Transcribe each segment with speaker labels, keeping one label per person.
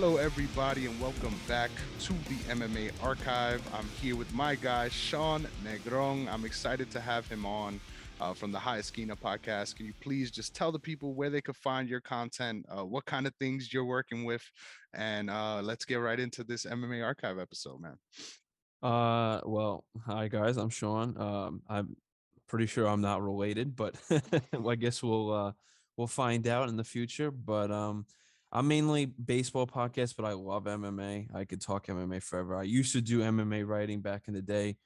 Speaker 1: Hello, everybody, and welcome back to the MMA Archive. I'm here with my guy, Sean Negron. I'm excited to have him on uh, from the High Esquina podcast. Can you please just tell the people where they could find your content, uh, what kind of things you're working with, and uh, let's get right into this MMA Archive episode, man.
Speaker 2: Uh, well, hi guys, I'm Sean. Um, I'm pretty sure I'm not related, but I guess we'll uh, we'll find out in the future. But um, I'm mainly baseball podcast, but I love MMA. I could talk MMA forever. I used to do MMA writing back in the day,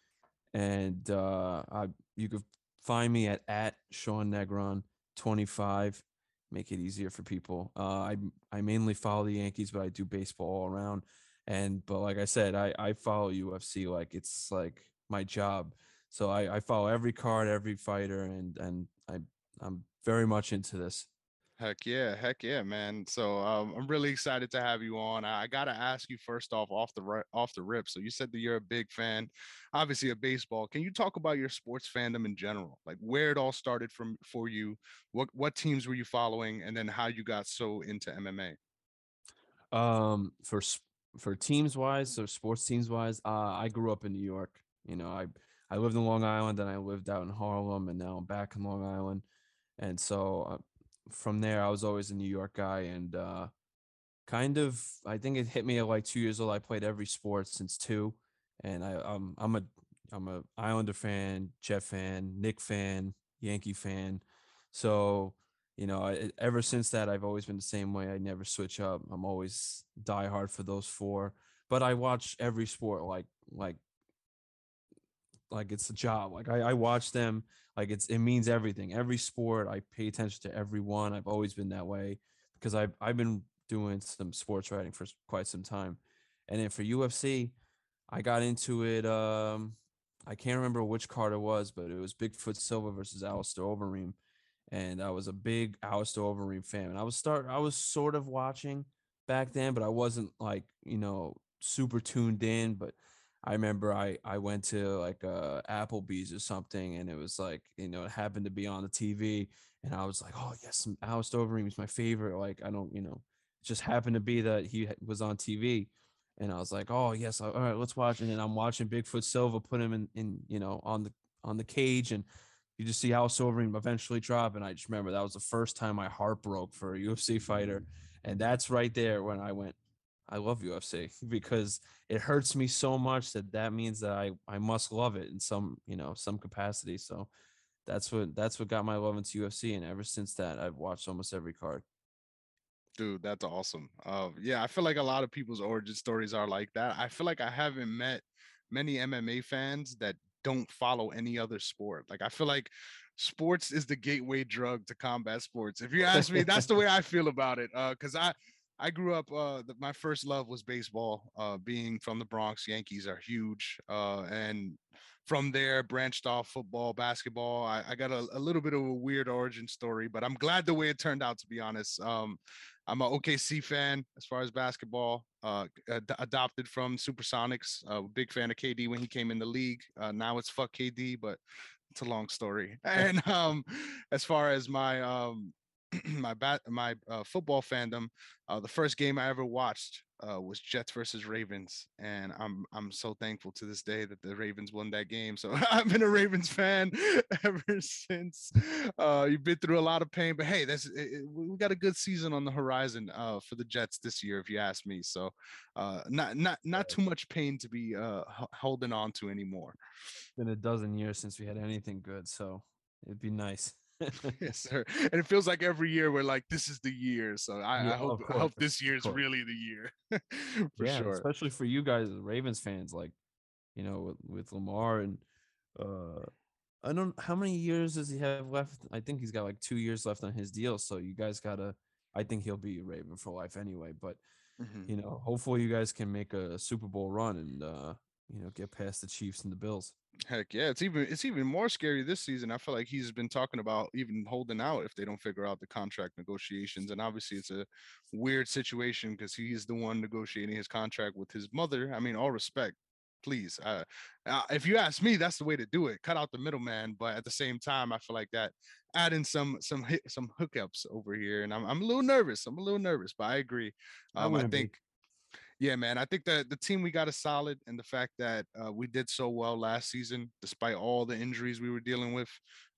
Speaker 2: and uh, I you could find me at at Sean Negron 25. Make it easier for people. Uh, I I mainly follow the Yankees, but I do baseball all around. And but like I said, I I follow UFC like it's like my job. So I I follow every card, every fighter, and and I I'm very much into this.
Speaker 1: Heck yeah, heck yeah, man. So um, I'm really excited to have you on. I, I got to ask you first off, off the off the rip. So you said that you're a big fan, obviously of baseball. Can you talk about your sports fandom in general, like where it all started from for you? What what teams were you following, and then how you got so into MMA?
Speaker 2: Um, for for teams wise, so sports teams wise, uh, I grew up in New York. You know, I I lived in Long Island, and I lived out in Harlem, and now I'm back in Long Island. And so uh, from there, I was always a New York guy, and uh, kind of, I think it hit me at like two years old. I played every sport since two, and I um I'm a I'm a Islander fan, Jet fan, Knick fan, Yankee fan. So you know, I, ever since that, I've always been the same way. I never switch up. I'm always die hard for those four. But I watch every sport like like like it's a job. Like I, I watch them like it's it means everything. Every sport, I pay attention to every one. I've always been that way because I've I've been doing some sports writing for quite some time. And then for UFC, I got into it. Um, I can't remember which card it was, but it was Bigfoot Silva versus Alistair Overeem, and I was a big Alistair Overeem fan. And I was start I was sort of watching back then, but I wasn't like you know super tuned in. But I remember I I went to like uh Applebee's or something, and it was like you know it happened to be on the TV, and I was like, oh yes, Alistair Overeem is my favorite. Like I don't you know, it just happened to be that he was on TV, and I was like, oh yes, all right, let's watch. And then I'm watching Bigfoot Silva put him in in you know on the on the cage, and you just see Alistair Overeem eventually drop, and I just remember that was the first time my heart broke for a UFC fighter, and that's right there when I went. I love UFC because it hurts me so much that that means that I I must love it in some you know some capacity. So that's what that's what got my love into UFC, and ever since that, I've watched almost every card.
Speaker 1: Dude, that's awesome. Uh, yeah, I feel like a lot of people's origin stories are like that. I feel like I haven't met many MMA fans that don't follow any other sport. Like I feel like sports is the gateway drug to combat sports. If you ask me, that's the way I feel about it. Uh, because I I grew up. Uh, the, my first love was baseball. Uh, being from the Bronx, Yankees are huge. Uh, and from there branched off football, basketball. I, I got a, a little bit of a weird origin story, but I'm glad the way it turned out. To be honest, um, I'm a OKC fan as far as basketball. Uh, ad- adopted from Supersonics. Uh, big fan of KD when he came in the league. Uh, now it's fuck KD, but it's a long story. And um, as far as my um, my bat my uh, football fandom, uh, the first game I ever watched uh, was Jets versus Ravens, and I'm I'm so thankful to this day that the Ravens won that game. So I've been a Ravens fan ever since. Uh, you've been through a lot of pain, but hey, that's it, we got a good season on the horizon uh, for the Jets this year, if you ask me. So uh, not not not too much pain to be uh, holding on to anymore.
Speaker 2: been a dozen years since we had anything good, so it'd be nice.
Speaker 1: yes, sir. And it feels like every year we're like, this is the year. So I,
Speaker 2: Yeah,
Speaker 1: I hope
Speaker 2: of
Speaker 1: I hope this year is really the year for
Speaker 2: yeah,
Speaker 1: sure.
Speaker 2: especially for you guys, as Ravens fans, like you know, with, with Lamar and uh, I don't how many years does he have left? I think he's got like two years left on his deal. So you guys gotta. I think he'll be a Raven for life anyway. But
Speaker 1: Mhm.
Speaker 2: you know, hopefully you guys can make a Super Bowl run and uh, you know get past the Chiefs and the Bills.
Speaker 1: Heck yeah, it's even it's even more scary this season. I feel like he's been talking about even holding out if they don't figure out the contract negotiations. And obviously, it's a weird situation because he's the one negotiating his contract with his mother. I mean, all respect, please. Uh, uh, if you ask me, that's the way to do it. Cut out the middleman. But at the same time, I feel like that adding some some hit, some hookups over here, and I'm I'm a little nervous. I'm a little nervous, but I agree.
Speaker 2: I
Speaker 1: Um, I
Speaker 2: wouldn't be.
Speaker 1: Yeah, man. I think that the team we got is solid, and the fact that uh, we did so well last season, despite all the injuries we were dealing with,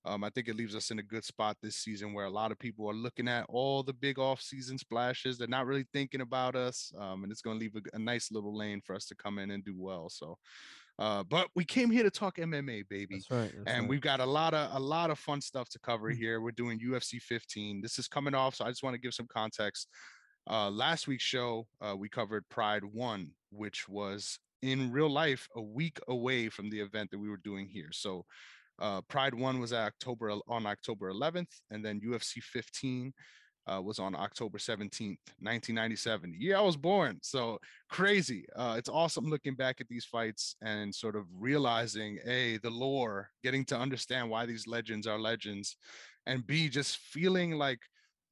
Speaker 1: um, I think it leaves us in a good spot this season where a lot of people are looking at all the big off-season splashes. They're not really thinking about us, um, and it's going to leave a, a, nice little lane for us to come in and do well. So, uh, but we came here to talk MMA, baby.
Speaker 2: That's right. That's
Speaker 1: and
Speaker 2: right.
Speaker 1: we've got a lot of a lot of fun stuff to cover here. We're doing UFC 15. This is coming off, so I just want to give some context. Uh, last week's show, uh, we covered Pride One, which was in real life a week away from the event that we were doing here. So, uh, Pride One was October on October 11th, and then UFC 15 uh, was on October 17th, 1997. The year I was born. So crazy. Uh, it's awesome looking back at these fights and sort of realizing, A, the lore, getting to understand why these legends are legends, and B, just feeling like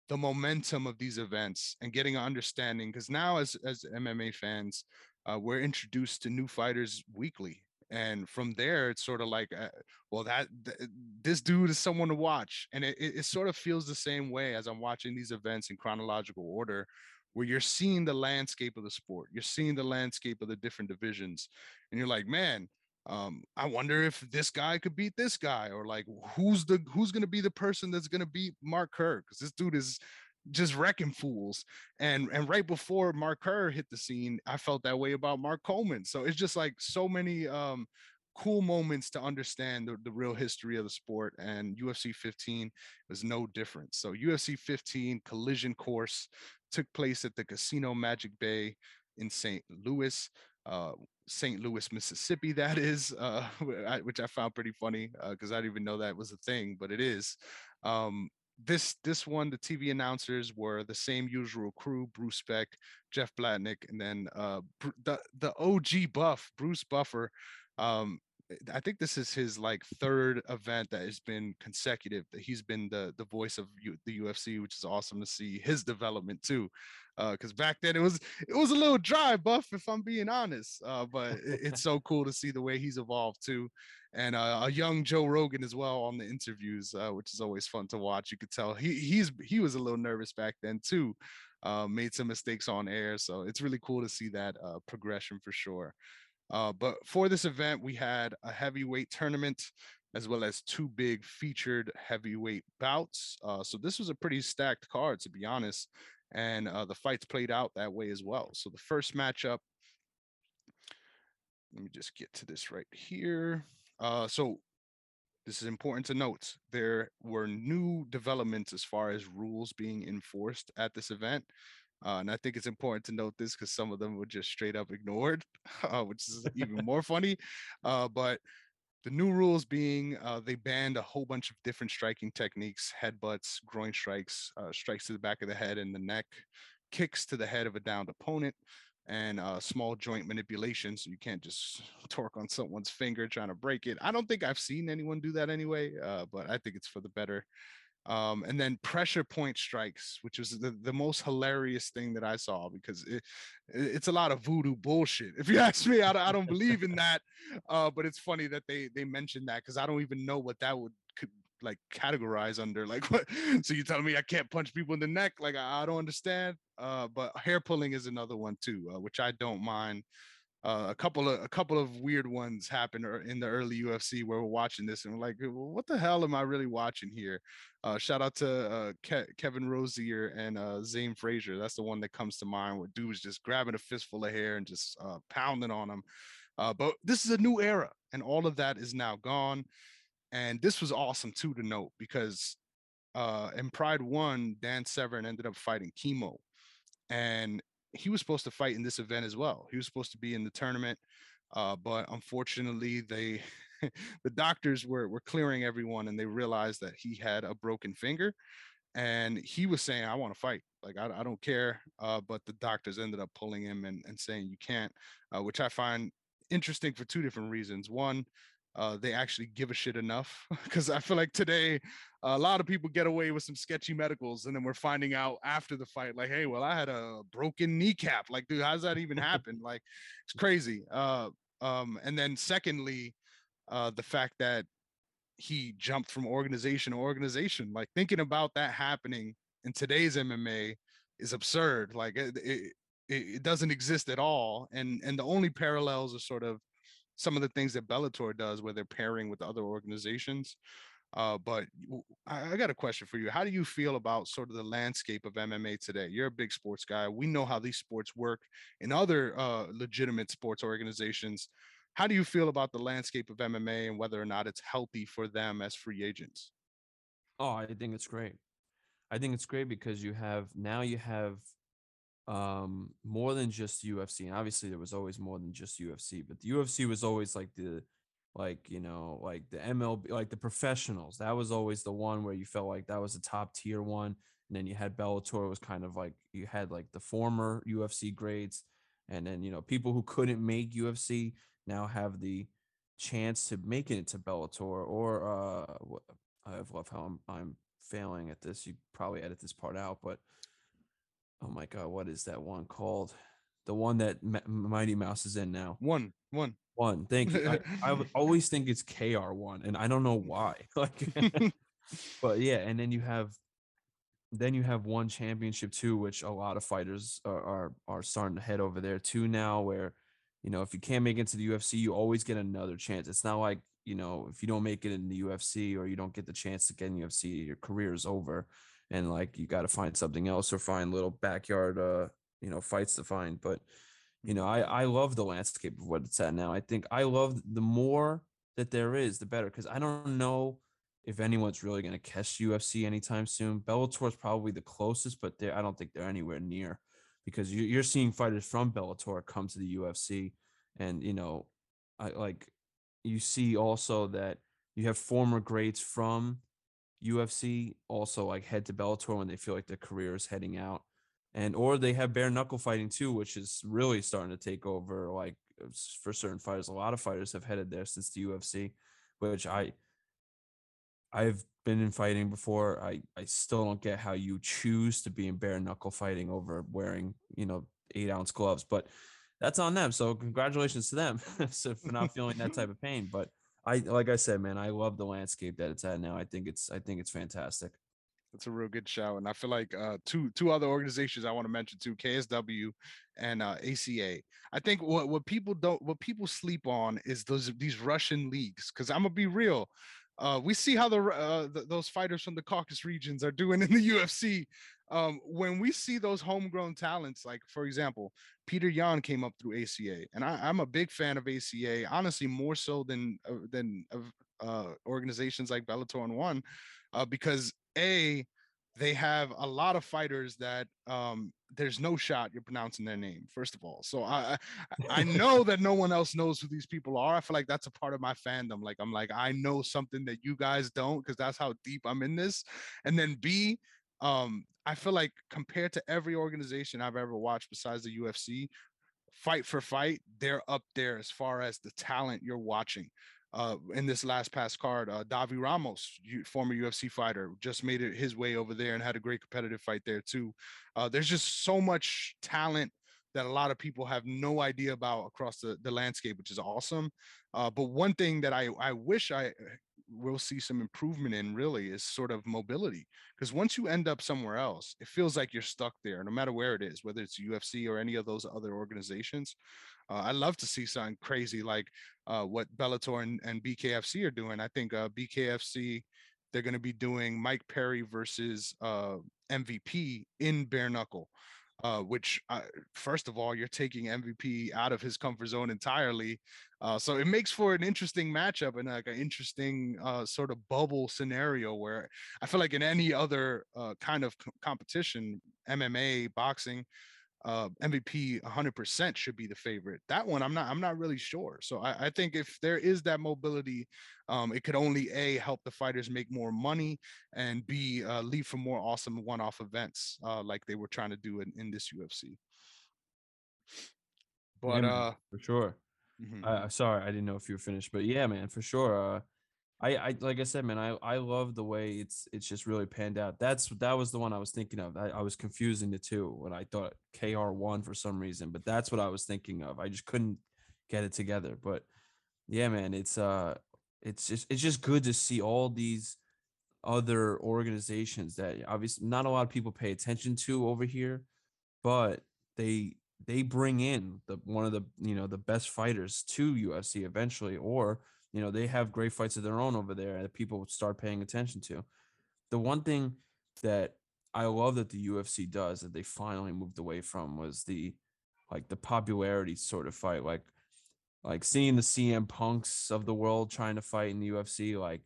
Speaker 1: the momentum of these events and getting an understanding. Because now, as, as MMA fans, uh, we're introduced to new fighters weekly. And from there, it's sort of like, uh, well, that th- this dude is someone to watch, and it, it, it sort of feels the same way as I'm watching these events in chronological order, where you're seeing the landscape of the sport, you're seeing the landscape of the different divisions, and you're like, man, um, I wonder if this guy could beat this guy, or like who's the who's gonna be the person that's gonna beat Mark Kerr because this dude is just wrecking fools. And and right before Mark Kerr hit the scene, I felt that way about Mark Coleman. So it's just like so many um cool moments to understand the, the real history of the sport and UFC 15 was no different. So UFC 15 collision course took place at the Casino Magic Bay in St. Louis. Uh, St. Louis, Mississippi, that is, uh, which I found pretty funny because uh, I didn't even know that was a thing, but it is. Um, this this one, the TV announcers were the same usual crew: Bruce Beck, Jeff Blatnick, and then uh, the the OG Buff, Bruce Buffer. Um, I think this is his like third event that has been consecutive. That he's been the the voice of U- the UFC, which is awesome to see his development too. Because uh, back then it was it was a little dry, Buff, if I'm being honest. Uh, but it, it's so cool to see the way he's evolved too, and uh, a young Joe Rogan as well on the interviews, uh, which is always fun to watch. You could tell he he's he was a little nervous back then too. Uh, made some mistakes on air, so it's really cool to see that uh, progression for sure. Uh, but for this event, we had a heavyweight tournament as well as two big featured heavyweight bouts. Uh, so this was a pretty stacked card, to be honest. And uh, the fights played out that way as well. So the first matchup, let me just get to this right here. Uh, so this is important to note. There were new developments as far as rules being enforced at this event. Uh, and I think it's important to note this because some of them were just straight up ignored, uh, which is even more funny. Uh, but the new rules being uh, they banned a whole bunch of different striking techniques headbutts, groin strikes, uh, strikes to the back of the head and the neck, kicks to the head of a downed opponent, and uh, small joint manipulation. So you can't just torque on someone's finger trying to break it. I don't think I've seen anyone do that anyway, uh, but I think it's for the better um, and then pressure point strikes, which was the, the most hilarious thing that I saw because it, it's a lot of voodoo bullshit. If you ask me, I, I don't believe in that, uh, but it's funny that they they mentioned that because I don't even know what that would could like categorize under. Like, what? So you telling me I can't punch people in the neck? Like, I, I don't understand. Uh, but hair pulling is another one too, uh, which I don't mind uh, a couple of a couple of weird ones happened in the early UFC where we're watching this and we're like, what the hell am I really watching here? Uh, shout out to uh, Ke- Kevin Rosier and uh, Zane Frazier. That's the one that comes to mind. Where dude was just grabbing a fistful of hair and just uh, pounding on him. Uh, but this is a new era, and all of that is now gone. And this was awesome too to note because in Pride One, Dan Severn ended up fighting Kimo, and he was supposed to fight in this event as well. He was supposed to be in the tournament, uh, but unfortunately, they the doctors were were clearing everyone, and they realized that he had a broken finger, and he was saying, "I want to fight. Like I, I don't care." Uh, but the doctors ended up pulling him and, and saying, "You can't," uh, which I find interesting for two different reasons. One, uh, they actually give a shit enough because I feel like today a lot of people get away with some sketchy medicals, and then we're finding out after the fight, like, hey, well, I had a broken kneecap. Like, dude, how's that even happen? like, it's crazy. Uh, um, and then secondly, uh, the fact that he jumped from organization to organization, like thinking about that happening in today's MMA is absurd. Like, it, it, it, it doesn't exist at all. And and the only parallels are sort of some of the things that Bellator does, where they're pairing with other organizations. Uh, but I, I, got a question for you. How do you feel about sort of the landscape of MMA today? You're a big sports guy. We know how these sports work in other uh, legitimate sports organizations. How do you feel about the landscape of MMA and whether or not it's healthy for them as free agents?
Speaker 2: Oh, I think it's great. I think it's great because you have now you have um more than just UFC. And obviously there was always more than just UFC, but the UFC was always like the like, you know, like the MLB, like the professionals. That was always the one where you felt like that was a top tier one. And then you had Bellator was kind of like you had like the former UFC grades and then, you know, people who couldn't make UFC now have the chance to make it into Bellator or uh I love how I'm I'm failing at this. You probably edit this part out, but oh my god, what is that one called? The one that M- Mighty Mouse is in now.
Speaker 1: One, one,
Speaker 2: one. Thank you. I, I always think it's KR one, and I don't know why. Like, but yeah, and then you have, then you have one championship too, which a lot of fighters are are, are starting to head over there too now. Where, you know, if you can't make it to the UFC, you always get another chance. It's not like you know, if you don't make it in the UFC or you don't get the chance to get in UFC, your career is over. And like you got to find something else or find little backyard uh, you know, fights to find. But you know, I I love the landscape of what it's at now. I think I love the more that there is, the better. Because I don't know if anyone's really going to catch UFC anytime soon. Bellator is probably the closest, but they I don't think they're anywhere near because you, you, are seeing fighters from Bellator come to the UFC, and you know, I like you see also that you have former greats from UFC also like head to Bellator when they feel like their career is heading out. And or they have bare knuckle fighting too, which is really starting to take over like uh, for certain fighters. A lot of fighters have headed there since the UFC, which I I've been in fighting before. I I still don't get how you choose to be in bare knuckle fighting over wearing, you know, 8 ounce gloves, but that's on them. So congratulations to them so for not feeling that type of pain. But I like I said, man, I love the landscape that it's at now. I think it's I think it's fantastic.
Speaker 1: That's a real good show, and I feel like uh, two two other organizations I want to mention too: KSW and uh, ACA. I think what what people don't what people sleep on is those these Russian leagues. Because I'm gonna be real, uh, we see how the, uh, the, those fighters from the Caucasus regions are doing in the UFC. Um, when we see those homegrown talents, like for example, Petr Yan came up through ACA, and I, am a big fan of ACA. Honestly, more so than uh, than uh, organizations like Bellator and One, uh, because a they have a lot of fighters that um, there's no shot you're pronouncing their name first of all so i i know that no one else knows who these people are i feel like that's a part of my fandom like i'm like i know something that you guys don't because that's how deep i'm in this and then b um i feel like compared to every organization i've ever watched besides the ufc fight for fight they're up there as far as the talent you're watching uh, in this last past card, uh, Davi Ramos, former UFC fighter, just made it his way over there and had a great competitive fight there too. Uh, there's just so much talent that a lot of people have no idea about across the, the landscape, which is awesome. Uh, but one thing that I, I wish I will see some improvement in really is sort of mobility. Because once you end up somewhere else, it feels like you're stuck there, no matter where it is, whether it's UFC or any of those other organizations. Uh, I love to see something crazy like uh, what Bellator and, and, BKFC are doing. I think uh, BKFC they're going to be doing Mike Perry versus uh, MVP in bare knuckle. Uh, which uh, first of all, you're taking MVP out of his comfort zone entirely. Uh, so it makes for an interesting matchup and like an interesting uh, sort of bubble scenario where I feel like in any other uh, kind of competition, MMA, boxing, uh, MVP 100% should be the favorite. That one, I'm not. I'm not really sure. So I, I think if there is that mobility, um, it could only a help the fighters make more money and b uh, lead for more awesome one-off events uh, like they were trying to do in, in this UFC.
Speaker 2: But yeah, uh, for sure. Mm-hmm. Uh, sorry, I didn't know if you were finished, but yeah, man, for sure. I, I like I said, man, I, I love the way it's it's just really panned out. That's that was the one I was thinking of. I, I was confusing the two when I thought KR one for some reason, but that's what I was thinking of. I just couldn't get it together. But yeah, man, it's uh it's just it's just good to see all these other organizations that obviously not a lot of people pay attention to over here, but they they bring in the one of the you know the best fighters to UFC eventually, or you know they have great fights of their own over there that people start paying attention to. The one thing that I love that the UFC does that they finally moved away from was the like the popularity sort of fight, like like seeing the CM Punks of the world trying to fight in the UFC. Like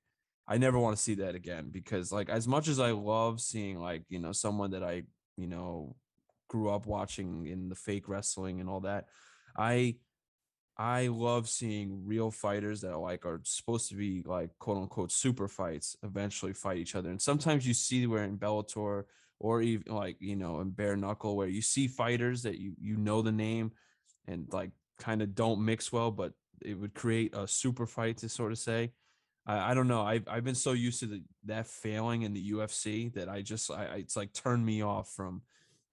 Speaker 2: I never want to see that again because like as much as I love seeing like you know someone that I you know grew up watching in the fake wrestling and all that, I I love seeing real fighters that are like are supposed to be like quote unquote super fights eventually fight each other. And sometimes you see where in Bellator or even like you know in bare knuckle where you see fighters that you you know the name and like kind of don't mix well, but it would create a super fight to sort of say. I, I don't know. I've I've been so used to the, that failing in the UFC that I just I, it's like turned me off from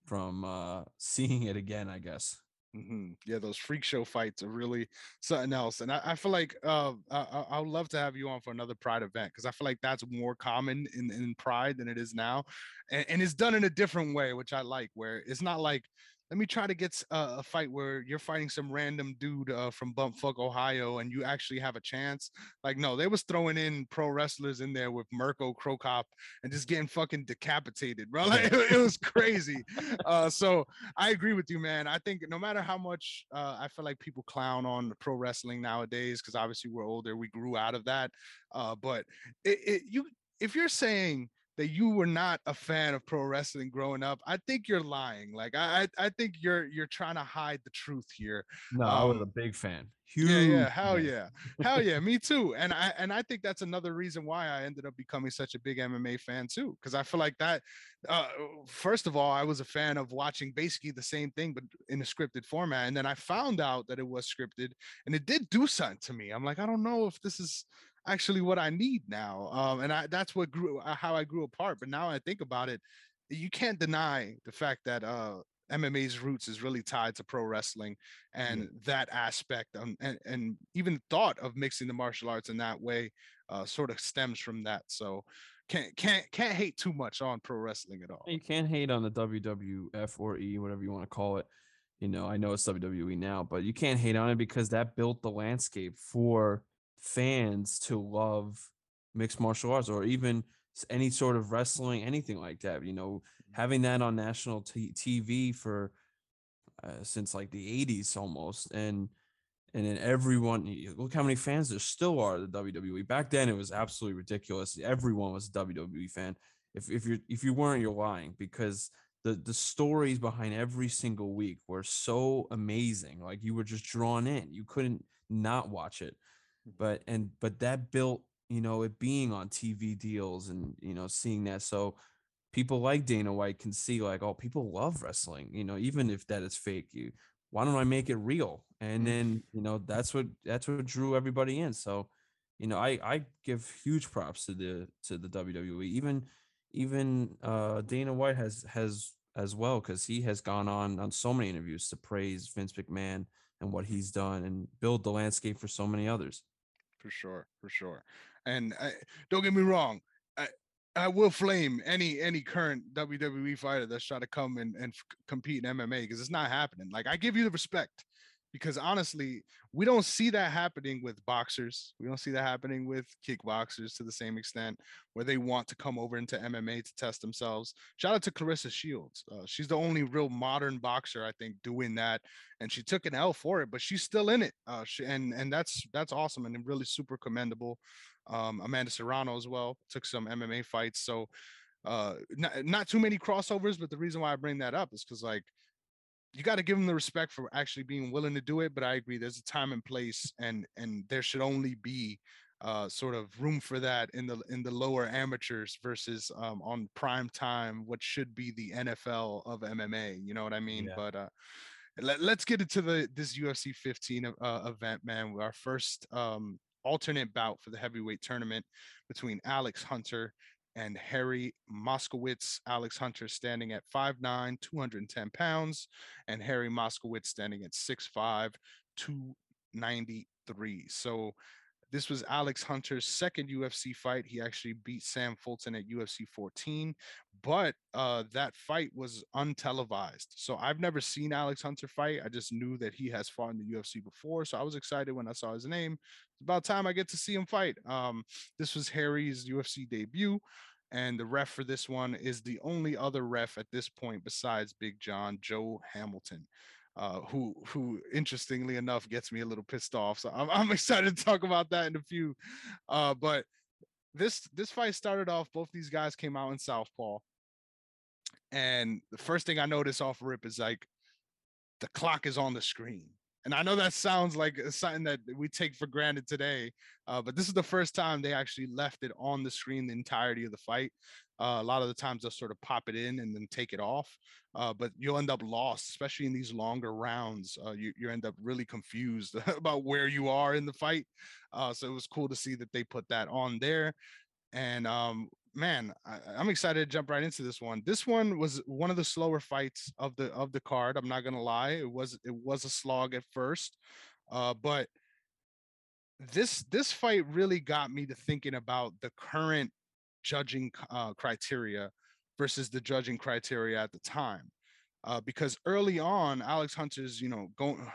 Speaker 2: from uh seeing it again. I guess.
Speaker 1: Hmm Yeah, those freak show fights are really something else, and I, I feel like uh, I I would love to have you on for another Pride event because I feel like that's more common in in Pride than it is now, and, and it's done in a different way, which I like. Where it's not like let me try to get a fight where you're fighting some random dude uh, from Bumpfuck, Ohio, and you actually have a chance. Like, no, they was throwing in pro wrestlers in there with Mirko Cro Cop and just getting fucking decapitated, bro. Like, it, it was crazy. Uh, so I agree with you, man. I think no matter how much uh, I feel like people clown on pro wrestling nowadays, because obviously we're older, we grew out of that. Uh, but it, it, you, if you're saying that you were not a fan of pro wrestling growing up, I think you're lying. Like I, I, I think you're you're trying to hide the truth here.
Speaker 2: No, I was a
Speaker 1: Um,
Speaker 2: big fan.
Speaker 1: yeah,
Speaker 2: Huge
Speaker 1: yeah, hell yeah, hell yeah, me too. And I and I think that's another reason why I ended up becoming such a big MMA fan too, because I feel like that. Uh, first of all, I was a fan of watching basically the same thing but in a scripted format, and then I found out that it was scripted, and it did do something to me. I'm like, I don't know if this is actually what I need now. Um, and I that's what grew uh, how I grew apart. But now I think about it, you can't deny the fact that uh MMA's roots is really tied to pro wrestling and that aspect um, and, and even thought of mixing the martial arts in that way uh, sort of stems from that so can't can't can't hate too much on pro wrestling at all
Speaker 2: You can't hate on the WWF or E, whatever you want to call it. You know, I know it's WWE now, but you can't hate on it because that built the landscape for fans to love mixed martial arts or even any sort of wrestling, anything like that. You know, having that on national t- TV for uh, since like the 80s almost. And and then everyone look how many fans there still are the WWE. Back then it was absolutely ridiculous. Everyone was a WWE fan. If if you're if you weren't, you're lying because the the stories behind every single week were so amazing. Like you were just drawn in. You couldn't not watch it. But and but that built, you know, it being on TV deals and you know, seeing that. So people like Dana White can see like, oh, people love wrestling, you know, even if that is fake. You why don't I make it real? And
Speaker 1: Mm,
Speaker 2: then, you know, that's what that's what drew everybody in. So, you know, I I give huge props to the to the WWE. Even even uh Dana White has has as well because he has gone on on so many interviews to praise Vince McMahon and what he's done and build the landscape for so many others.
Speaker 1: For sure for sure and I, don't get me wrong I, I will flame any any current WWE fighter that's trying to come and, and compete in MMA because it's not happening. Like I give you the respect because honestly, we don't see that happening with boxers. We don't see that happening with kickboxers to the same extent where they want to come over into MMA to test themselves. Shout out to Claressa Shields. Uh, she's the only real modern boxer I think doing that, and she took an L for it, but she's still in it. Uh, she, and and that's that's awesome and really super commendable. Um, Amanda Serrano as well took some MMA fights, so uh, not, not too many crossovers. But the reason why I bring that up is because like you got to give them the respect for actually being willing to do it. But I agree, there's a time and place, and and there should only be uh, sort of room for that in the in the lower amateurs versus um, on prime time, what should be the NFL of MMA. You know what I mean?
Speaker 2: Yeah.
Speaker 1: But uh, let, let's get into the this UFC 15 uh, event, man. Our first um, alternate bout for the heavyweight tournament between Alex Hunter and Harry Moskowitz. Alex Hunter standing at 5'9, 210 pounds, and Harry Moskowitz standing at 6'5, 293. So this was Alex Hunter's second UFC fight. He actually beat Sam Fulton at UFC 14. But uh, that fight was untelevised. So I've never seen Alex Hunter fight. I just knew that he has fought in the UFC before. So I was excited when I saw his name. It's about time I get to see him fight. Um, this was Harry's UFC debut. And the ref for this one is the only other ref at this point besides Big John, Joe Hamilton. Uh, who who interestingly enough gets me a little pissed off. So I'm, I'm excited to talk about that in a few. Uh, but this this fight started off. Both these guys came out in southpaw, and the first thing I noticed off rip is like the clock is on the screen. And I know that sounds like something that we take for granted today, uh, but this is the first time they actually left it on the screen the entirety of the fight. Uh, a lot of the times they'll sort of pop it in and then take it off, uh, but you'll end up lost, especially in these longer rounds. Uh, you, you end up really confused about where you are in the fight. Uh, so it was cool to see that they put that on there. And um, man, I, am excited to jump right into this one. This one was one of the slower fights of the of the card. I'm not gonna lie, it was it was a slog at first, uh, but this this fight really got me to thinking about the current judging uh, criteria versus the judging criteria at the time. Uh, because early on, Alex Hunter's, you know, going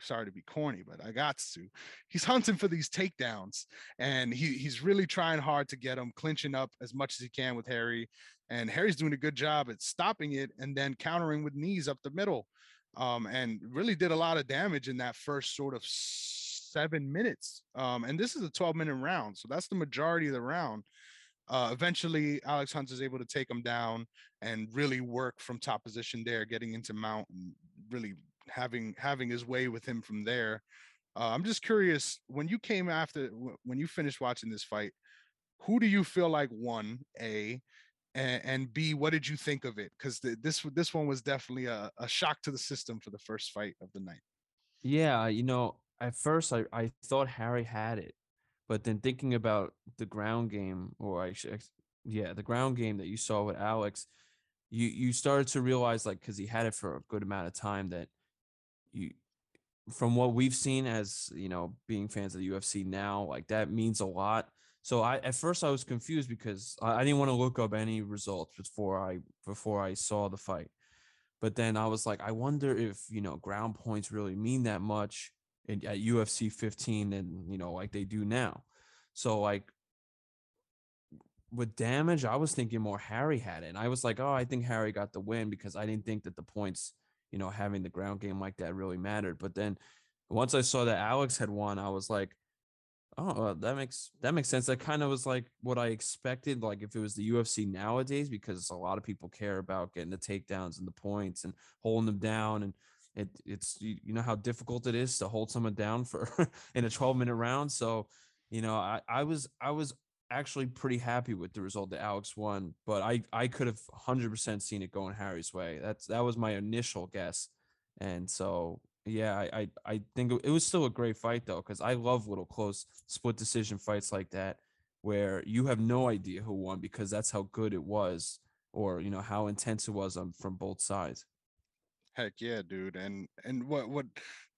Speaker 1: sorry to be corny, but I got to. He's hunting for these takedowns, and he he's really trying hard to get them, clinching up as much as he can with Harry. And Harry's doing a good job at stopping it and then countering with knees up the middle. Um, and really did a lot of damage in that first sort of seven minutes. Um, and this is a 12 minute round, so that's the majority of the round. Uh, eventually, Alex Hunt is able to take him down and really work from top position there, getting into mount and really having having his way with him from there. Uh, I'm just curious when you came after when you finished watching this fight, who do you feel like won? A and, and B, what did you think of it? Because this this one was definitely a, a shock to the system for the first fight of the night.
Speaker 2: Yeah, you know, at first I, I thought Harry had it, but then thinking about the ground game, or I yeah, the ground game that you saw with Alex, you you started to realize like because he had it for a good amount of time that you from what we've seen as you know being fans of the UFC now, like that means a lot. So I at first I was confused because I, I didn't want to look up any results before I before I saw the fight. But then I was like, I wonder if you know ground points really mean that much in, at UFC 15 and you know like they do now. So like with damage, I was thinking more Harry had it. And I was like, oh, I think Harry got the win because I didn't think that the points you know, having the ground game like that really mattered. But then once I saw that Alex had won, I was like, oh, that makes that makes sense. That kind of was like what I expected. Like if it was the UFC nowadays, because a lot of people care about getting the takedowns and the points and holding them down, and it it's you, you know how difficult it is to hold someone down for in a 12 minute round. So, you know, I I was I was actually pretty happy with the result that Alex won, but I I could have 100% seen it going Harry's way. That's that was my initial guess. And so yeah, I I, I think it was still a great fight though cuz I love little close split decision fights like that where you have no idea who won because that's how good it was or you know how intense it was on, from both sides.
Speaker 1: Heck yeah, dude. And and what what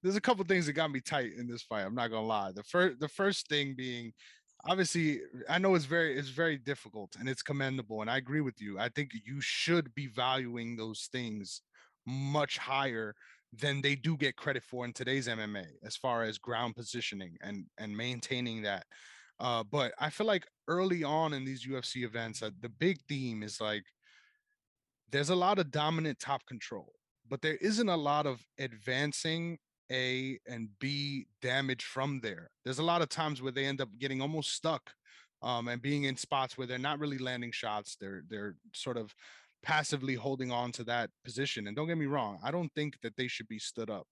Speaker 1: there's a couple things that got me tight in this fight. I'm not gonna lie. The first the first thing being obviously i know it's very it's very difficult and it's commendable and i agree with you i think you should be valuing those things much higher than they do get credit for in today's mma as far as ground positioning and and maintaining that uh, but i feel like early on in these ufc events uh, the big theme is like there's a lot of dominant top control but there isn't a lot of advancing a and B damage from there. There's a lot of times where they end up getting almost stuck um, and being in spots where they're not really landing shots. They're they're sort of passively holding on to that position. And don't get me wrong, I don't think that they should be stood up.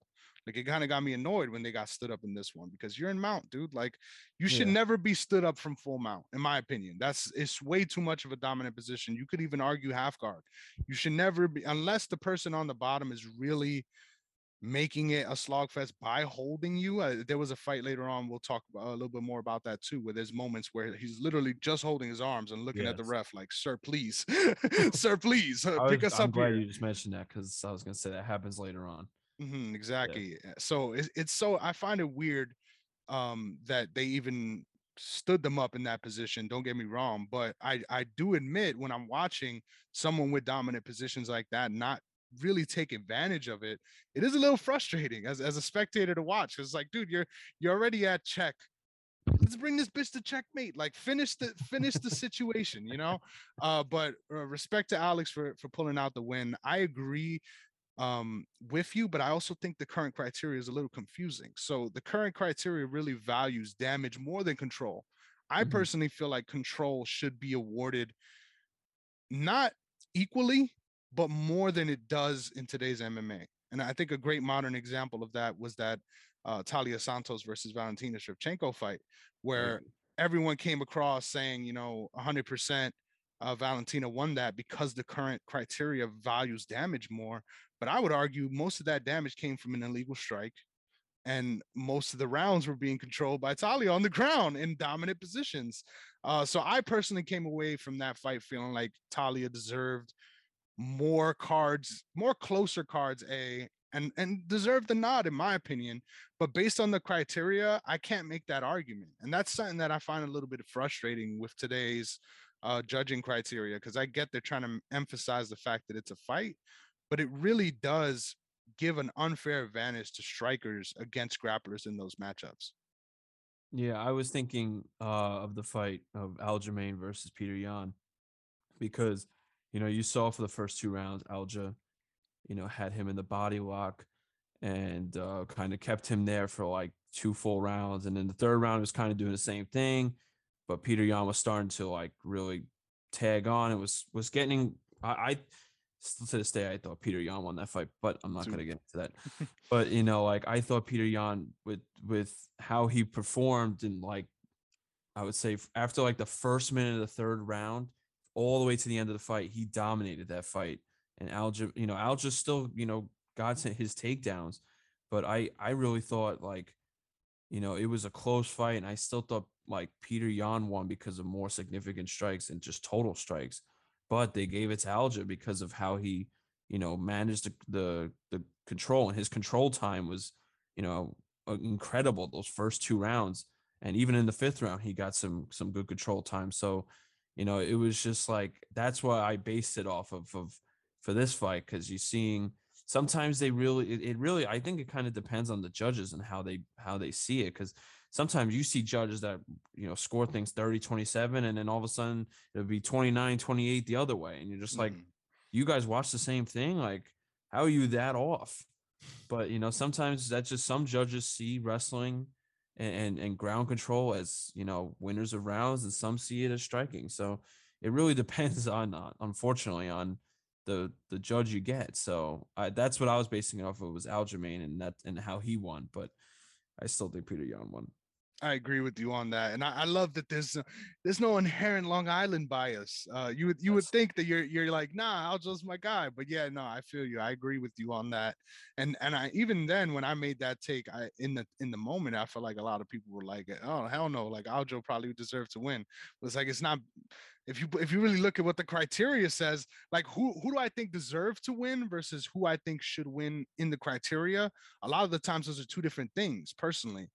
Speaker 1: Like it kind of got me annoyed when they got stood up in this one because you're in mount, dude. Like you should yeah. never be stood up from full mount, in my opinion. That's it's way too much of a dominant position. You could even argue half guard. You should never be unless the person on the bottom is really making it a slogfest by holding you. Uh, there was a fight later on. We'll talk a little bit more about that too, where there's moments where he's literally just holding his arms and looking yes. at the ref like, "Sir, please, sir, please uh, pick
Speaker 2: was,
Speaker 1: us
Speaker 2: I'm
Speaker 1: up."
Speaker 2: glad
Speaker 1: here.
Speaker 2: you just mentioned that because I was gonna say that happens later on.
Speaker 1: Mm-hmm, exactly. Yeah. So it's, it's so I find it weird um, that they even stood them up in that position. Don't get me wrong, but I I do admit when I'm watching someone with dominant positions like that not really take advantage of it, it is a little frustrating as, as a spectator to watch. It's like, dude, you're you're already at check. Let's bring this bitch to checkmate. Like finish the finish the situation, you know. Uh, but uh, respect to Alex for for pulling out the win. I agree um, with you, but I also think the current criteria is a little confusing. So the current criteria really values damage more than control. I
Speaker 2: Mhm.
Speaker 1: personally feel like control should be awarded not equally, but more than it does in today's MMA. And I think a great modern example of that was that uh, Taila Santos versus Valentina Shevchenko fight, where everyone came across saying, you know, 100% uh, Valentina won that because the current criteria values damage more. But I would argue most of that damage came from an illegal strike. And most of the rounds were being controlled by Taila on the ground in dominant positions. Uh, so I personally came away from that fight feeling like Taila deserved more cards, more closer cards, A, and and deserve the nod in my opinion. But based on the criteria, I can't make that argument, and that's something that I find a little bit frustrating with today's uh, judging criteria because I get they're trying to emphasize the fact that it's a fight, but it really does give an unfair advantage to strikers against grapplers in those matchups.
Speaker 2: Yeah, I was thinking uh, of the fight of Aljamain versus Petr Yan because you know you saw for the first two rounds Alja, you know, had him in the body lock and uh, kind of kept him there for like two full rounds, and then the third round was kind of doing the same thing, but Petr Yan was starting to like really tag on. It was was getting I, I still to this day I thought Petr Yan won that fight, but I'm not
Speaker 1: Too.
Speaker 2: gonna get into that. But you know, like I thought Petr Yan with with how he performed and like I would say after like the first minute of the third round, all the way to the end of the fight, he dominated that fight. And Alja, you know, Alja still, you know, got his takedowns, but I I really thought like, you know, it was a close fight, and I still thought like Petr Yan won because of more significant strikes and just total strikes, but they gave it to Alja because of how he, you know, managed the the, the control and his control time was, you know, uh, incredible those first two rounds. And even in the fifth round he got some some good control time. So you know it was just like that's why i based it off of of for this fight because you're seeing sometimes they really it, it really i think it kind of depends on the judges and how they how they see it because sometimes you see judges that you know score things 30 27 and then all of a sudden it'll be 29 28 the other way and you're just like
Speaker 1: Mhm.
Speaker 2: you guys watch the same thing like how are you that off but you know sometimes that's just some judges see wrestling and, and and ground control as you know winners of rounds and some see it as striking. So it really depends on uh, unfortunately on the the judge you get. So I, that's what i was basing it off of was aljamain and that and how he won but i still think petr yan won
Speaker 1: I agree with you on that, and I, I love that there's no- there's no inherent Long Island bias. Uh, you would you would think that you're you're like, nah, Aljo's my guy, but yeah, no, I feel you. I agree with you on that, and and I even then when I made that take, I in the in the moment I felt like a lot of people were like, oh hell no, like Aljo probably deserved to win. But it's like it's not. If you if you really look at what the criteria says, like who who do I think deserve to win versus who I think should win in the criteria, a lot of the times those are two different things. Personally,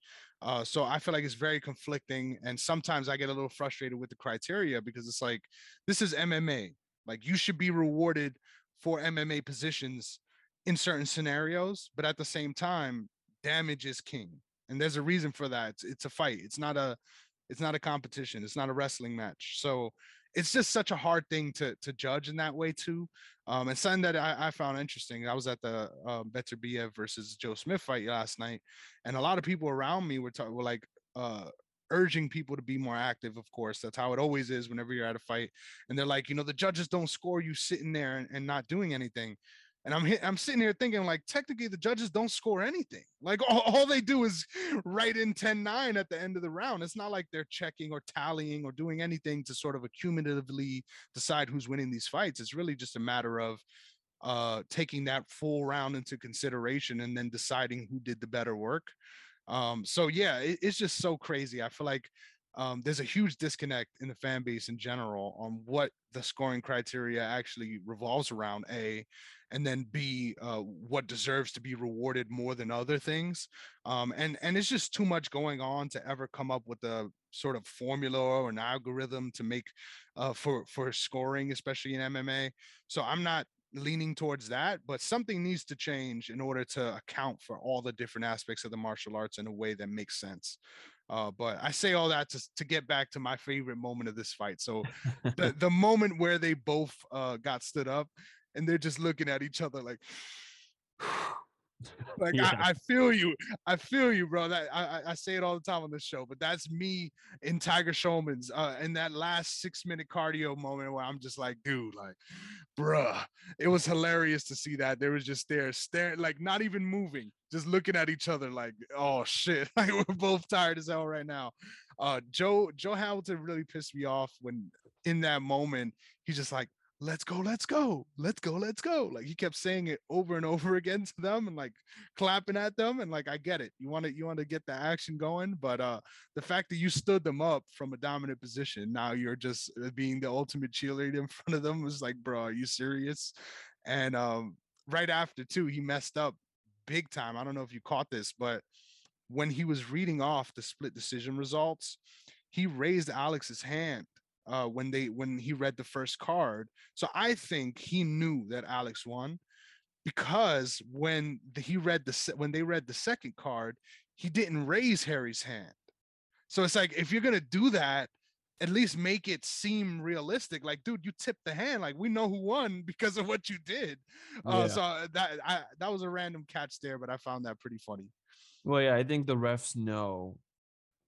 Speaker 1: uh, so I feel like it's very conflicting, and sometimes I get a little frustrated with the criteria because it's like this is MMA. Like you should be rewarded for MMA positions in certain scenarios, but at the same time, damage is king, and there's a reason for that. It's, it's a fight. It's not a it's not a competition. It's not a wrestling match. So it's just such a hard thing to to judge in that way too. Um, and something that I, I found interesting. I was at the uh, Beterbiev versus Joe Smith fight last night, and a lot of people around me were talking were like uh urging people to be more active of course that's how it always is whenever you're at a fight and they're like you know the judges don't score you sitting there and, and not doing anything and i'm i'm sitting here thinking like technically the judges don't score anything. Like all, all they do is write in 10-9 at the end of the round. It's not like they're checking or tallying or doing anything to sort of accumulatively decide who's winning these fights. It's really just a matter of uh taking that full round into consideration and then deciding who did the better work. Um so yeah it, it's just so crazy. I feel like um, there's a huge disconnect in the fan base in general on what the scoring criteria actually revolves around. A, and then B, uh, what deserves to be rewarded more than other things. Um, and and it's just too much going on to ever come up with a sort of formula or an algorithm to make uh, for for scoring, especially in MMA. So I'm not leaning towards that, but something needs to change in order to account for all the different aspects of the martial arts in a way that makes sense. Uh, but I say all that to, to get back to my favorite moment of this fight. So the, the moment where they both uh, got stood up and they're just looking at each other like, like yeah. I, I, feel you. I feel you bro. That I, I say it all the time on this show but that's me in tiger schulmann's uh in that last six minute cardio moment where i'm just like dude like bruh. It was hilarious to see that. They was just there staring like not even moving just looking at each other like oh shit. Like we're both tired as hell right now. Uh joe joe hamilton really pissed me off when in that moment he's just like let's go, let's go, let's go, let's go. Like he kept saying it over and over again to them and like clapping at them. And like I get it. You want to you want to get the action going, but uh the fact that you stood them up from a dominant position, now you're just uh, being the ultimate cheerleader in front of them was like, bro, are you serious? And um right after too, he messed up big time. I don't know if you caught this, but when he was reading off the split decision results, he raised Alex's hand uh, when they when he read the first card. So I think he knew that Alex won because when the, he read the when they read the second card, he didn't raise Harry's hand. So it's like if you're gonna do that, at least make it seem realistic. Like, dude, you tipped the hand. Like, we know who won because of what you did. Uh, yeah. So uh, that I, that was a random catch there, but I found that pretty funny.
Speaker 2: Well, yeah, I think the refs know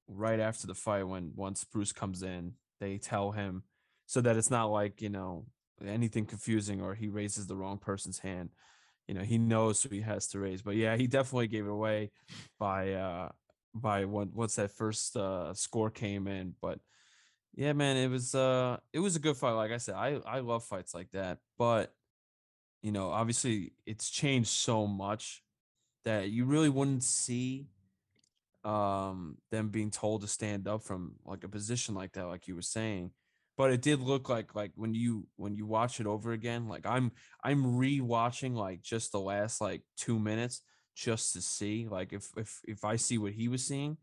Speaker 2: right after the fight when once Bruce comes in they tell him so that it's not like you know anything confusing or he raises the wrong person's hand. You know he knows who he has to raise but yeah he definitely gave it away by uh by what once that first uh score came in but yeah man it was uh it was a good fight like i said i i love fights like that but you know obviously it's changed so much that you really wouldn't see um them being told to stand up from like a position like that like you were saying but it did look like like when you when you watch it over again like i'm i'm re-watching like just the last like two minutes just to see like if if if i see what he was seeing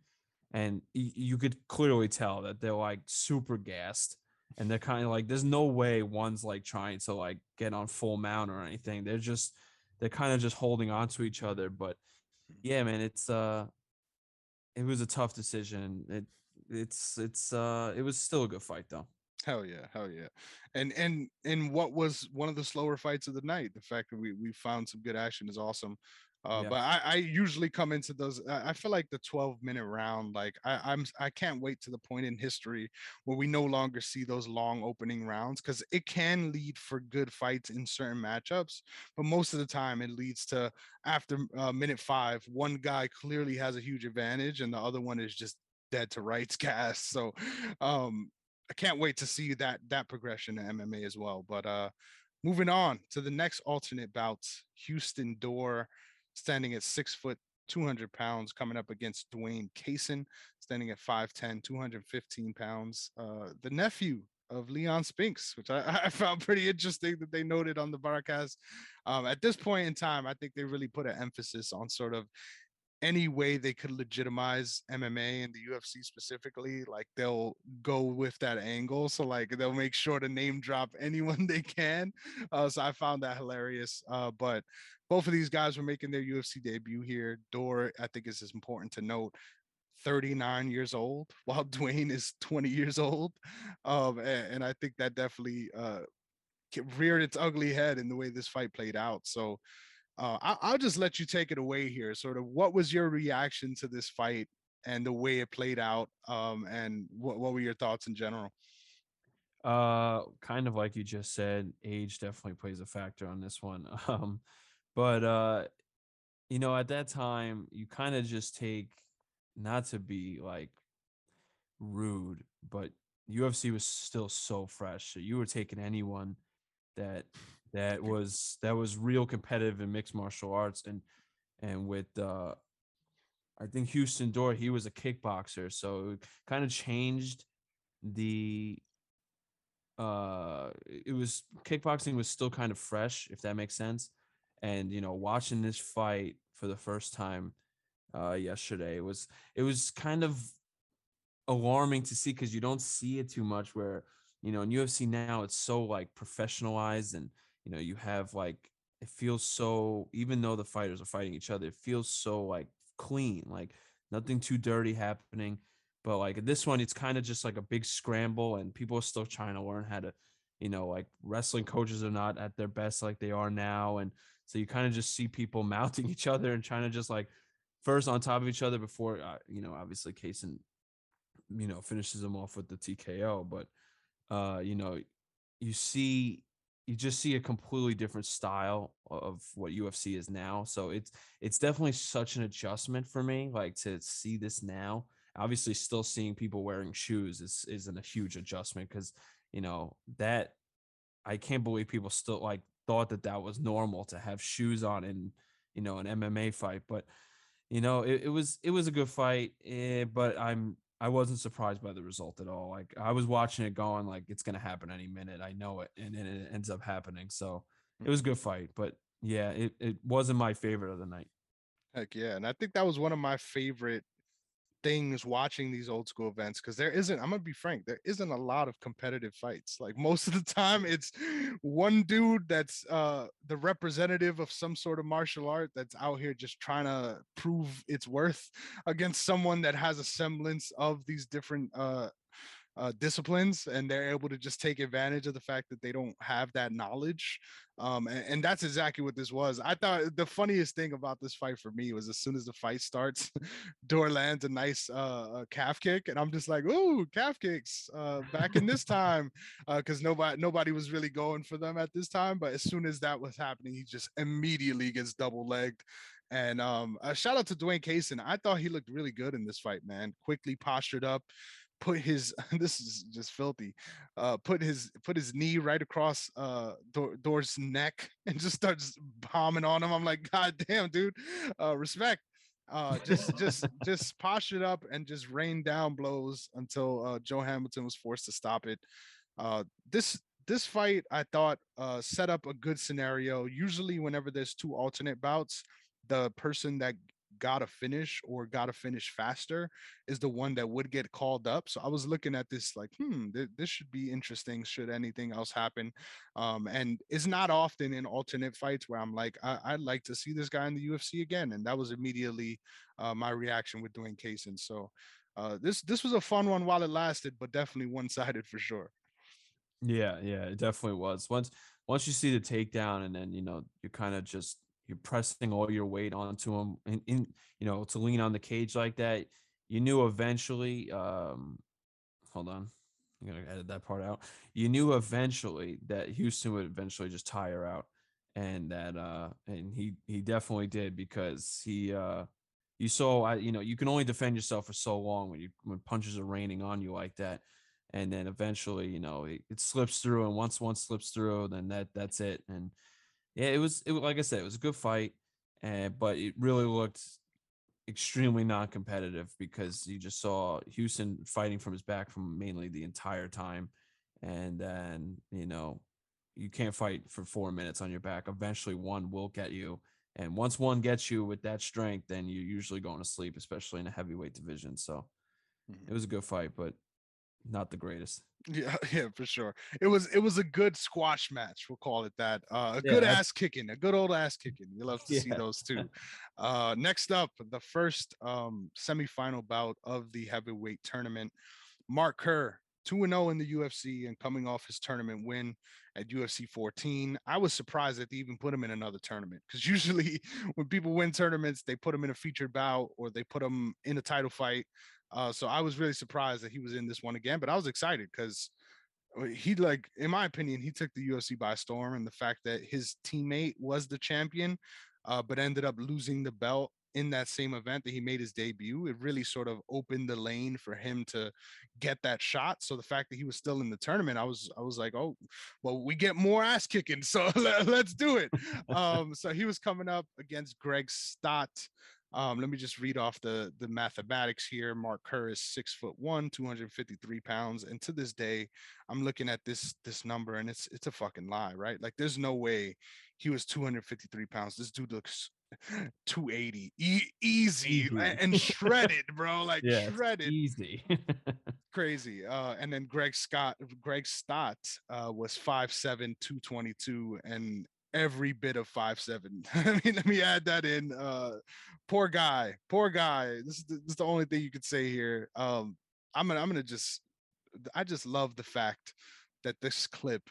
Speaker 2: and y- you could clearly tell that they're like super gassed and they're kind of like there's no way one's like trying to like get on full mount or anything they're just they're kind of just holding on to each other but yeah man it's uh it was a tough decision. It it's it's uh it was still a good fight though.
Speaker 1: Hell yeah, hell yeah. And and and what was one of the slower fights of the night? The fact that we we found some good action is awesome. Uh, yeah. But I, I usually come into those. I feel like the 12 minute round, like I, I'm, I can't wait to the point in history where we no longer see those long opening rounds because it can lead for good fights in certain matchups. But most of the time, it leads to after uh, minute five, one guy clearly has a huge advantage and the other one is just dead to rights cast. So, um, I can't wait to see that that progression in MMA as well. But uh, moving on to the next alternate bouts, Houston Dorr standing at six foot 200 pounds, coming up against Dwayne Cason, standing at 5'10, 215 pounds. Uh, the nephew of Leon Spinks, which I, I, found pretty interesting that they noted on the broadcast. Um, at this point in time, I think they really put an emphasis on sort of any way they could legitimize MMA and the UFC specifically, like they'll go with that angle. So like they'll make sure to name drop anyone they can. Uh, so I found that hilarious. Uh, but both of these guys were making their UFC debut here. Dorr, I think, is important to note. 39 years old, while Dwayne is 20 years old. Um, and, and I think that definitely uh, reared its ugly head in the way this fight played out. So uh, I, will just let you take it away here. Sort of, what was your reaction to this fight and the way it played out? Um, and what, what were your thoughts in general?
Speaker 2: Uh, kind of like you just said, age definitely plays a factor on this one. Um, but uh, you know, at that time, you kind of just take not to be like rude, but UFC was still so fresh. So you were taking anyone that that was that was real competitive in mixed martial arts and and with uh I think Houston Dorr, he was a kickboxer, so it kind of changed the uh it was kickboxing was still kind of fresh if that makes sense and you know watching this fight for the first time uh yesterday it was it was kind of alarming to see because you don't see it too much where you know in UFC now it's so like professionalized and you know you have like it feels so even though the fighters are fighting each other it feels so like clean like nothing too dirty happening. But like this one it's kind of just like a big scramble and people are still trying to learn how to you know like wrestling coaches are not at their best like they are now and so you kind of just see people mounting each other and trying to just like first on top of each other before uh, you know obviously Cason you know finishes him off with the TKO but uh you know you see you just see a completely different style of what UFC is now so it's it's definitely such an adjustment for me like to see this now. Obviously still seeing people wearing shoes is isn't a huge adjustment because you know that I can't believe people still like thought that that was normal to have shoes on in you know an MMA fight but you know it, it was it was a good fight eh, but I'm I wasn't surprised by the result at all. Like I was watching it going like it's gonna happen any minute. I know it, and, and it ends up happening. So it was a good fight, but yeah, it, it wasn't my favorite of the night.
Speaker 1: Heck yeah. And I think that was one of my favorite things watching these old school events because there isn't i'm gonna be frank there isn't a lot of competitive fights. Like most of the time it's one dude that's uh the representative of some sort of martial art that's out here just trying to prove its worth against someone that has a semblance of these different uh uh, disciplines and they're able to just take advantage of the fact that they don't have that knowledge um, and, and, that's exactly what this was i thought the funniest thing about this fight for me was as soon as the fight starts Dorr lands a nice uh, calf kick and i'm just like oh calf kicks uh, back in this time because uh, nobody nobody was really going for them at this time but as soon as that was happening he just immediately gets double legged and um, shout out to Dwayne Cason. I thought he looked really good in this fight, man. Quickly postured up, put his this is just filthy uh put his put his knee right across uh Dorr's neck and just starts bombing on him. I'm like god damn dude uh respect. Uh just just just postured up and just rained down blows until uh joe hamilton was forced to stop it. Uh this this fight i thought uh set up a good scenario. Usually whenever there's two alternate bouts the person that got to finish or got to finish faster is the one that would get called up. So I was looking at this like, hmm, th- this should be interesting. Should anything else happen? Um, and it's not often in alternate fights where I'm like, I- would like to see this guy in the UFC again. And that was immediately uh, my reaction with Dwayne Cason. So uh, this this was a fun one while it lasted, but definitely one sided for sure.
Speaker 2: Yeah, yeah, it definitely was. Once once you see the takedown, and then you know you kind of just you're pressing all your weight onto him and in you know to lean on the cage like that you knew eventually um hold on i'm gonna edit that part out. You knew eventually that houston would eventually just tire out and that uh and he he definitely did because he uh you saw I you know you can only defend yourself for so long when you when punches are raining on you like that and then eventually you know it, it slips through and once one slips through then that that's it and yeah, it was it like I said, it was a good fight, and but it really looked extremely non-competitive because you just saw Houston fighting from his back from mainly the entire time, and then you know you can't fight for four minutes on your back. Eventually, one will get you, and once one gets you with that strength, then you're usually going to sleep, especially in a heavyweight division. So mm-hmm. it was a good fight, but not the greatest.
Speaker 1: Yeah, yeah, for sure. It was it was a good squash match. We'll call it that. Uh, a yeah, good ass kicking, a good old ass kicking. You love to yeah. see those too. Uh, next up, the first um, semifinal bout of the heavyweight tournament. Mark Kerr, two and zero oh in the UFC, and coming off his tournament win at UFC 14. I was surprised that they even put him in another tournament because usually when people win tournaments, they put him in a featured bout or they put him in a title fight. Uh, so I was really surprised that he was in this one again, but I was excited because uh, he like in my opinion he took the UFC by storm and the fact that his teammate was the champion uh, but ended up losing the belt in that same event that he made his debut. It really sort of opened the lane for him to get that shot. So the fact that he was still in the tournament i was i was like oh well we get more ass kicking so let, us do it. Um so he was coming up against greg stott Um, let me just read off the the mathematics here. Mark Kerr is six foot one, 253 pounds, and to this day, I'm looking at this this number and it's it's a fucking lie, right? Like, there's no way he was 253 pounds. This dude looks 280 e- easy,
Speaker 2: Easy.
Speaker 1: and shredded, bro. Like
Speaker 2: Yeah,
Speaker 1: shredded
Speaker 2: easy.
Speaker 1: crazy. Uh, and then Greg Scott, Greg Stott uh, was 5'7", 222, and every bit of five seven. I mean, let me add that in. Uh, poor guy, poor guy. This is the, this is the only thing you could say here. Um, I'm gonna I'm gonna just I just love the fact that this clip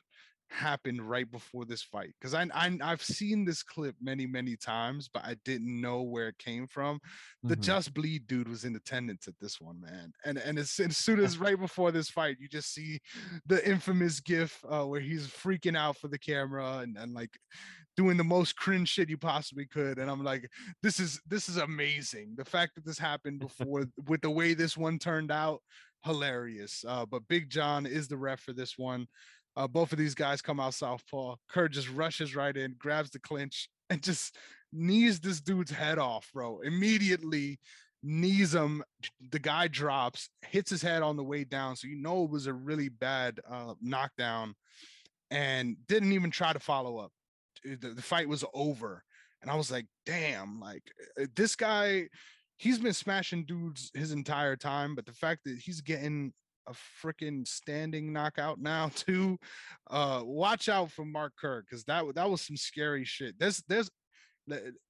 Speaker 1: happened right before this fight because I, I I've seen this clip many many times, but I didn't know where it came from. The
Speaker 2: Mhm.
Speaker 1: Just Bleed dude was in attendance at this one, man, and and as, as soon as right before this fight, you just see the infamous GIF uh, where he's freaking out for the camera and and like doing the most cringe shit you possibly could and i'm like this is this is amazing the fact that this happened before with the way this one turned out hilarious uh but big john is the ref for this one uh both of these guys come out southpaw. Kerr just rushes right in grabs the clinch and just knees this dude's head off bro. Immediately knees him the guy drops hits his head on the way down so you know it was a really bad uh knockdown and didn't even try to follow up. Uh, the, the fight was over and i was like damn like uh, this guy he's been smashing dudes his entire time but the fact that he's getting a freaking standing knockout now too uh watch out for mark kerr because that that was some scary shit there's there's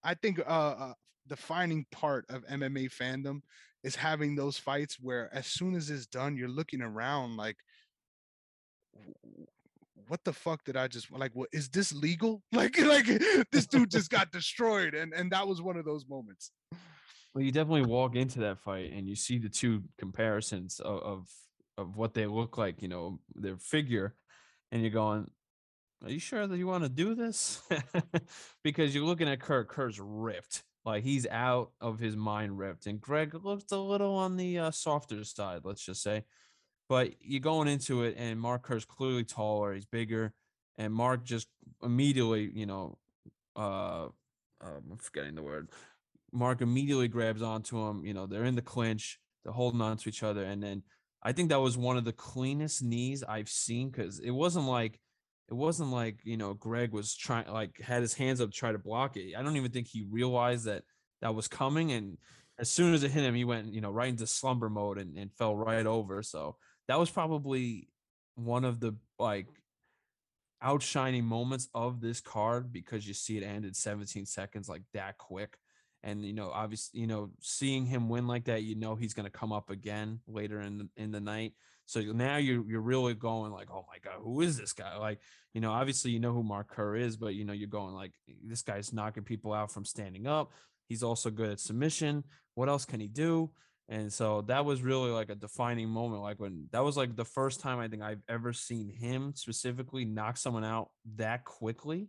Speaker 1: i think uh, uh defining part of mma fandom is having those fights where as soon as it's done you're looking around like "W- w- what the fuck did I just like? What is this legal? Like, like this dude just got destroyed, and and that was one of those moments.
Speaker 2: Well, you definitely walk into that fight and you see the two comparisons of of, of what they look like, you know, their figure, and you're going, "Are you sure that you want to do this?" because you're looking at Kerr. Kerr's ripped, like he's out of his mind, ripped, and Greg looks a little on the uh, softer side, let's just say. But you're going into it, and Mark Kerr's clearly taller, he's bigger, and Mark just immediately, you know, uh, um, I'm forgetting the word. Mark immediately grabs onto him. You know, they're in the clinch, they're holding on to each other. And then I think that was one of the cleanest knees I've seen because it wasn't like, it wasn't like, you know, Greg was trying, like, had his hands up to try to block it. I don't even think he realized that that was coming. And as soon as it hit him, he went, you know, right into slumber mode and, and fell right over. So that was probably one of the like outshining moments of this card because you see it ended 17 seconds like that quick and you know obviously you know seeing him win like that you know he's going to come up again later in the, in the night. So now you're you're really going like oh my god who is this guy? Like you know obviously you know who Mark Kerr is but you know you're going like this guy's knocking people out from standing up. He's also good at submission. What else can he do? And so that was really like a defining moment. Like when that was like the first time I think I've ever seen him specifically knock someone out that quickly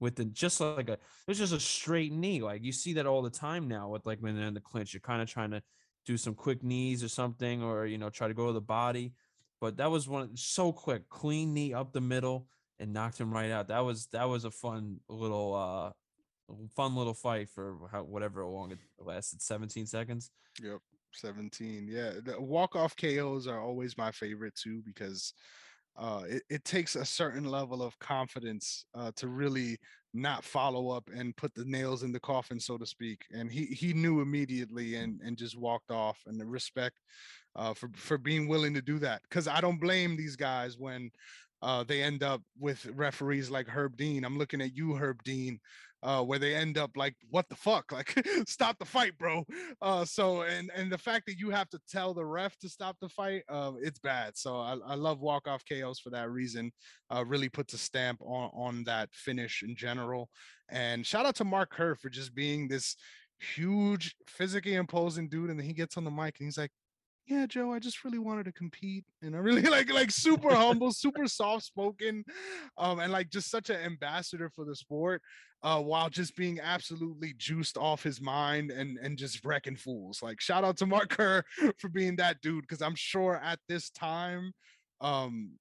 Speaker 2: with the just like a it was just a straight knee. Like you see that all the time now with like when they're in the clinch, you're kind of trying to do some quick knees or something, or you know, try to go to the body. But that was one so quick, clean knee up the middle and knocked him right out. That was that was a fun little uh fun little fight for how whatever long it lasted 17 seconds.
Speaker 1: Yep, seventeen. Yeah, the walk off KOs are always my favorite too because uh, it, it takes a certain level of confidence uh, to really not follow up and put the nails in the coffin, so to speak. And he he knew immediately and and just walked off. And the respect uh, for for being willing to do that because I don't blame these guys when uh, they end up with referees like Herb Dean. I'm looking at you, Herb Dean, uh, where they end up like, what the fuck? Like, stop the fight, bro. Uh, so and and the fact that you have to tell the ref to stop the fight, uh, it's bad. So I, I love walk off KOs for that reason. Uh, really puts a stamp on on that finish in general. And shout out to Mark Kerr for just being this huge, physically imposing dude. And then he gets on the mic and he's like yeah joe i just really wanted to compete and i really like like super humble super soft spoken um and like just such an ambassador for the sport uh while just being absolutely juiced off his mind and and just wrecking fools like shout out to mark kerr for being that dude because i'm sure at this time um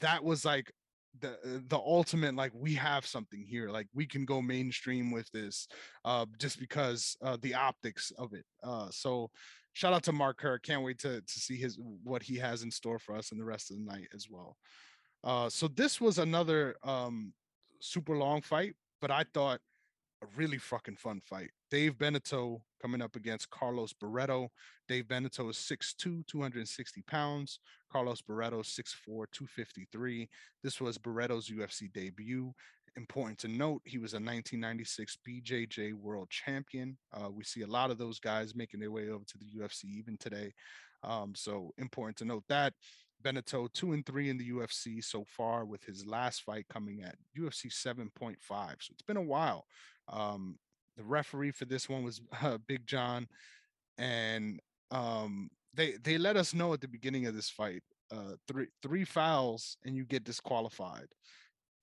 Speaker 1: that was like the uh, the ultimate like we have something here like we can go mainstream with this uh just because uh the optics of it uh so shout out to mark Kerr. can't wait to to see his what he has in store for us in the rest of the night as well uh so this was another um super long fight but i thought a really fucking fun fight. Dave Beneteau coming up against Carlos Barreto. Dave Beneteau is 6'2, 260 pounds. Carlos Barreto, 6'4, 253. This was Barreto's UFC debut. Important to note, he was a 1996 BJJ world champion. Uh, we see a lot of those guys making their way over to the UFC even today. Um, so important to note that. Beneteau two and three in the UFC so far, with his last fight coming at UFC 7.5. So it's been a while. Um, the referee for this one was uh, Big John, and um, they they let us know at the beginning of this fight uh, three three fouls and you get disqualified.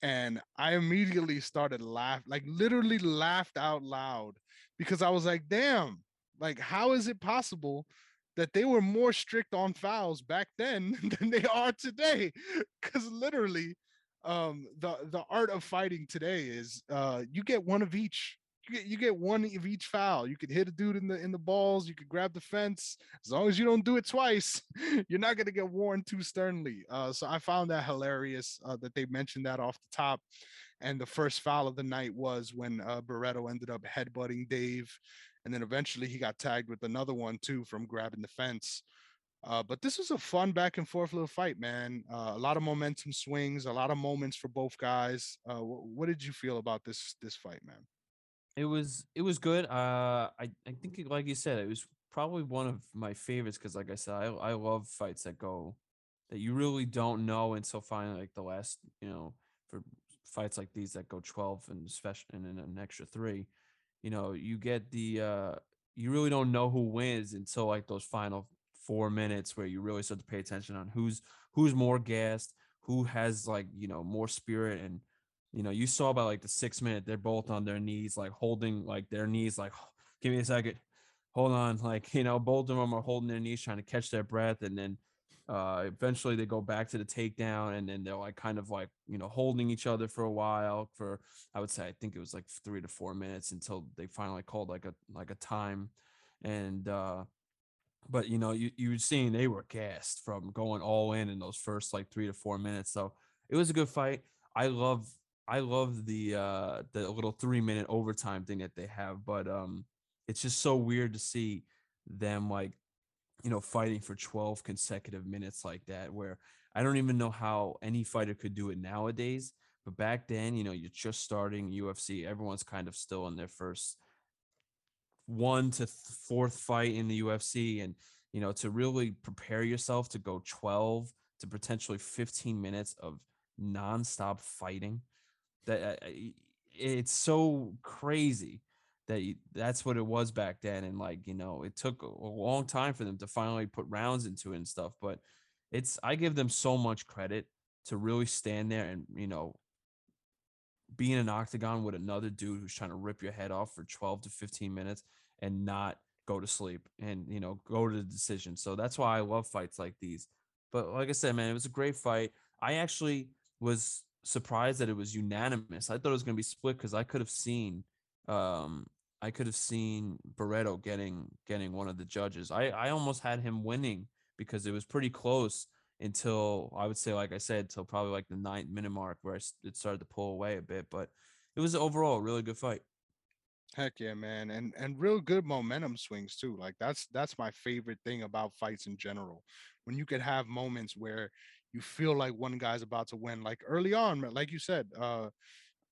Speaker 1: And I immediately started laugh, like literally laughed out loud because I was like, damn, like how is it possible that they were more strict on fouls back then than they are today? Because literally um the the art of fighting today is uh you get one of each you get you get one of each foul you could hit a dude in the in the balls you could grab the fence as long as you don't do it twice you're not going to get warned too sternly uh so i found that hilarious uh, that they mentioned that off the top and the first foul of the night was when uh, Barreto ended up headbutting Dave, and then eventually he got tagged with another one too from grabbing the fence. Uh, but this was a fun back and forth little fight, man. Uh, a lot of momentum swings, a lot of moments for both guys. Uh, wh- what did you feel about this this fight, man?
Speaker 2: It was it was good. Uh, I I think it- like you said, it was probably one of my favorites because, like I said, I I love fights that go that you really don't know until finally like the last you know for fights like these that go twelve and special and then an extra three, you know you get the uh you really don't know who wins until like those final four minutes where you really start to pay attention on who's who's more gassed, who has like you know more spirit, and you know you saw by like the six minute they're both on their knees, like holding like their knees, like give me a second, hold on, like you know both of them are holding their knees trying to catch their breath, and then uh eventually they go back to the takedown and then they're like kind of like you know holding each other for a while for i would say i think it was like three to four minutes until they finally called like a like a time and uh but you know, you you were seeing they were gassed from going all in in those first like three to four minutes. So it was a good fight. I love I love the uh the little three minute overtime thing that they have, but um it's just so weird to see them like you know fighting for 12 consecutive minutes like that where I don't even know how any fighter could do it nowadays. But back then, you know, you're just starting UFC, everyone's kind of still in their first one to th- fourth fight in the UFC and you know to really prepare yourself to go 12 to potentially 15 minutes of nonstop fighting that uh, it's so crazy that you, that's what it was back then and like you know it took a long time for them to finally put rounds into it and stuff but it's I give them so much credit to really stand there and you know be in an octagon with another dude who's trying to rip your head off for 12 to 15 minutes and not go to sleep and you know go to the decision. So that's why I love fights like these. But like I said, man, it was a great fight. I actually was surprised that it was unanimous. I thought it was going to be split because I could have seen um I could have seen Barreto getting getting one of the judges. I I almost had him winning because it was pretty close until I would say, like I said, till probably like the ninth minute mark where it started to pull away a bit. But it was overall a really good fight.
Speaker 1: Heck yeah, man. And and real good momentum swings too. Like that's that's my favorite thing about fights in general. When you could have moments where you feel like one guy's about to win. Like early on, like you said, uh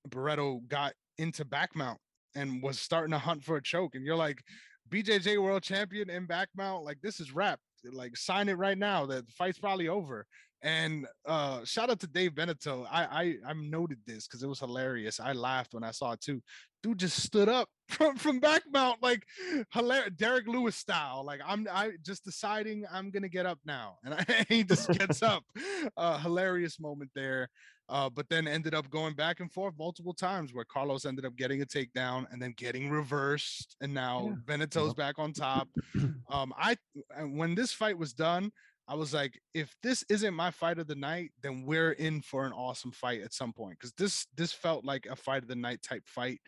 Speaker 1: Barreto got into back mount and was starting to hunt for a choke. And you're like, BJJ world champion in back mount, like this is rap. Like sign it right now. The fight's probably over. And uh shout out to Dave Beneteau. I I I noted this because it was hilarious. I laughed when I saw it too. Dude just stood up from from back mount like hilarious Derrick Lewis style. Like I'm I just deciding I'm gonna get up now, and I, he just gets up. Uh, hilarious moment there. Uh, but then ended up going back and forth multiple times where Carlos ended up getting a takedown and then getting reversed, and now yeah. Beneteau's back on top. Um, I when this fight was done, I was like, if this isn't my fight of the night, then we're in for an awesome fight at some point. Because this this felt like a fight of the night type fight.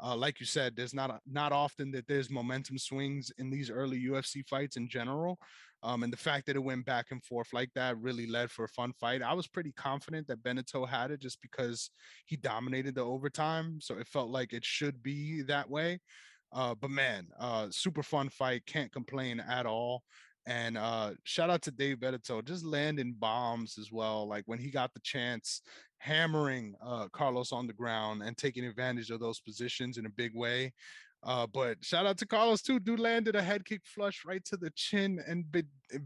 Speaker 1: Uh, like you said, there's not a, not often that there's momentum swings in these early UFC fights in general. Um, and the fact that it went back and forth like that really led for a fun fight. I was pretty confident that Beneteau had it just because he dominated the overtime. So it felt like it should be that way. Uh, but man, uh, super fun fight. Can't complain at all. And uh, shout out to Dave Beneteau, just landing bombs as well. Like when he got the chance, hammering uh, Carlos on the ground and taking advantage of those positions in a big way. Uh, but shout out to Carlos too. Dude landed a head kick flush right to the chin, and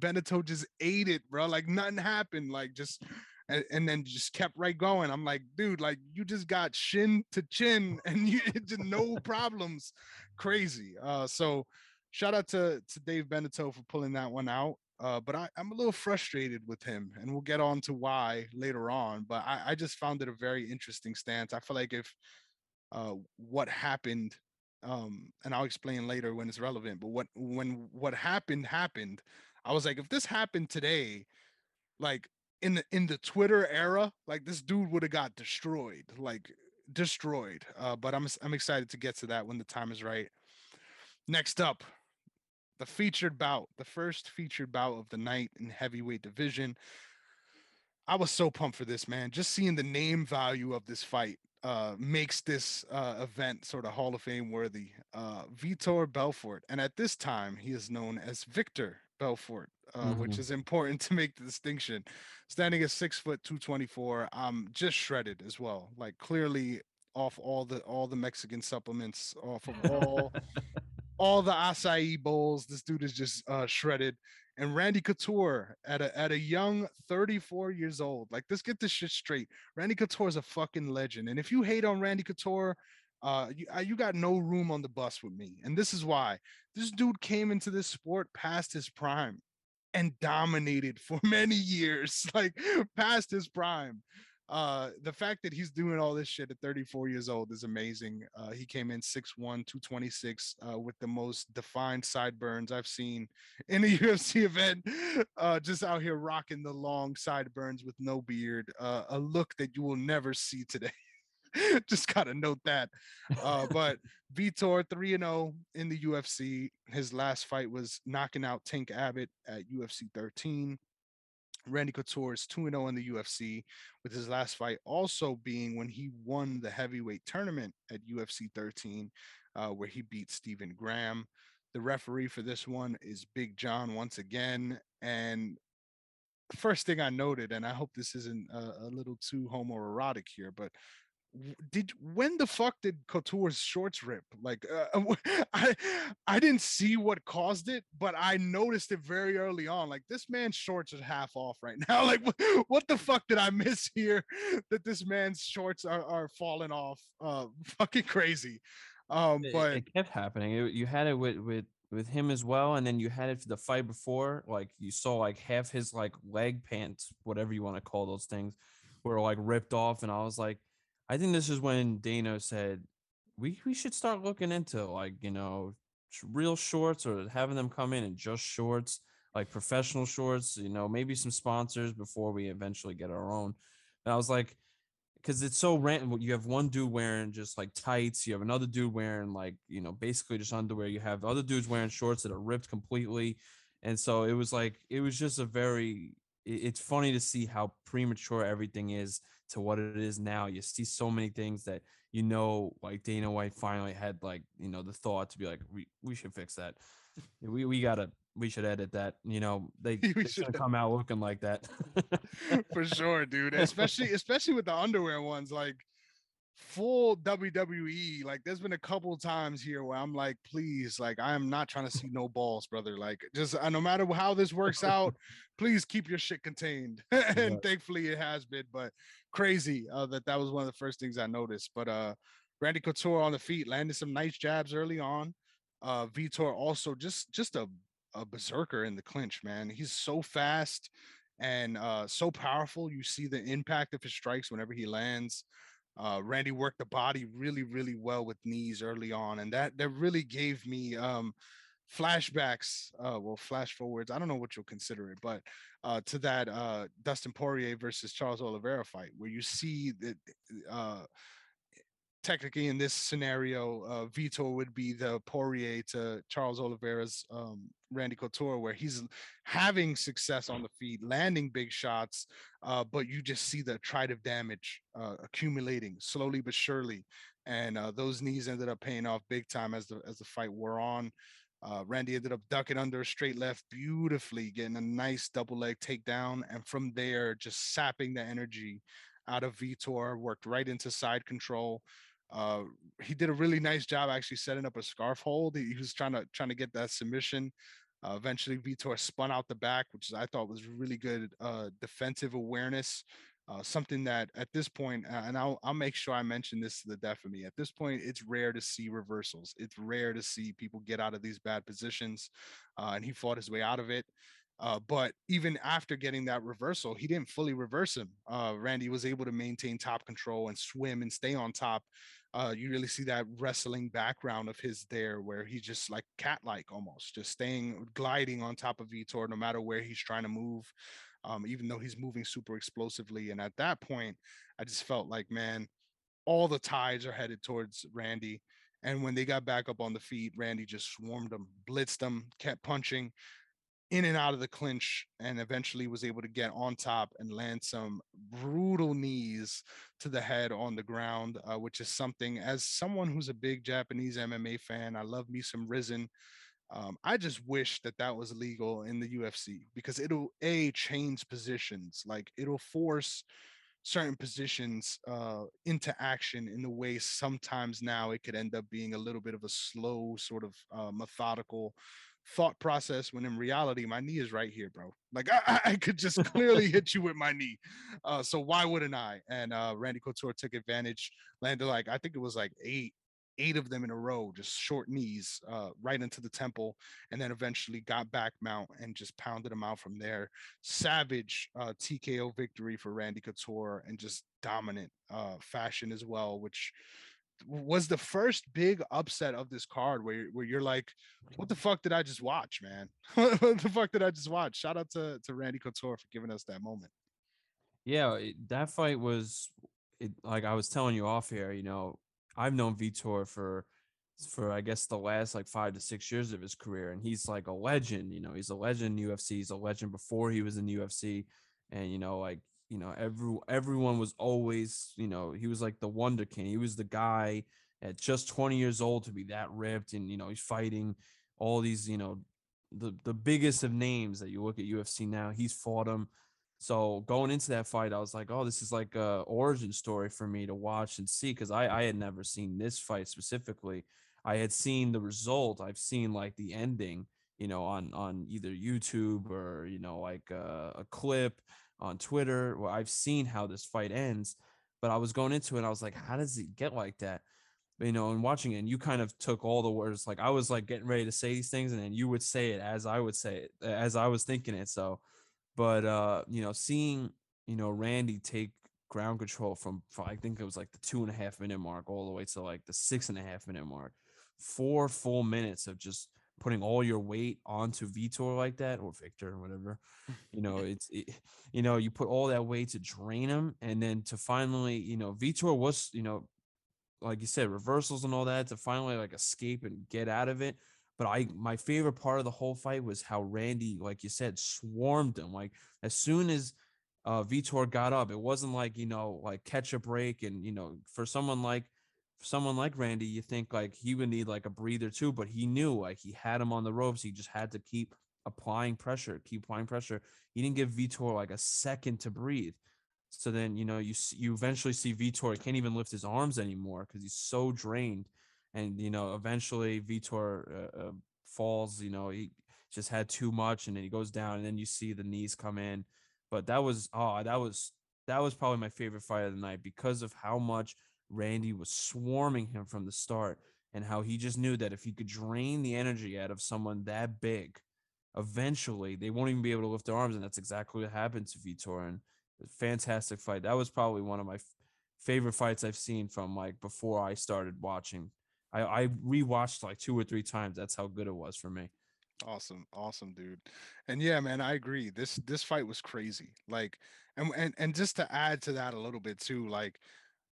Speaker 1: Beneteau just ate it, bro. Like nothing happened. Like just and, and, then just kept right going. I'm like, dude, like you just got shin to chin, and you just no problems. Crazy. Uh, so shout out to to Dave Beneteau for pulling that one out. Uh, but I, am a little frustrated with him, and we'll get on to why later on. But I, I just found it a very interesting stance. I feel like if uh, what happened, um, and I'll explain later when it's relevant. But what when what happened happened, I was like, if this happened today, like in the in the Twitter era, like this dude would have got destroyed, like destroyed. Uh, but I'm I'm excited to get to that when the time is right. Next up, the featured bout, the first featured bout of the night in heavyweight division. I was so pumped for this, man. Just seeing the name value of this fight uh, makes this uh, event sort of Hall of Fame worthy. Uh, Vitor Belfort, and at this time he is known as Victor Belfort, uh, mm-hmm. which is important to make the distinction. Standing at six foot two twenty four, um, just shredded as well. Like clearly off all the all the Mexican supplements, off of all all the acai bowls. This dude is just uh, shredded. And Randy Couture at a at a young 34 years old. Like, let's get this shit straight. Randy Couture is a fucking legend. And if you hate on Randy Couture, uh, you, you got no room on the bus with me. And this is why this dude came into this sport past his prime and dominated for many years, like past his prime uh the fact that he's doing all this shit at 34 years old is amazing. Uh he came in 6'1 226 uh with the most defined sideburns i've seen in a ufc event. Uh just out here rocking the long sideburns with no beard uh a look that you will never see today. Just gotta note that. Uh but vitor 3 and 0 in the ufc his last fight was knocking out tank abbott at ufc 13 Randy Couture is 2 0 in the UFC, with his last fight also being when he won the heavyweight tournament at UFC 13, uh, where he beat Steven Graham. The referee for this one is Big John once again. And first thing I noted, and I hope this isn't a, a little too homoerotic here, but did when the fuck did Couture's shorts rip? Like, uh, I I didn't see what caused it, but I noticed it very early on. Like, this man's shorts are half off right now. Like, what the fuck did I miss here? That this man's shorts are are falling off. Uh, fucking crazy. Um,
Speaker 2: it,
Speaker 1: but
Speaker 2: it kept happening. It, you had it with with with him as well, and then you had it for the fight before. Like, you saw like half his like leg pants, whatever you want to call those things, were like ripped off, and I was like I think this is when Dana said we we should start looking into like you know real shorts or having them come in in just shorts, like professional shorts. You know, maybe some sponsors before we eventually get our own. And I was like, because it's so random. You have one dude wearing just like tights. You have another dude wearing like you know basically just underwear. You have other dudes wearing shorts that are ripped completely, and so it was like it was just a very. It's funny to see how premature everything is to what it is now. You see so many things that you know, like Dana White finally had like you know the thought to be like, we we should fix that. We we gotta we should edit that. You know, they, they should come out looking like that.
Speaker 1: For sure, dude. Especially especially with the underwear ones, like full WWE. Like there's been a couple times here where I'm like, please, like I am not trying to see no balls, brother. Like just uh, no matter how this works out, please keep your shit contained. and yeah. thankfully it has been, but crazy uh, that that was one of the first things I noticed. But uh Randy Couture on the feet landed some nice jabs early on. Uh Vitor also just just a a berserker in the clinch, man. He's so fast and uh so powerful. You see the impact of his strikes whenever he lands. Uh, Randy worked the body really, really well with knees early on, and that that really gave me um, flashbacks, uh, well, flash forwards. I don't know what you'll consider it, but uh, to that uh, Dustin Poirier versus Charles Oliveira fight, where you see that uh, technically in this scenario, uh, Vitor would be the Poirier to Charles Oliveira's um, Randy Couture, where he's having success on the feet, landing big shots, uh, but you just see the of damage uh, accumulating slowly but surely, and uh, those knees ended up paying off big time as the as the fight wore on. Uh, Randy ended up ducking under a straight left beautifully, getting a nice double leg takedown, and from there just sapping the energy out of Vitor. Worked right into side control. Uh, he did a really nice job actually setting up a scarf hold. He, he was trying to trying to get that submission. Uh, eventually, Vitor spun out the back, which I thought was really good uh, defensive awareness. Uh, something that at this point, and I'll, I'll make sure I mention this to the death of me. At this point, it's rare to see reversals. It's rare to see people get out of these bad positions, uh, and he fought his way out of it. Uh, but even after getting that reversal, he didn't fully reverse him. Uh, Randy was able to maintain top control and swim and stay on top uh, you really see that wrestling background of his there, where he's just like cat-like almost, just staying gliding on top of Vitor no matter where he's trying to move, um, even though he's moving super explosively. And at that point, I just felt like, man, all the tides are headed towards Randy. And when they got back up on the feet, Randy just swarmed them, blitzed them, kept punching in and out of the clinch and eventually was able to get on top and land some brutal knees to the head on the ground, uh, which is something as someone who's a big Japanese MMA fan, I love me some Rizin. Um, I just wish that that was legal in the UFC because it'll a change positions, like it'll force certain positions uh, into action in the way sometimes now it could end up being a little bit of a slow sort of uh, methodical thought process when in reality my knee is right here bro. Like i, I could just clearly hit you with my knee. Uh, so why wouldn't i? And uh, randy couture took advantage landed like i think it was like eight eight of them in a row just short knees uh, right into the temple and then eventually got back mount and just pounded him out from there. Savage uh, tko victory for randy couture and just dominant uh, fashion as well which was the first big upset of this card where, where you're like, what the fuck did I just watch, man? what the fuck did I just watch? Shout out to, to Randy Couture for giving us that moment.
Speaker 2: Yeah, it, that fight was it, like I was telling you off here, you know, I've known Vitor for for I guess the last like five to six years of his career, and he's like a legend. You know, he's a legend in UFC. He's a legend before he was in UFC, and you know, like you know, every everyone was always, you know, he was like the wonder king. He was the guy at just 20 years old to be that ripped, and you know, he's fighting all these, you know, the the biggest of names that you look at UFC now. He's fought them. So going into that fight, I was like, oh, this is like a origin story for me to watch and see because I I had never seen this fight specifically. I had seen the result. I've seen like the ending, you know, on on either YouTube or you know like a, a clip on Twitter where I've seen how this fight ends, but I was going into it, I was like, how does it get like that? You know, and watching it, and you kind of took all the words, like I was like getting ready to say these things, and then you would say it as I would say it, as I was thinking it. So, but uh, you know, seeing you know Randy take ground control from I think it was like the two and a half minute mark all the way to like the six and a half minute mark, four full minutes of just putting all your weight onto Vitor like that or Victor or whatever. You know, it's it, you know, you put all that weight to drain him and then to finally, you know, Vitor was, you know, like you said, reversals and all that to finally like escape and get out of it. But I my favorite part of the whole fight was how Randy, like you said, swarmed him. Like as soon as uh Vitor got up, it wasn't like, you know, like catch a break and you know, for someone like someone like Randy, you think like he would need like a breather too, but he knew like he had him on the ropes. He just had to keep applying pressure, keep applying pressure. He didn't give Vitor like a second to breathe. So then you know you you eventually see Vitor can't even lift his arms anymore because he's so drained, and you know eventually Vitor uh, uh, falls. You know he just had too much, and then he goes down, and then you see the knees come in. But that was oh that was that was probably my favorite fight of the night because of how much Randy was swarming him from the start and how he just knew that if he could drain the energy out of someone that big, eventually they won't even be able to lift their arms. And that's exactly what happened to Vitor. And fantastic fight. That was probably one of my f- favorite fights I've seen from like before I started watching. I, I rewatched like two or three times. That's how good it was for me.
Speaker 1: Awesome, awesome, dude. And yeah, man, I agree. This this fight was crazy. Like, and and and just to add to that a little bit too, like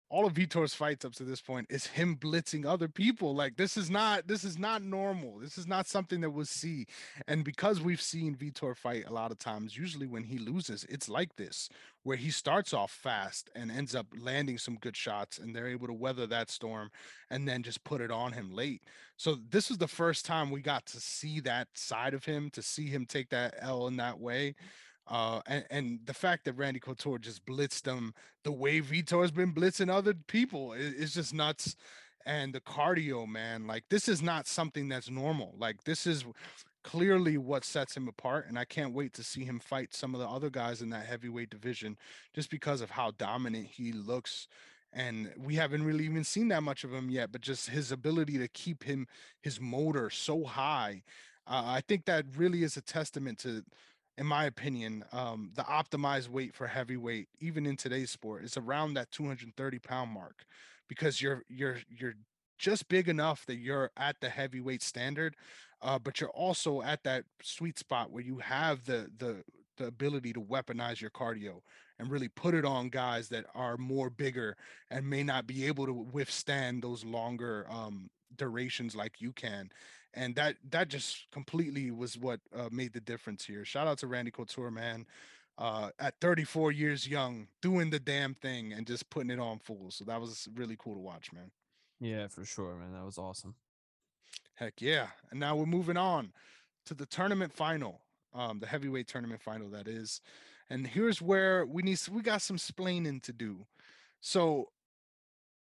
Speaker 1: all of Vitor's fights up to this point is him blitzing other people. Like this is not this is not normal. This is not something that we'll see. And because we've seen Vitor fight a lot of times, usually when he loses, it's like this, where he starts off fast and ends up landing some good shots, and they're able to weather that storm and then just put it on him late. So this was the first time we got to see that side of him, to see him take that L in that way. Uh, and, and the fact that Randy Couture just blitzed him the way Vitor has been blitzing other people is, is just nuts. And the cardio, man, like this is not something that's normal. Like this is clearly what sets him apart. And I can't wait to see him fight some of the other guys in that heavyweight division just because of how dominant he looks. And we haven't really even seen that much of him yet, but just his ability to keep him, his motor so high. Uh, I think that really is a testament to in my opinion, um, the optimized weight for heavyweight, even in today's sport, is around that 230 pound mark, because you're you're you're just big enough that you're at the heavyweight standard, uh, but you're also at that sweet spot where you have the the the ability to weaponize your cardio and really put it on guys that are more bigger and may not be able to withstand those longer um, durations like you can and that that just completely was what uh, made the difference here. Shout out to Randy Couture, man. Uh, at 34 years young, doing the damn thing and just putting it on full. So that was really cool to watch, man.
Speaker 2: Yeah, for sure, man. That was awesome.
Speaker 1: Heck yeah! And now we're moving on to the tournament final, um, the heavyweight tournament final that is. And here's where we need we got some splaining to do. So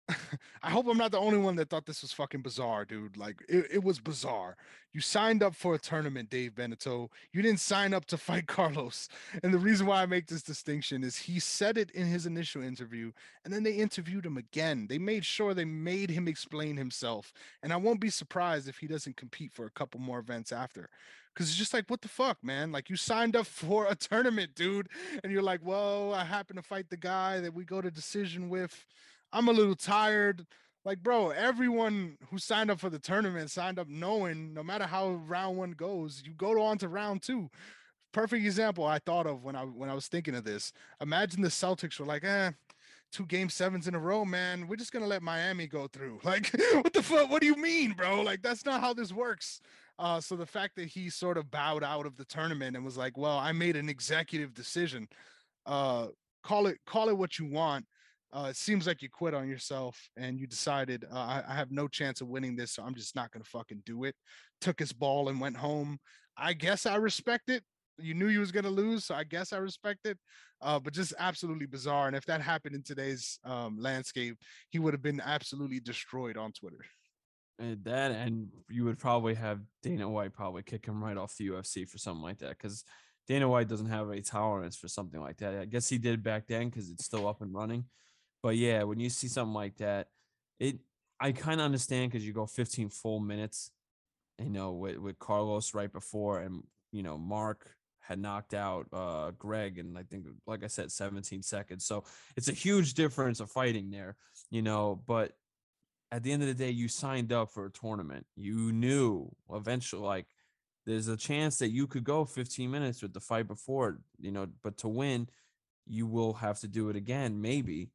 Speaker 1: I hope I'm not the only one that thought this was fucking bizarre, dude. Like it, it was bizarre. You signed up for a tournament, Dave Beneteau. You didn't sign up to fight Carlos. And the reason why I make this distinction is he said it in his initial interview, and then they interviewed him again. They made sure they made him explain himself. And I won't be surprised if he doesn't compete for a couple more events after. Cause it's just like, what the fuck, man? Like you signed up for a tournament, dude. And you're like, well, I happen to fight the guy that we go to decision with I'm a little tired. Like, bro, everyone who signed up for the tournament signed up knowing no matter how round one goes, you go on to round two. Perfect example I thought of when I when I was thinking of this. Imagine the Celtics were like, eh, two game sevens in a row, man. We're just gonna let Miami go through. Like, what the fuck? What do you mean, bro? Like, that's not how this works. Uh, so the fact that he sort of bowed out of the tournament and was like, well, I made an executive decision. Uh, call it call it what you want uh, it seems like you quit on yourself and you decided uh, I, I, have no chance of winning this, so I'm just not going to fucking do it. Took his ball and went home. I guess I respect it. You knew you was going to lose, so I guess I respect it. Uh, but just absolutely bizarre. And if that happened in today's um, landscape, he would have been absolutely destroyed on Twitter.
Speaker 2: And that, and you would probably have Dana White probably kick him right off the UFC for something like that because Dana White doesn't have a tolerance for something like that. I guess he did back then because it's still up and running. But yeah, when you see something like that, it I kind of understand because you go 15 full minutes, you know, with, with Carlos right before, and you know, Mark had knocked out uh Greg and I think like I said 17 seconds. So it's a huge difference of fighting there, you know, but at the end of the day you signed up for a tournament. You knew eventually like there's a chance that you could go 15 minutes with the fight before, you know, but to win you will have to do it again maybe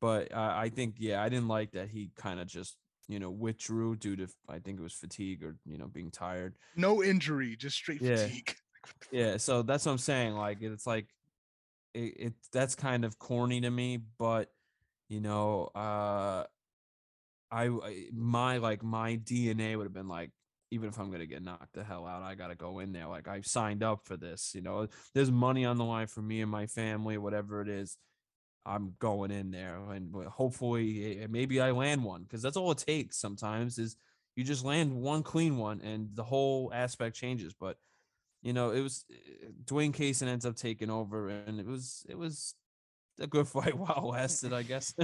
Speaker 2: but uh, I think, yeah, I didn't like that he kind of just, you know, withdrew due to, I think it was fatigue or, you know, being tired.
Speaker 1: No injury, just straight yeah. fatigue.
Speaker 2: yeah. So that's what I'm saying. Like, it's like, it, it that's kind of corny to me, but, you know, uh, I, my, like, my DNA would have been like, even if I'm going to get knocked the hell out, I got to go in there. Like I've signed up for this, you know, there's money on the line for me and my family, whatever it is. I'm going in there and hopefully maybe I land one because that's all it takes sometimes is you just land one clean one and the whole aspect changes. But you know, it was eh, Dwayne Cason ends up taking over and it was it was a good fight while lasted, I guess.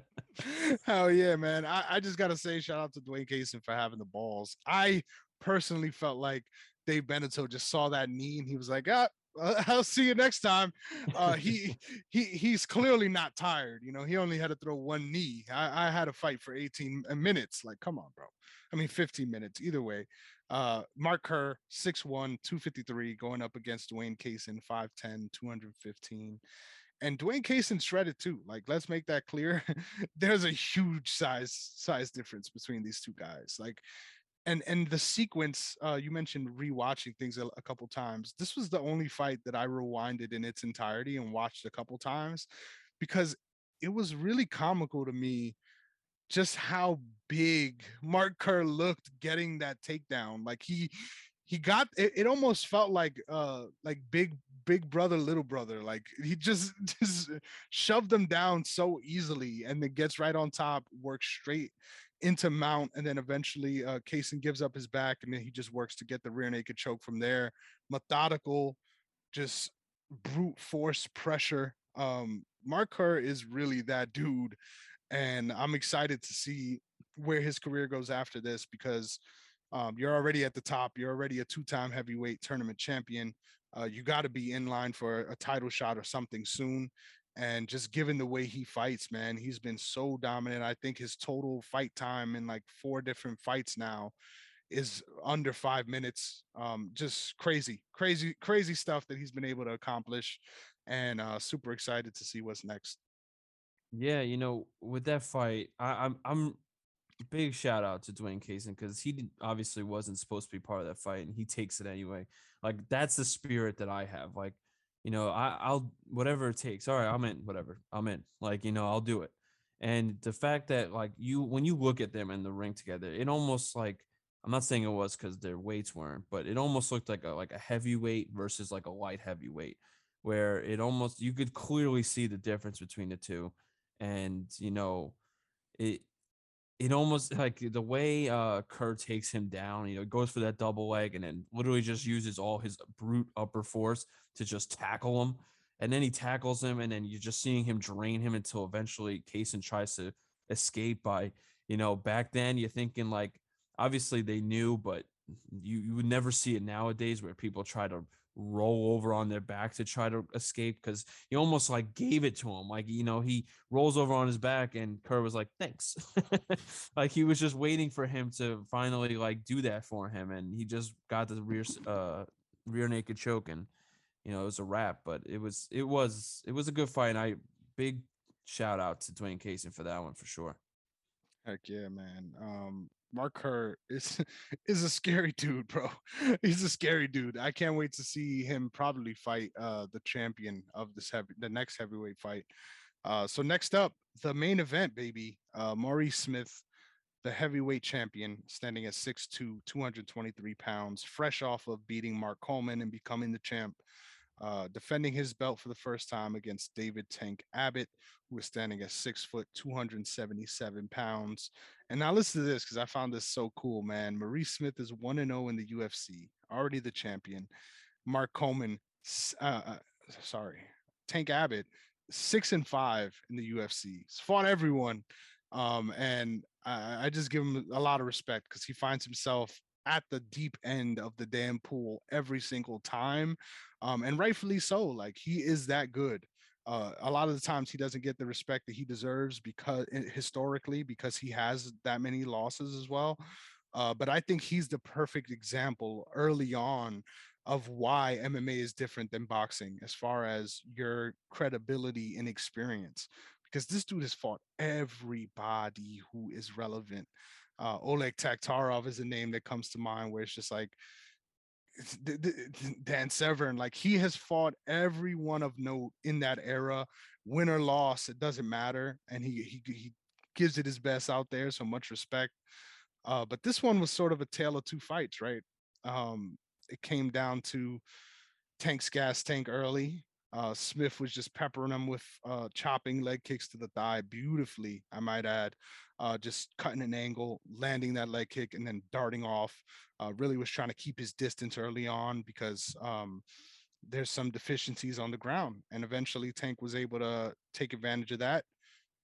Speaker 1: Hell yeah, man. I, I just gotta say shout out to Dwayne Cason for having the balls. I personally felt like Dave Beneteau just saw that knee and he was like, ah, uh, I'll see you next time. Uh, he he he's clearly not tired. You know, he only had to throw one knee. I, I had a fight for 18 minutes. Like, come on, bro. I mean, 15 minutes. Either way, Uh, Mark Kerr, 6'1, 253, going up against Dwayne Cason, 5'10, 215. And Dwayne Cason shredded too. Like, let's make that clear. There's a huge size size difference between these two guys. Like, and and the sequence uh, you mentioned rewatching things a, a, couple times. This was the only fight that I rewinded in its entirety and watched a couple times because it was really comical to me just how big Mark Kerr looked getting that takedown. Like he he got it, it almost felt like uh like big big brother little brother like he just just shoved them down so easily and then gets right on top works straight into mount and then eventually uh Cason gives up his back and then he just works to get the rear naked choke from there methodical just brute force pressure um Mark Kerr is really that dude and I'm excited to see where his career goes after this because um, you're already at the top. You're already a two-time heavyweight tournament champion. Uh, you got to be in line for a title shot or something soon. And just given the way he fights, man, he's been so dominant. I think his total fight time in like four different fights now is under five minutes. Um, just crazy, crazy, crazy stuff that he's been able to accomplish. And uh, super excited to see what's next.
Speaker 2: Yeah, you know, with that fight, I, I'm I'm big shout out to Dwayne Cason because he obviously wasn't supposed to be part of that fight, and he takes it anyway. Like that's the spirit that I have. Like, you know, I, I'll whatever it takes. All right, I'm in. Whatever, I'm in. Like, you know, I'll do it. And the fact that like you, when you look at them in the ring together, it almost like I'm not saying it was because their weights weren't, but it almost looked like a like a heavyweight versus like a light heavyweight, where it almost you could clearly see the difference between the two and you know it it almost like the way uh Kerr takes him down, you know, goes for that double leg and then literally just uses all his brute upper force to just tackle him. And then he tackles him, and then you're just seeing him drain him until eventually Cason tries to escape by, you know, back then you're thinking like obviously they knew, but you, you would never see it nowadays where people try to roll over on their back to try to escape because he almost like gave it to him. Like, you know, he rolls over on his back and Kerr was like, thanks. like he was just waiting for him to finally like do that for him. And he just got the rear uh rear naked choke and you know it was a wrap. But it was it was it was a good fight. And I big shout out to Dwayne Cason for that one for sure.
Speaker 1: Heck yeah, man. Um, Mark Kerr is is a scary dude, bro. He's a scary dude. I can't wait to see him probably fight uh the champion of this heavy the next heavyweight fight. Uh so next up, the main event, baby. Uh Maurice Smith, the heavyweight champion, standing at 6'2, 223 pounds, fresh off of beating Mark Coleman and becoming the champ uh, defending his belt for the first time against David Tank Abbott, who was standing at six foot, 277 pounds. And now listen to this because I found this so cool, man. Maurice Smith is 1 and 0 in the UFC, already the champion. Mark Coleman, uh, uh, sorry, Tank Abbott, six and five in the UFC. He's fought everyone. Um, and I, I just give him a lot of respect because he finds himself at the deep end of the damn pool every single time. Um, and rightfully so. Like he is that good. Uh, a lot of the times he doesn't get the respect that he deserves because historically because he has that many losses as well. Uh, but I think he's the perfect example early on of why MMA is different than boxing as far as your credibility and experience. Because this dude has fought everybody who is relevant uh, Oleg Taktarov is a name that comes to mind where it's just like Dan Severn, like he has fought everyone of note in that era, win or loss, it doesn't matter, and he he he gives it his best out there. So much respect. Uh, but this one was sort of a tale of two fights, right? Um, it came down to Tank's gas tank early. Uh, Smith was just peppering him with uh, chopping leg kicks to the thigh beautifully, I might add uh, just cutting an angle, landing that leg kick, and then darting off. Uh, really was trying to keep his distance early on because um, there's some deficiencies on the ground. And eventually, Tank was able to take advantage of that,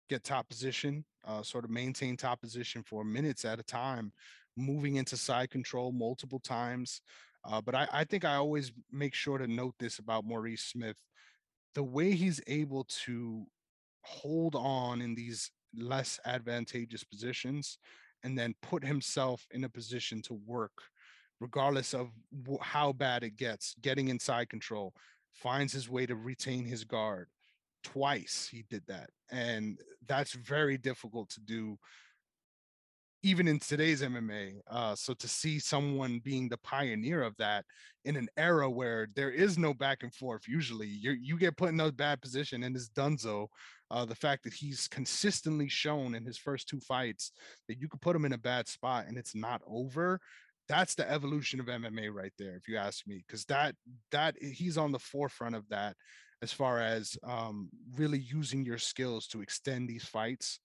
Speaker 1: get top position, uh, sort of maintain top position for minutes at a time, moving into side control multiple times. Uh, but I, I think I always make sure to note this about Maurice Smith the way he's able to hold on in these less advantageous positions and then put himself in a position to work regardless of how bad it gets, getting inside control, finds his way to retain his guard. Twice he did that. And that's very difficult to do even in today's MMA. Uh, so to see someone being the pioneer of that in an era where there is no back and forth, usually you you get put in a bad position and it's Dunzo. Uh, the fact that he's consistently shown in his first two fights that you could put him in a bad spot and it's not over. That's the evolution of MMA right there, if you ask me, because that that he's on the forefront of that as far as um, really using your skills to extend these fights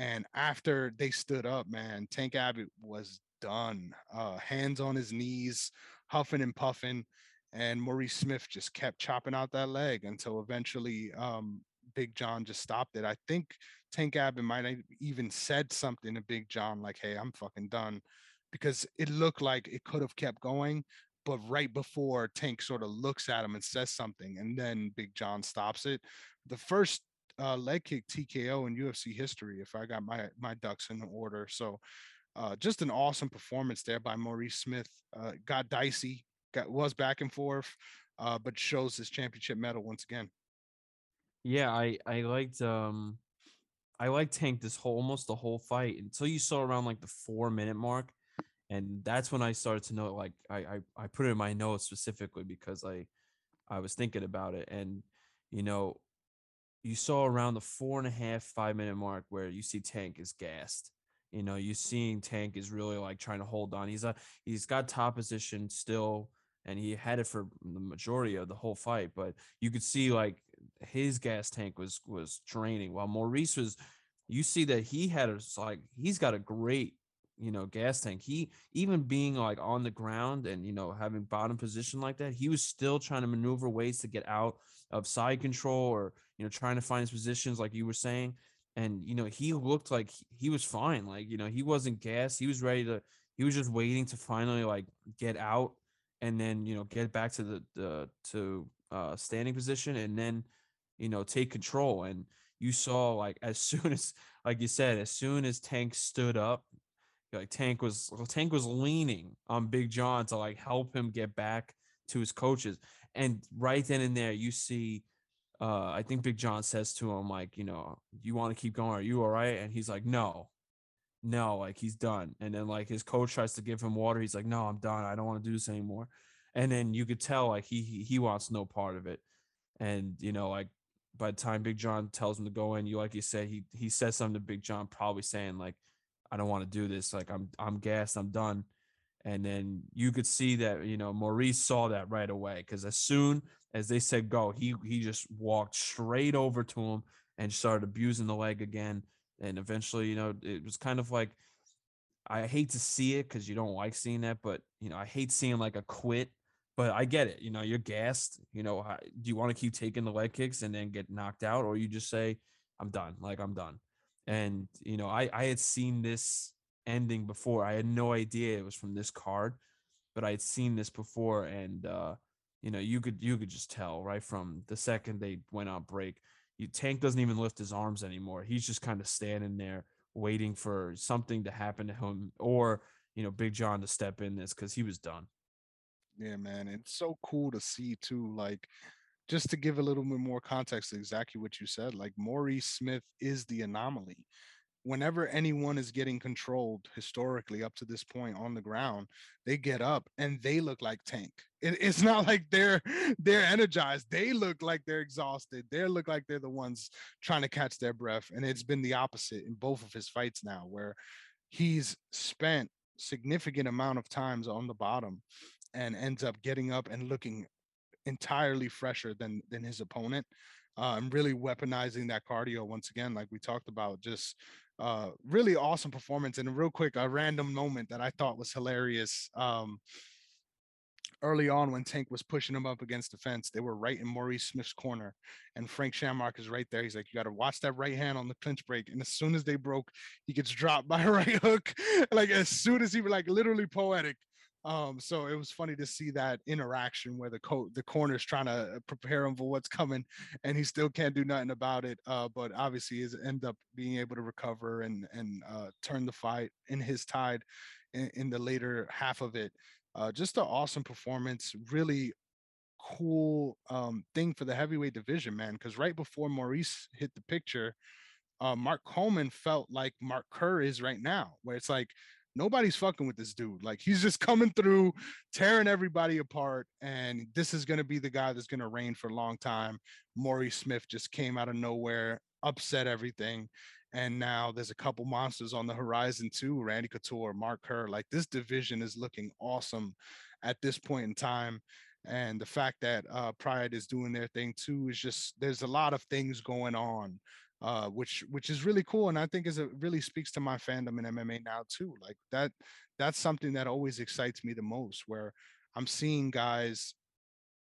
Speaker 1: and after they stood up, man, Tank Abbott was done. Uh, hands on his knees, huffing and puffing. And Maurice Smith just kept chopping out that leg until eventually um, Big John just stopped it. I think Tank Abbott might have even said something to Big John, like, hey, I'm fucking done. Because it looked like it could have kept going. But right before Tank sort of looks at him and says something, and then Big John stops it. The first uh, leg kick TKO in UFC history if I got my my ducks in order. So uh, just an awesome performance there by Maurice Smith. Uh, got dicey, got was back and forth, uh, but shows his championship medal once again.
Speaker 2: Yeah, I I liked um I liked Tank this whole almost the whole fight until you saw around like the four minute mark. And that's when I started to know like I, I I put it in my notes specifically because I I was thinking about it. And you know, you saw around the four and a half, five minute mark where you see Tank is gassed. You know, you seeing Tank is really like trying to hold on. He's a he's got top position still, and he had it for the majority of the whole fight. But you could see like his gas tank was was draining, while Maurice was. You see that he had a like he's got a great you know gas tank. He even being like on the ground and you know having bottom position like that, he was still trying to maneuver ways to get out of side control or you know trying to find his positions like you were saying. And you know he looked like he was fine like you know he wasn't gassed. He was ready to he was just waiting to finally like get out and then you know get back to the the to uh standing position and then you know take control. And you saw like as soon as like you said as soon as tank stood up like tank was tank was leaning on big john to like help him get back to his coaches and right then and there, you see, uh, I think Big John says to him, like, you know, you want to keep going? Are you all right? And he's like, no, no, like he's done. And then like his coach tries to give him water. He's like, no, I'm done. I don't want to do this anymore. And then you could tell like he, he he wants no part of it. And you know, like by the time Big John tells him to go in, you like you said, he he says something to Big John, probably saying like, I don't want to do this. Like I'm I'm gassed. I'm done. And then you could see that, you know, Maurice saw that right away because as soon as they said go, he he just walked straight over to him and started abusing the leg again. And eventually, you know, it was kind of like I hate to see it because you don't like seeing that, but you know, I hate seeing like a quit. But I get it. You know, you're gassed. You know, do you want to keep taking the leg kicks and then get knocked out, or you just say, "I'm done." Like I'm done. And you know, I I had seen this ending before. I had no idea it was from this card, but I had seen this before, and uh, you know, you could you could just tell right from the second they went on break. You, Tank doesn't even lift his arms anymore. He's just kind of standing there waiting for something to happen to him, or you know, Big John to step in this because he was done.
Speaker 1: Yeah, man, it's so cool to see too. Like, just to give a little bit more context to exactly what you said, like Maurice Smith is the anomaly. Whenever anyone is getting controlled historically up to this point on the ground they get up and they look like tank. It, it's not like they're they're energized. They look like they're exhausted. They look like they're the ones trying to catch their breath and it's been the opposite in both of his fights now where he's spent significant amount of times on the bottom and ends up getting up and looking entirely fresher than than his opponent uh, and really weaponizing that cardio once again, like we talked about, just uh, really awesome performance. And real quick, a random moment that I thought was hilarious. Um, early on when Tank was pushing him up against the fence, they were right in Maurice Smith's corner, and Frank Shamrock is right there. He's like, "You got to watch that right hand on the clinch break." And as soon as they broke, he gets dropped by a right hook. like as soon as he was like literally poetic. Um, so it was funny to see that interaction where the co- the corner's trying to prepare him for what's coming, and he still can't do nothing about it. Uh, but obviously, is end up being able to recover and and uh, turn the fight in his tide in, in the later half of it. Uh, just an awesome performance. Really cool um, thing for the heavyweight division, man. Because right before Maurice hit the picture, uh, Mark Coleman felt like Mark Kerr is right now, where it's like nobody's fucking with this dude. Like he's just coming through, tearing everybody apart, and this is gonna be the guy that's gonna reign for a long time. Maurice Smith just came out of nowhere, upset everything. And now there's a couple monsters on the horizon too. Randy Couture, Mark Kerr. Like this division is looking awesome at this point in time and the fact that uh, Pride is doing their thing too is just there's a lot of things going on, uh, which which is really cool, and I think is it really speaks to my fandom in MMA now too. Like that that's something that always excites me the most, where I'm seeing guys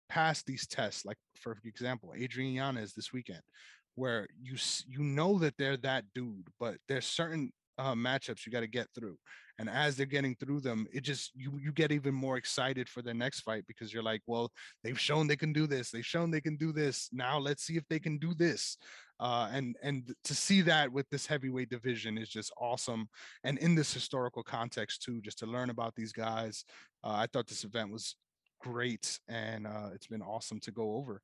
Speaker 1: pass these tests. Like for example, Adrian Yanez this weekend, where you you know that they're that dude, but there's certain uh, matchups you got to get through and as they're getting through them it just you you get even more excited for the next fight because you're like well they've shown they can do this they've shown they can do this now let's see if they can do this. Uh, and and to see that with this heavyweight division is just awesome and in this historical context too just to learn about these guys uh, i thought this event was great and uh, it's been awesome to go over.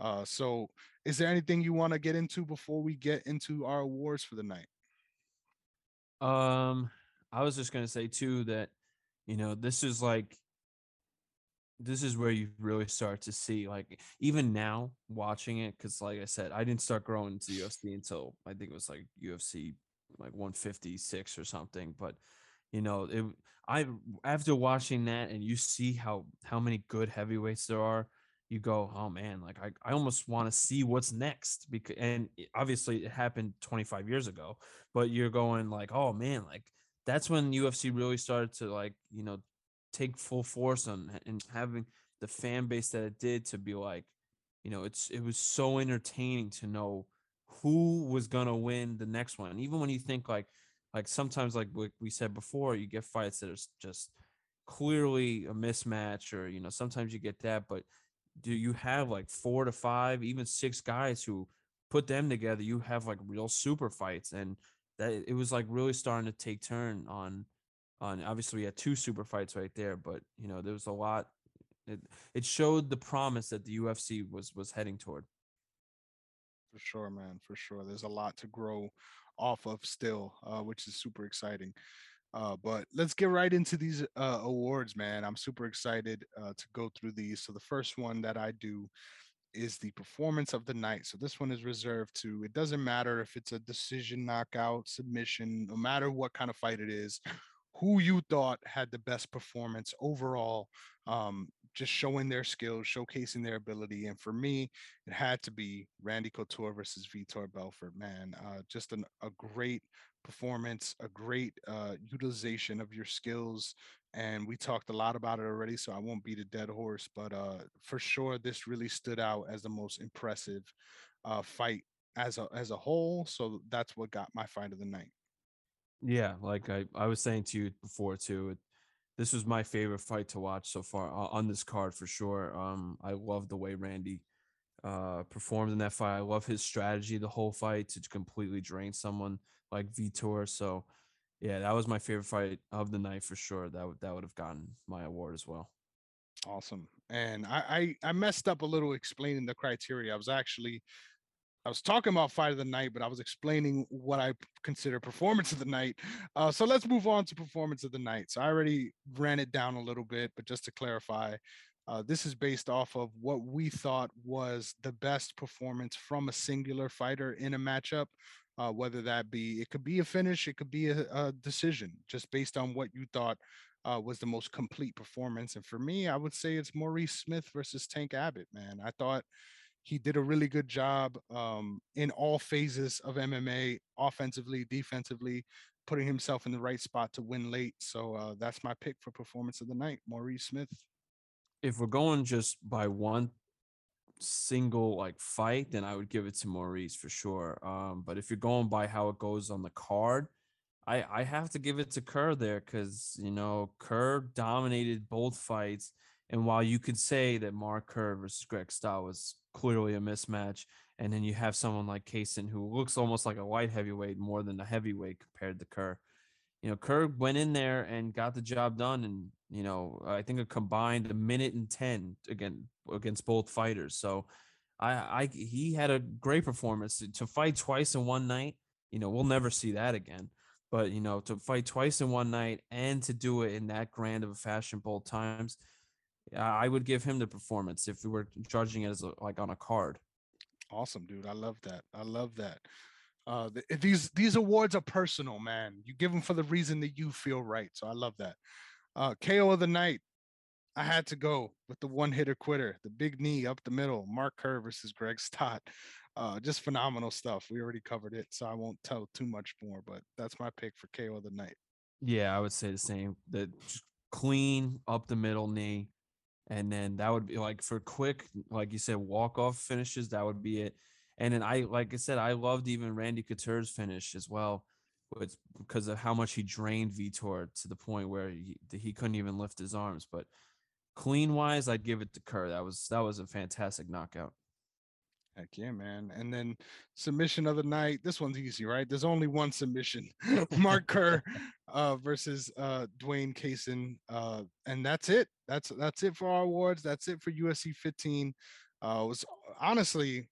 Speaker 1: Uh, so is there anything you want to get into before we get into our awards for the night?
Speaker 2: Um, I was just gonna say too that you know this is like this is where you really start to see like even now watching it because like I said I didn't start growing into UFC until I think it was like UFC like 156 or something but you know it I after watching that and you see how how many good heavyweights there are you go, oh man, like I, I almost want to see what's next because and obviously it happened 25 years ago, but you're going like, oh man, like that's when UFC really started to like, you know, take full force on and having the fan base that it did to be like, you know, it's it was so entertaining to know who was gonna win the next one. And even when you think like like sometimes like we said before, you get fights that are just clearly a mismatch or you know sometimes you get that but do you have like four to five, even six guys who put them together, you have like real super fights. And that it was like really starting to take turn on on obviously we had two super fights right there, but you know, there was a lot it, it showed the promise that the UFC was was heading toward.
Speaker 1: For sure, man. For sure. There's a lot to grow off of still, uh, which is super exciting. Uh, but let's get right into these uh, awards, man. I'm super excited uh, to go through these. So the first one that I do is the performance of the night. So this one is reserved to. It doesn't matter if it's a decision, knockout, submission, no matter what kind of fight it is. Who you thought had the best performance overall? Um, just showing their skills, showcasing their ability. And for me, it had to be Randy Couture versus Vitor Belfort. Man, uh, just an, a great performance, a great uh, utilization of your skills. And we talked a lot about it already, so I won't beat a dead horse. But uh, for sure, this really stood out as the most impressive uh, fight as a as a whole. So that's what got my fight of the night.
Speaker 2: Yeah, like I, I was saying to you before too, it, this was my favorite fight to watch so far on this card for sure. Um, I love the way Randy uh performed in that fight. I love his strategy the whole fight to completely drain someone like Vitor. So yeah, that was my favorite fight of the night for sure. That would that would have gotten my award as well.
Speaker 1: Awesome. And I, I I messed up a little explaining the criteria. I was actually I was talking about fight of the night, but I was explaining what I consider performance of the night. Uh, so let's move on to performance of the night. So I already ran it down a little bit, but just to clarify, uh, this is based off of what we thought was the best performance from a singular fighter in a matchup uh, whether that be it could be a finish, it could be a, a decision, just based on what you thought uh, was the most complete performance. And for me, I would say it's Maurice Smith versus Tank Abbott. Man, I thought he did a really good job um, in all phases of MMA, offensively, defensively, putting himself in the right spot to win late. So uh, that's my pick for performance of the night, Maurice Smith.
Speaker 2: If we're going just by one single like fight, then I would give it to Maurice for sure. Um, but if you're going by how it goes on the card, I I have to give it to Kerr there because you know Kerr dominated both fights, and while you could say that Mark Kerr versus Greg Stott was clearly a mismatch, and then you have someone like Cason who looks almost like a light heavyweight more than a heavyweight compared to Kerr. You know, Kerr went in there and got the job done, and You know, I think a combined a minute and ten again against both fighters. So I, I he had a great performance to, to fight twice in one night. You know, we'll never see that again. But you know, to fight twice in one night and to do it in that grand of a fashion both times, I would give him the performance if we were judging it as a, like on a card.
Speaker 1: Awesome, dude. I love that. I love that. Uh, th- these these awards are personal, man. You give them for the reason that you feel right. So I love that. Uh, KO of the night. I had to go with the one hitter quitter, the big knee up the middle, Mark Kerr versus Greg Stott. Uh, just phenomenal stuff. We already covered it, so I won't tell too much more. But that's my pick for KO of the night.
Speaker 2: Yeah, I would say the same. The clean up the middle knee, and then that would be like for quick, like you said, walk off finishes. That would be it. And then I, like I said, I loved even Randy Couture's finish as well, with because of how much he drained Vitor to the point where he, he couldn't even lift his arms. But clean wise, I'd give it to Kerr. That was that was a fantastic knockout.
Speaker 1: Heck yeah, man. And then submission of the night. This one's easy, right? There's only one submission. Mark Kerr uh, versus uh, Dwayne Cason. Uh, and that's it. That's that's it for our awards. That's it for UFC 15. Uh, was honestly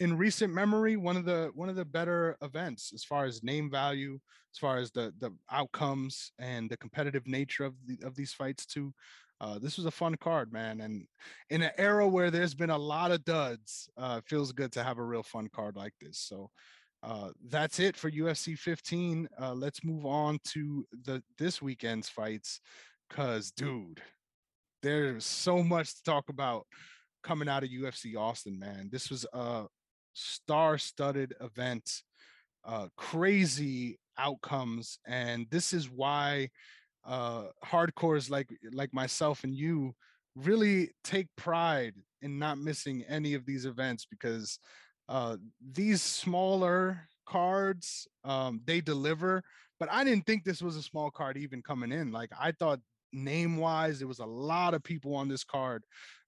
Speaker 1: in recent memory one of the one of the better events as far as name value, as far as the the outcomes and the competitive nature of the of these fights too. Uh, this was a fun card, man. And in an era where there's been a lot of duds, uh, it feels good to have a real fun card like this. So uh, that's it for UFC 15. Uh, let's move on to the this weekend's fights, cause dude, there's so much to talk about coming out of UFC Austin, man. This was a star-studded event, uh, crazy outcomes, and this is why uh hardcores like like myself and you really take pride in not missing any of these events because uh these smaller cards um they deliver but i didn't think this was a small card even coming in like i thought name wise there was a lot of people on this card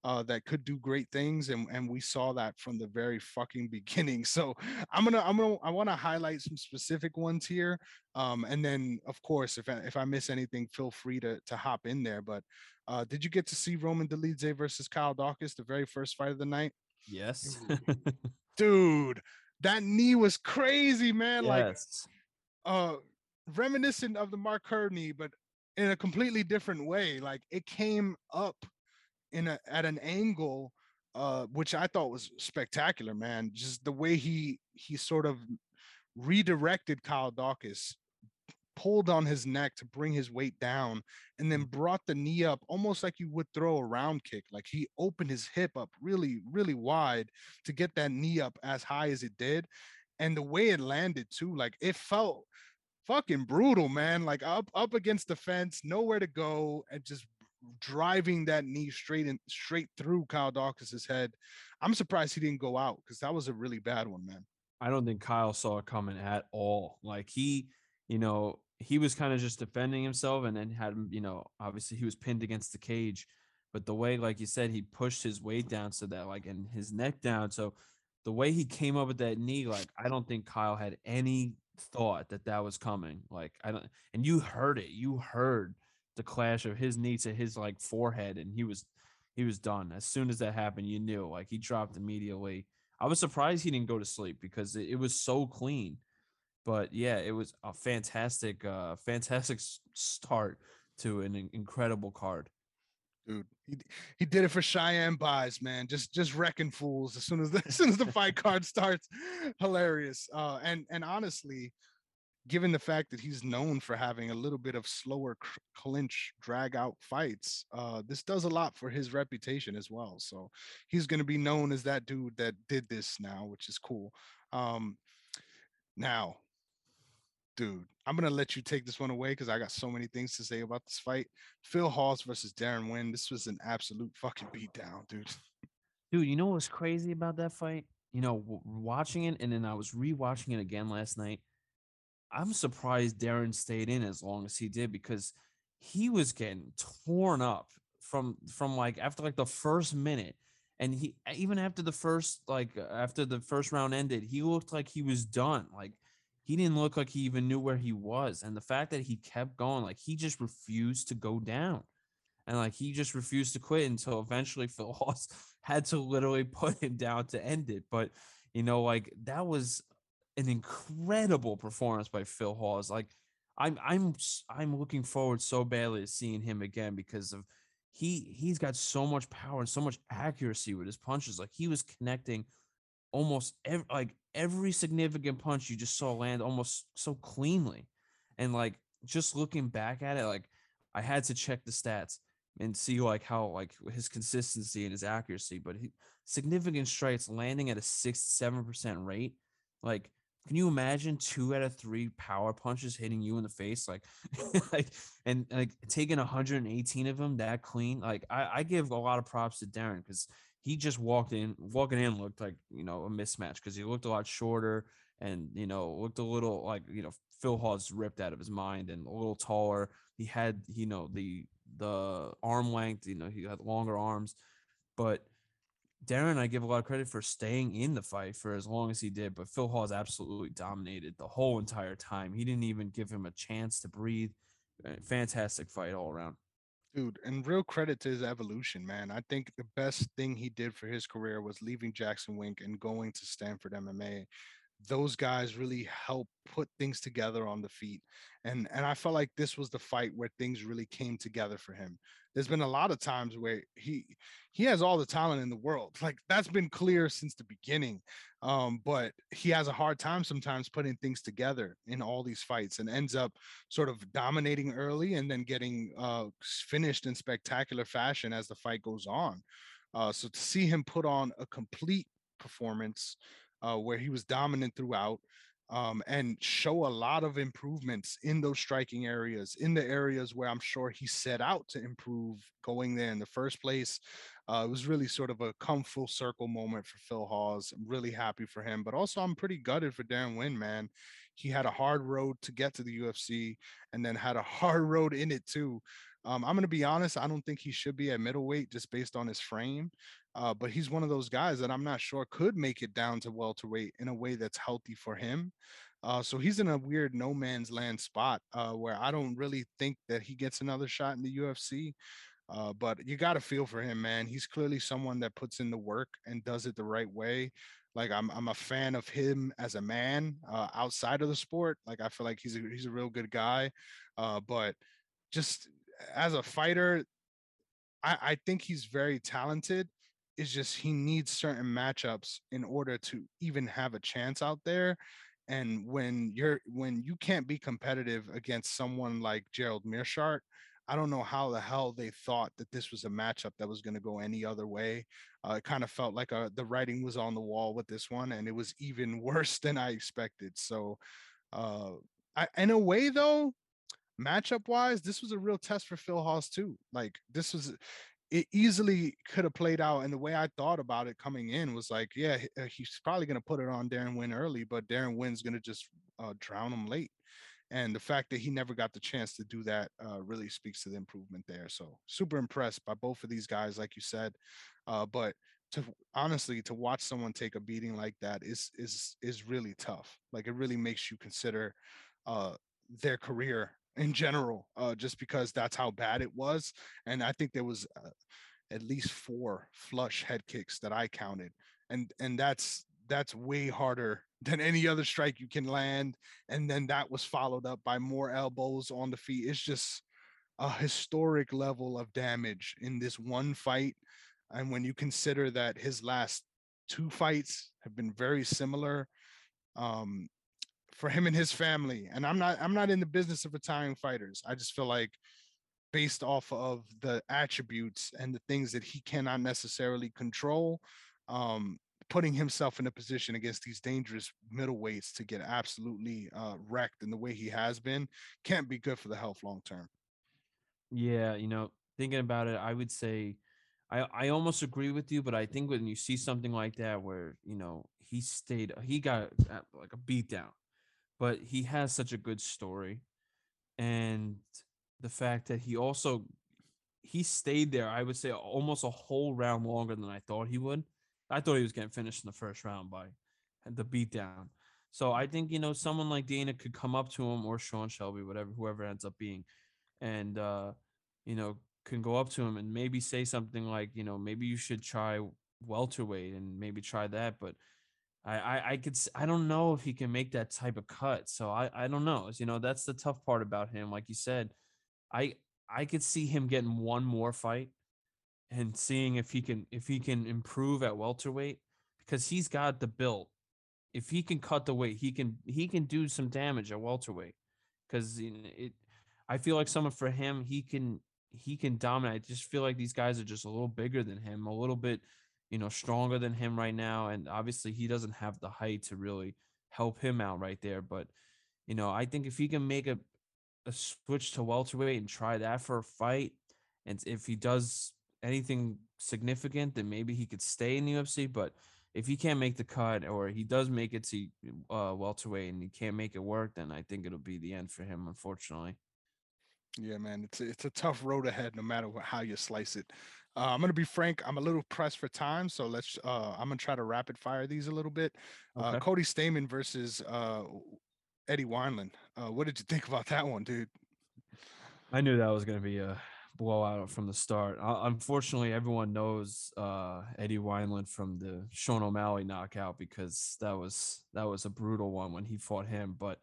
Speaker 1: uh, that could do great things, and and we saw that from the very fucking beginning. So I'm gonna I'm gonna I want to highlight some specific ones here, um, and then of course if I, if I miss anything, feel free to to hop in there. But uh, did you get to see Roman Dolidze versus Kyle Daukaus, the very first fight of the night?
Speaker 2: Yes,
Speaker 1: dude, that knee was crazy, man. Yes. Like, uh, reminiscent of the Mark Kerr knee, but in a completely different way. Like it came up in a at an angle uh, which I thought was spectacular, man. Just the way he he sort of redirected Kyle Daukaus, pulled on his neck to bring his weight down, and then mm-hmm. brought the knee up almost like you would throw a round kick. Like he opened his hip up really, really wide to get that knee up as high as it did. And the way it landed too, like it felt fucking brutal, man. Like up up against the fence, nowhere to go, and just driving that knee straight in straight through Kyle Daukaus's head. I'm surprised he didn't go out because that was a really bad one, man.
Speaker 2: I don't think Kyle saw it coming at all. Like he, you know, he was kind of just defending himself and then had him, you know, obviously he was pinned against the cage. But the way, like you said, he pushed his weight down so that like and his neck down. So the way he came up with that knee, like I don't think Kyle had any thought that that was coming. Like I don't, and you heard it. You heard the clash of his knee to his like forehead, and he was he was done. As soon as that happened, you knew like he dropped immediately. I was surprised he didn't go to sleep because it, it was so clean. But yeah, it was a fantastic, uh, fantastic start to an incredible card.
Speaker 1: Dude, he he did it for Cheyenne buys, man. Just just wrecking fools as soon as the as soon as the fight card starts. Hilarious. Uh, and and honestly, given the fact that he's known for having a little bit of slower clinch drag out fights uh, this does a lot for his reputation as well so he's going to be known as that dude that did this now which is cool. Um, now dude i'm going to let you take this one away because i got so many things to say about this fight. Phil Hawes versus Darren Wynn this was an absolute fucking beatdown dude.
Speaker 2: Dude you know what's crazy about that fight? You know watching it and then i was rewatching it again last night I'm surprised Darren stayed in as long as he did because he was getting torn up from from like after like the first minute and he even after the first like after the first round ended he looked like he was done like he didn't look like he even knew where he was. And the fact that he kept going, like he just refused to go down. And like he just refused to quit until eventually Phil Hawes had to literally put him down to end it. But you know, like that was an incredible performance by Phil Hawes. Like I'm I'm I'm looking forward so badly to seeing him again because of he he's got so much power and so much accuracy with his punches. Like he was connecting almost every, like every significant punch you just saw land almost so cleanly. And like just looking back at it, like I had to check the stats and see like how like his consistency and his accuracy, but he, significant strikes landing at a six seven percent rate. Like, can you imagine two out of three power punches hitting you in the face? Like, like and like taking 118 of them that clean. Like, I, I give a lot of props to Darren because he just walked in, walking in looked like, you know, a mismatch because he looked a lot shorter and, you know, looked a little like, you know, Phil Hawes ripped out of his mind and a little taller. He had, you know, the, the arm length, you know, he had longer arms, but Darren, I give a lot of credit for staying in the fight for as long as he did, but Phil Hawes absolutely dominated the whole entire time. He didn't even give him a chance to breathe. Uh, fantastic fight all around.
Speaker 1: Dude, and real credit to his evolution, man. I think the best thing he did for his career was leaving Jackson Wink and going to Sanford MMA. Those guys really help put things together on the feet. And and I felt like this was the fight where things really came together for him there's been a lot of times where he he has all the talent in the world like that's been clear since the beginning um, but he has a hard time sometimes putting things together in all these fights and ends up sort of dominating early and then getting uh, finished in spectacular fashion as the fight goes on uh, so to see him put on a complete performance uh, where he was dominant throughout um, and show a lot of improvements in those striking areas, in the areas where I'm sure he set out to improve going there in the first place. Uh, it was really sort of a come full circle moment for Phil Hawes. I'm really happy for him, but also I'm pretty gutted for Darren Wynn, man. He had a hard road to get to the UFC and then had a hard road in it too. Um, I'm going to be honest, I don't think he should be at middleweight just based on his frame. Uh, but he's one of those guys that I'm not sure could make it down to welterweight in a way that's healthy for him. Uh, so he's in a weird no man's land spot uh, where I don't really think that he gets another shot in the UFC. Uh, but you got to feel for him, man. He's clearly someone that puts in the work and does it the right way. Like I'm, I'm a fan of him as a man uh, outside of the sport. Like I feel like he's a, he's a real good guy. Uh, but just as a fighter, I, I think he's very talented It's just he needs certain matchups in order to even have a chance out there. And when you're when you can't be competitive against someone like Gerald Meerschaert, I don't know how the hell they thought that this was a matchup that was going to go any other way. Uh, it kind of felt like uh, the writing was on the wall with this one, and it was even worse than I expected. So, uh, I, in a way, though, matchup wise, this was a real test for Phil Hawes too. Like this was it easily could have played out. And the way I thought about it coming in was like, yeah, uh, he's probably going to put it on Darren Wynn early, but Darren Wynn's going to just uh, drown him late. And the fact that he never got the chance to do that uh, really speaks to the improvement there. So super impressed by both of these guys, like you said. Uh, but to honestly to watch someone take a beating like that is is is really tough. Like it really makes you consider uh, their career in general, uh, just because that's how bad it was. And I think there was uh, at least four flush head kicks that I counted, and and that's that's way harder than any other strike you can land. And then that was followed up by more elbows on the feet. It's just a historic level of damage in this one fight. And when you consider that his last two fights have been very similar, um, for him and his family. And I'm not I'm not in the business of retiring fighters. I just feel like based off of the attributes and the things that he cannot necessarily control, um, putting himself in a position against these dangerous middleweights to get absolutely uh, wrecked in the way he has been can't be good for the health long term.
Speaker 2: Yeah, you know, thinking about it, I would say I I almost agree with you, but I think when you see something like that where you know he stayed, he got uh, like a beat down, but he has such a good story and the fact that he also he stayed there i would say almost a whole round longer than i thought he would i thought he was getting finished in the first round by the beatdown So I think you know someone like Dana could come up to him or Sean Shelby, whatever whoever ends up being, and uh, you know can go up to him and maybe say something like, you know, maybe you should try welterweight and maybe try that. But I, I, I could, I don't know if he can make that type of cut. So I, I don't know. You know, that's the tough part about him. Like you said, I, I could see him getting one more fight and seeing if he can, if he can improve at welterweight because he's got the build. If he can cut the weight, he can, he can do some damage at welterweight because it, I feel like someone for him, he can, he can dominate. I just feel like these guys are just a little bigger than him, a little bit, you know, stronger than him right now. And obviously, he doesn't have the height to really help him out right there. But, you know, I think if he can make a, a switch to welterweight and try that for a fight, and if he does anything significant, then maybe he could stay in the UFC. But if he can't make the cut or he does make it to uh, welterweight and he can't make it work, then I think it'll be the end for him, unfortunately.
Speaker 1: Yeah, man, it's a, it's a tough road ahead, no matter what, how you slice it. Uh, I'm gonna be frank. I'm a little pressed for time, so let's. Uh, I'm gonna try to rapid fire these a little bit. Uh, okay. Cody Stamann versus uh, Eddie Wineland. Uh, what did you think about that one, dude?
Speaker 2: I knew that was gonna be a blowout from the start. Uh, unfortunately, everyone knows Eddie Wineland from the Sean O'Malley knockout because that was that was a brutal one when he fought him, but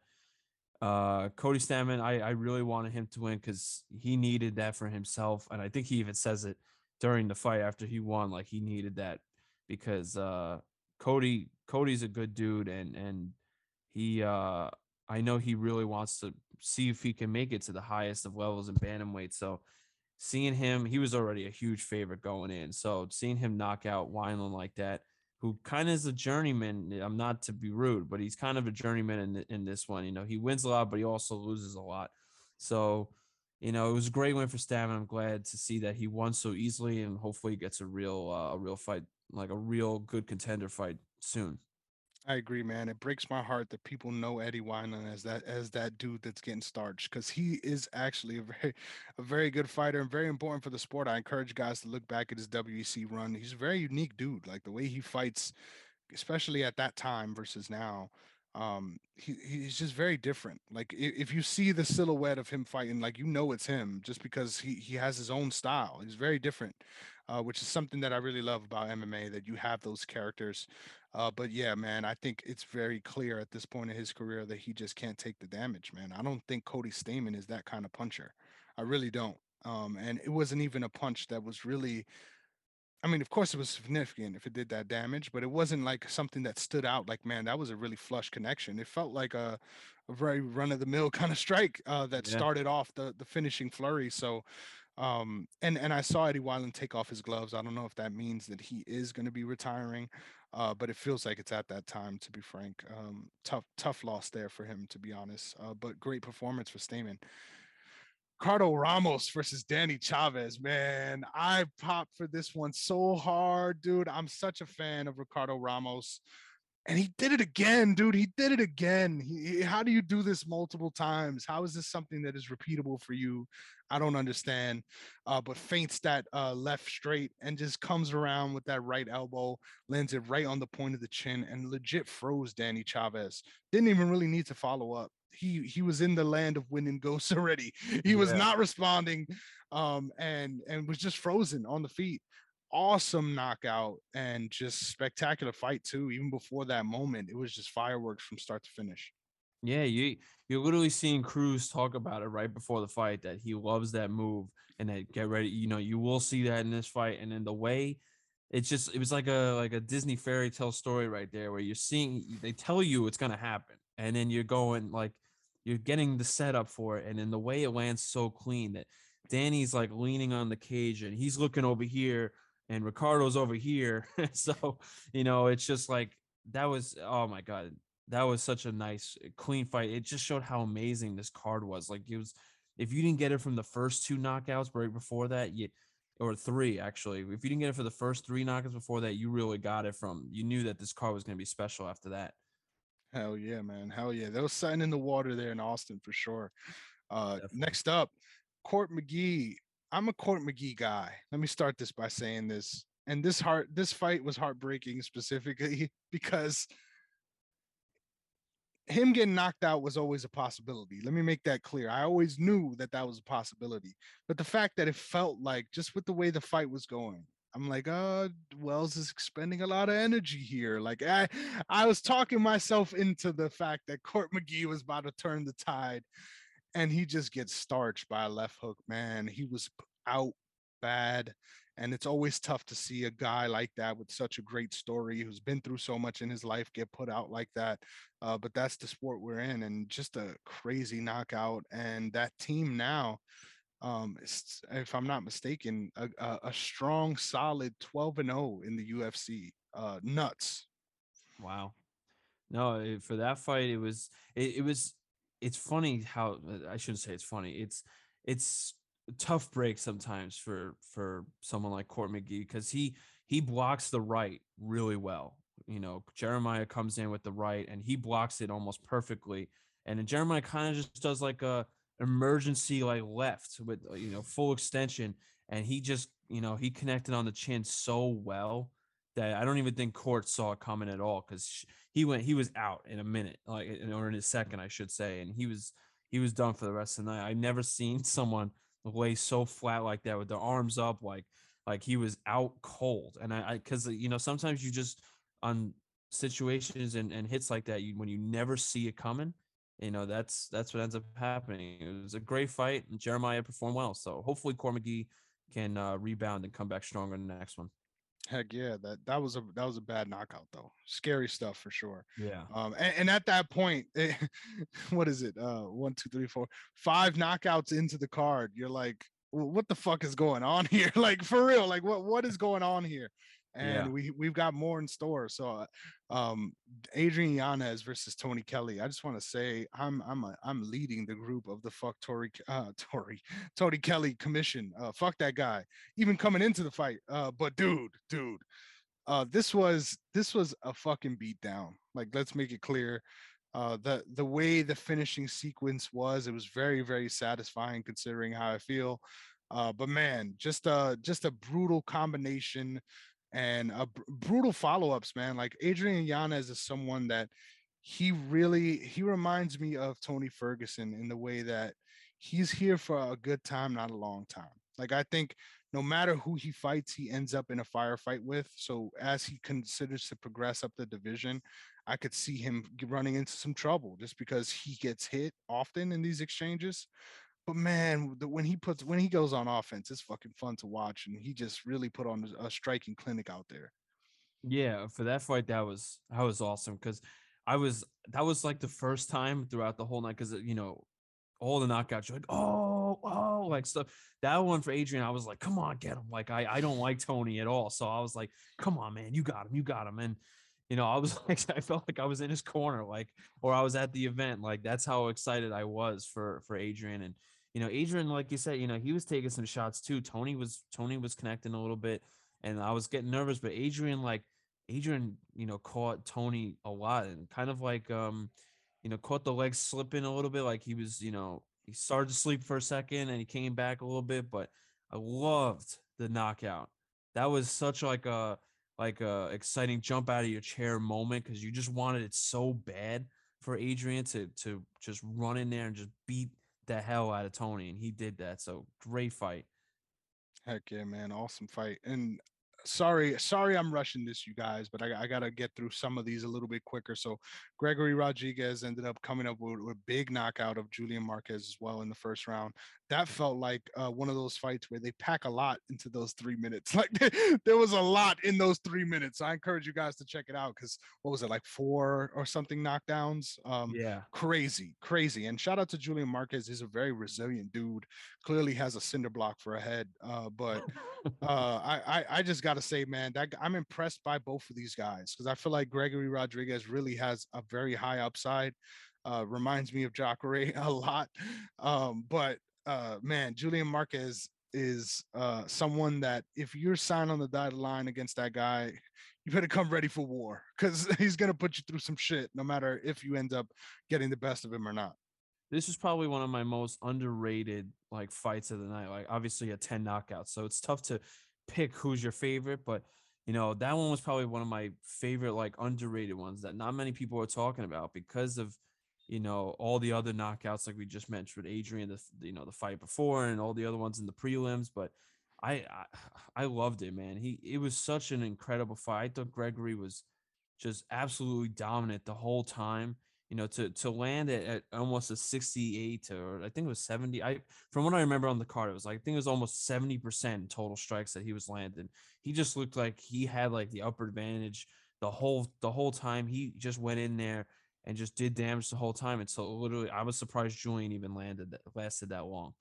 Speaker 2: uh, Cody Stamann, I, I really wanted him to win because he needed that for himself. And I think he even says it during the fight after he won, like he needed that because uh, Cody Cody's a good dude and and he uh, I know he really wants to see if he can make it to the highest of levels in bantamweight. So seeing him, he was already a huge favorite going in. So seeing him knock out Wineland like that who kind of is a journeyman. I'm not to be rude, but he's kind of a journeyman in in this one. You know, he wins a lot, but he also loses a lot. So, you know, it was a great win for Stamann. I'm glad to see that he won so easily, and hopefully, gets a real uh, a real fight, like a real good contender fight soon.
Speaker 1: I agree, man. It breaks my heart that people know Eddie Wineland as that as that dude that's getting starched because he is actually a very a very good fighter and very important for the sport. I encourage guys to look back at his WEC run. He's a very unique dude. Like the way he fights, especially at that time versus now, um, he he's just very different. Like if, you see the silhouette of him fighting, like you know it's him just because he he has his own style. He's very different, uh, which is something that I really love about MMA. That you have those characters uh, but yeah, man, I think it's very clear at this point in his career that he just can't take the damage, man. I don't think Cody Stamann is that kind of puncher. I really don't. Um, and it wasn't even a punch that was really I mean, of course it was significant if it did that damage, but it wasn't like something that stood out like, man, that was a really flush connection. It felt like a, a very run of the mill kind of strike uh, that yeah. started off the the finishing flurry. So um and and I saw Eddie Wineland take off his gloves. I don't know if that means that he is going to be retiring. Uh, but it feels like it's at that time, to be frank. Um, tough, tough loss there for him, to be honest. Uh, but great performance for Stamann. Ricardo Ramos versus Danny Chavez, man. I popped for this one so hard, dude. I'm such a fan of Ricardo Ramos and he did it again, dude. He did it again. He, how do you do this multiple times? How is this something that is repeatable for you? I don't understand. Uh, but feints that uh, left straight and just comes around with that right elbow, lands it right on the point of the chin, and legit froze Danny Chavez. Didn't even really need to follow up. He he was in the land of wind and ghosts already. He was yeah. not responding, um, and and was just frozen on the feet awesome knockout and just spectacular fight too. Even before that moment, it was just fireworks from start to finish.
Speaker 2: Yeah, you you're literally seeing Cruz talk about it right before the fight that he loves that move and that get ready. You know, you will see that in this fight, and in the way it's just it was like a like a Disney fairy tale story right there where you're seeing they tell you it's gonna happen, and then you're going like you're getting the setup for it, and then the way it lands so clean that Danny's like leaning on the cage and he's looking over here and Ricardo's over here. so, you know, it's just like that was oh my god, that was such a nice uh, clean fight. It just showed how amazing this card was. Like it was if you didn't get it from the first two knockouts right before that, you or three actually. If you didn't get it for the first three knockouts before that, you really got it from you knew that this card was going to be special after that.
Speaker 1: Hell yeah, man. Hell yeah. There was something in the water there in Austin for sure. Uh next up, Court McGee I'm a Court McGee guy. Let me start this by saying this. And this heart this fight was heartbreaking specifically because him getting knocked out was always a possibility. Let me make that clear. I always knew that that was a possibility. But the fact that it felt like just with the way the fight was going, I'm like, uh, Wells is expending a lot of energy here. Like I, I was talking myself into the fact that Court McGee was about to turn the tide, and he just gets starched by a left hook. Man, he was out bad. And it's always tough to see a guy like that with such a great story who's been through so much in his life get put out like that. Uh, but that's the sport we're in, and just a crazy knockout. And that team now, um, if I'm not mistaken, a, a, strong, solid 12 and 0 in the UFC. Uh, nuts.
Speaker 2: Wow. No, eh, for that fight, it was it, it was. It's funny how I shouldn't say it's funny. It's it's tough break sometimes for for someone like Court McGee because he he blocks the right really well. You know, Jeremiah comes in with the right and he blocks it almost perfectly. And then Jeremiah kind of just does like a emergency like left with uh, you know full extension and he just you know he connected on the chin so well that I don't even think Court saw it coming at all because he went he was out in a minute like or in a second I should say and he was he was done for the rest of the night. I've never seen someone lay so flat like that with their arms up, like like he was out cold. And I, because you know sometimes you just on situations and, and hits like that, you when you never see it coming, you know that's that's what ends up happening. It was a great fight, and Jeremiah performed well. So hopefully Court can uh, rebound and come back stronger in the next one.
Speaker 1: Heck yeah, that that was a that was a bad knockout though. Scary stuff for sure.
Speaker 2: Yeah.
Speaker 1: Um, and, and at that point, it, what is it? Uh, one, two, three, four, five knockouts into the card. You're like, what the fuck is going on here? like for real, like what what is going on here? And yeah. we we've got more in store. So, um, Adrian Yanez versus Tony Kelley. I just want to say I'm I'm a, I'm leading the group of the fuck Tory uh Tory Tony Kelley commission. Uh, fuck that guy. Even coming into the fight. Uh, but dude, dude, uh, this was this was a fucking beat down. Like, let's make it clear. Uh, the the way the finishing sequence was, it was very very satisfying considering how I feel. Uh, but man, just a just a brutal combination and uh, br- brutal follow-ups man like adrian yanez is someone that he really he reminds me of tony ferguson in the way that he's here for a good time not a long time. Like i think no matter who he fights he ends up in a firefight with so as he considers to progress up the division i could see him running into some trouble just because he gets hit often in these exchanges but man, the, when he puts when he goes on offense, it's fucking fun to watch, and he just really put on a, a striking clinic out there.
Speaker 2: Yeah, for that fight, that was that was awesome because I was that was like the first time throughout the whole night because uh, you know all the knockouts you're like oh oh like stuff that one for Adrian I was like come on get him like I I don't like Tony at all so I was like come on man you got him you got him and you know I was like I felt like I was in his corner like or I was at the event like that's how excited I was for for Adrian and you know, Adrian, like you said, you know, he was taking some shots too. Tony was Tony was connecting a little bit, and I was getting nervous, but Adrian, like Adrian, you know, caught Tony a lot and kind of like um, you know, caught the legs slipping a little bit, like he was, you know, he started to sleep for a second and he came back a little bit, but I loved the knockout. That was such like a like a exciting jump out of your chair moment because you just wanted it so bad for Adrian to to just run in there and just beat the hell out of Tony, and he did that. So great fight.
Speaker 1: Heck yeah, man! Awesome fight. And sorry, sorry, I'm rushing this, you guys, but I, I got to get through some of these a little bit quicker. So, Gregory Rodrigues ended up coming up with, with a big knockout of Julian Marquez as well in the first round. That felt like uh, one of those fights where they pack a lot into those three minutes. Like there was a lot in those three minutes. I encourage you guys to check it out because what was it like four or something knockdowns?
Speaker 2: Um, yeah,
Speaker 1: crazy, crazy. And shout out to Julian Marquez. He's a very resilient dude. Clearly has a cinder block for a head, uh, but uh, I, I, I just got to say, man, that I'm impressed by both of these guys because I feel like Gregory Rodrigues really has a very high upside. Uh, reminds me of Jacare a lot, um, but uh, man, Julian Marquez is uh, someone that if you're signed on the dotted line against that guy, you better come ready for war because he's gonna put you through some shit, no matter if you end up getting the best of him or not
Speaker 2: this is probably one of my most underrated like fights of the night. Like obviously a 10 knockouts. So it's tough to pick who's your favorite, but you know, that one was probably one of my favorite like underrated ones that not many people are talking about because of you know, all the other knockouts like we just mentioned with Adrian, the you know the fight before, and all the other ones in the prelims. But I I, I loved it, man. He it was such an incredible fight. I thought Gregory was just absolutely dominant the whole time. You know, to to land at, at almost a 68 or I think it was 70. I from what I remember on the card, it was like I think it was almost 70% total strikes that he was landing. He just looked like he had like the upper advantage the whole the whole time. He just went in there and just did damage the whole time. And so literally I was surprised Julian even landed that lasted that long.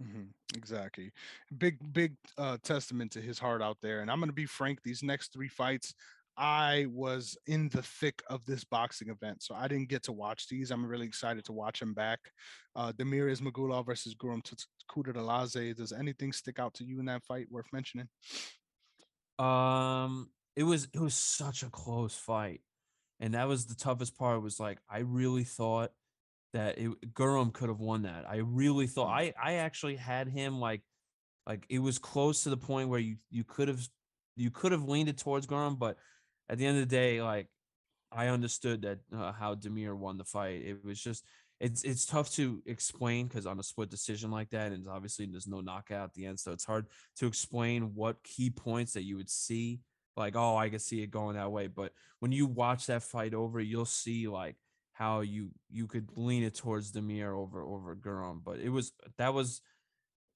Speaker 1: hmm Exactly. Big, big uh, testament to his heart out there. And I'm going to be frank, these next three fights, I was in the thick of this boxing event, so I didn't get to watch these. I'm really excited to watch them back. Uh, Damir Ismagulov versus Guram Kutateladze. Does anything stick out to you in that fight worth mentioning?
Speaker 2: Um, it was it was such a close fight, and that was the toughest part. Was like I really thought that it, Guram could have won that. I really thought
Speaker 1: Mm.
Speaker 2: I I actually had him like like it was close to the point where you you could have you could have leaned it towards Guram, but at the end of the day, like I understood that uh, how Damir won the fight. It was just it's it's tough to explain because on a split decision like that, and obviously there's no knockout at the end, so it's hard to explain what key points that you would see. Like, oh, I can see it going that way. But when you watch that fight over, you'll see like how you you could lean it towards Damir over over Guram. But it was that was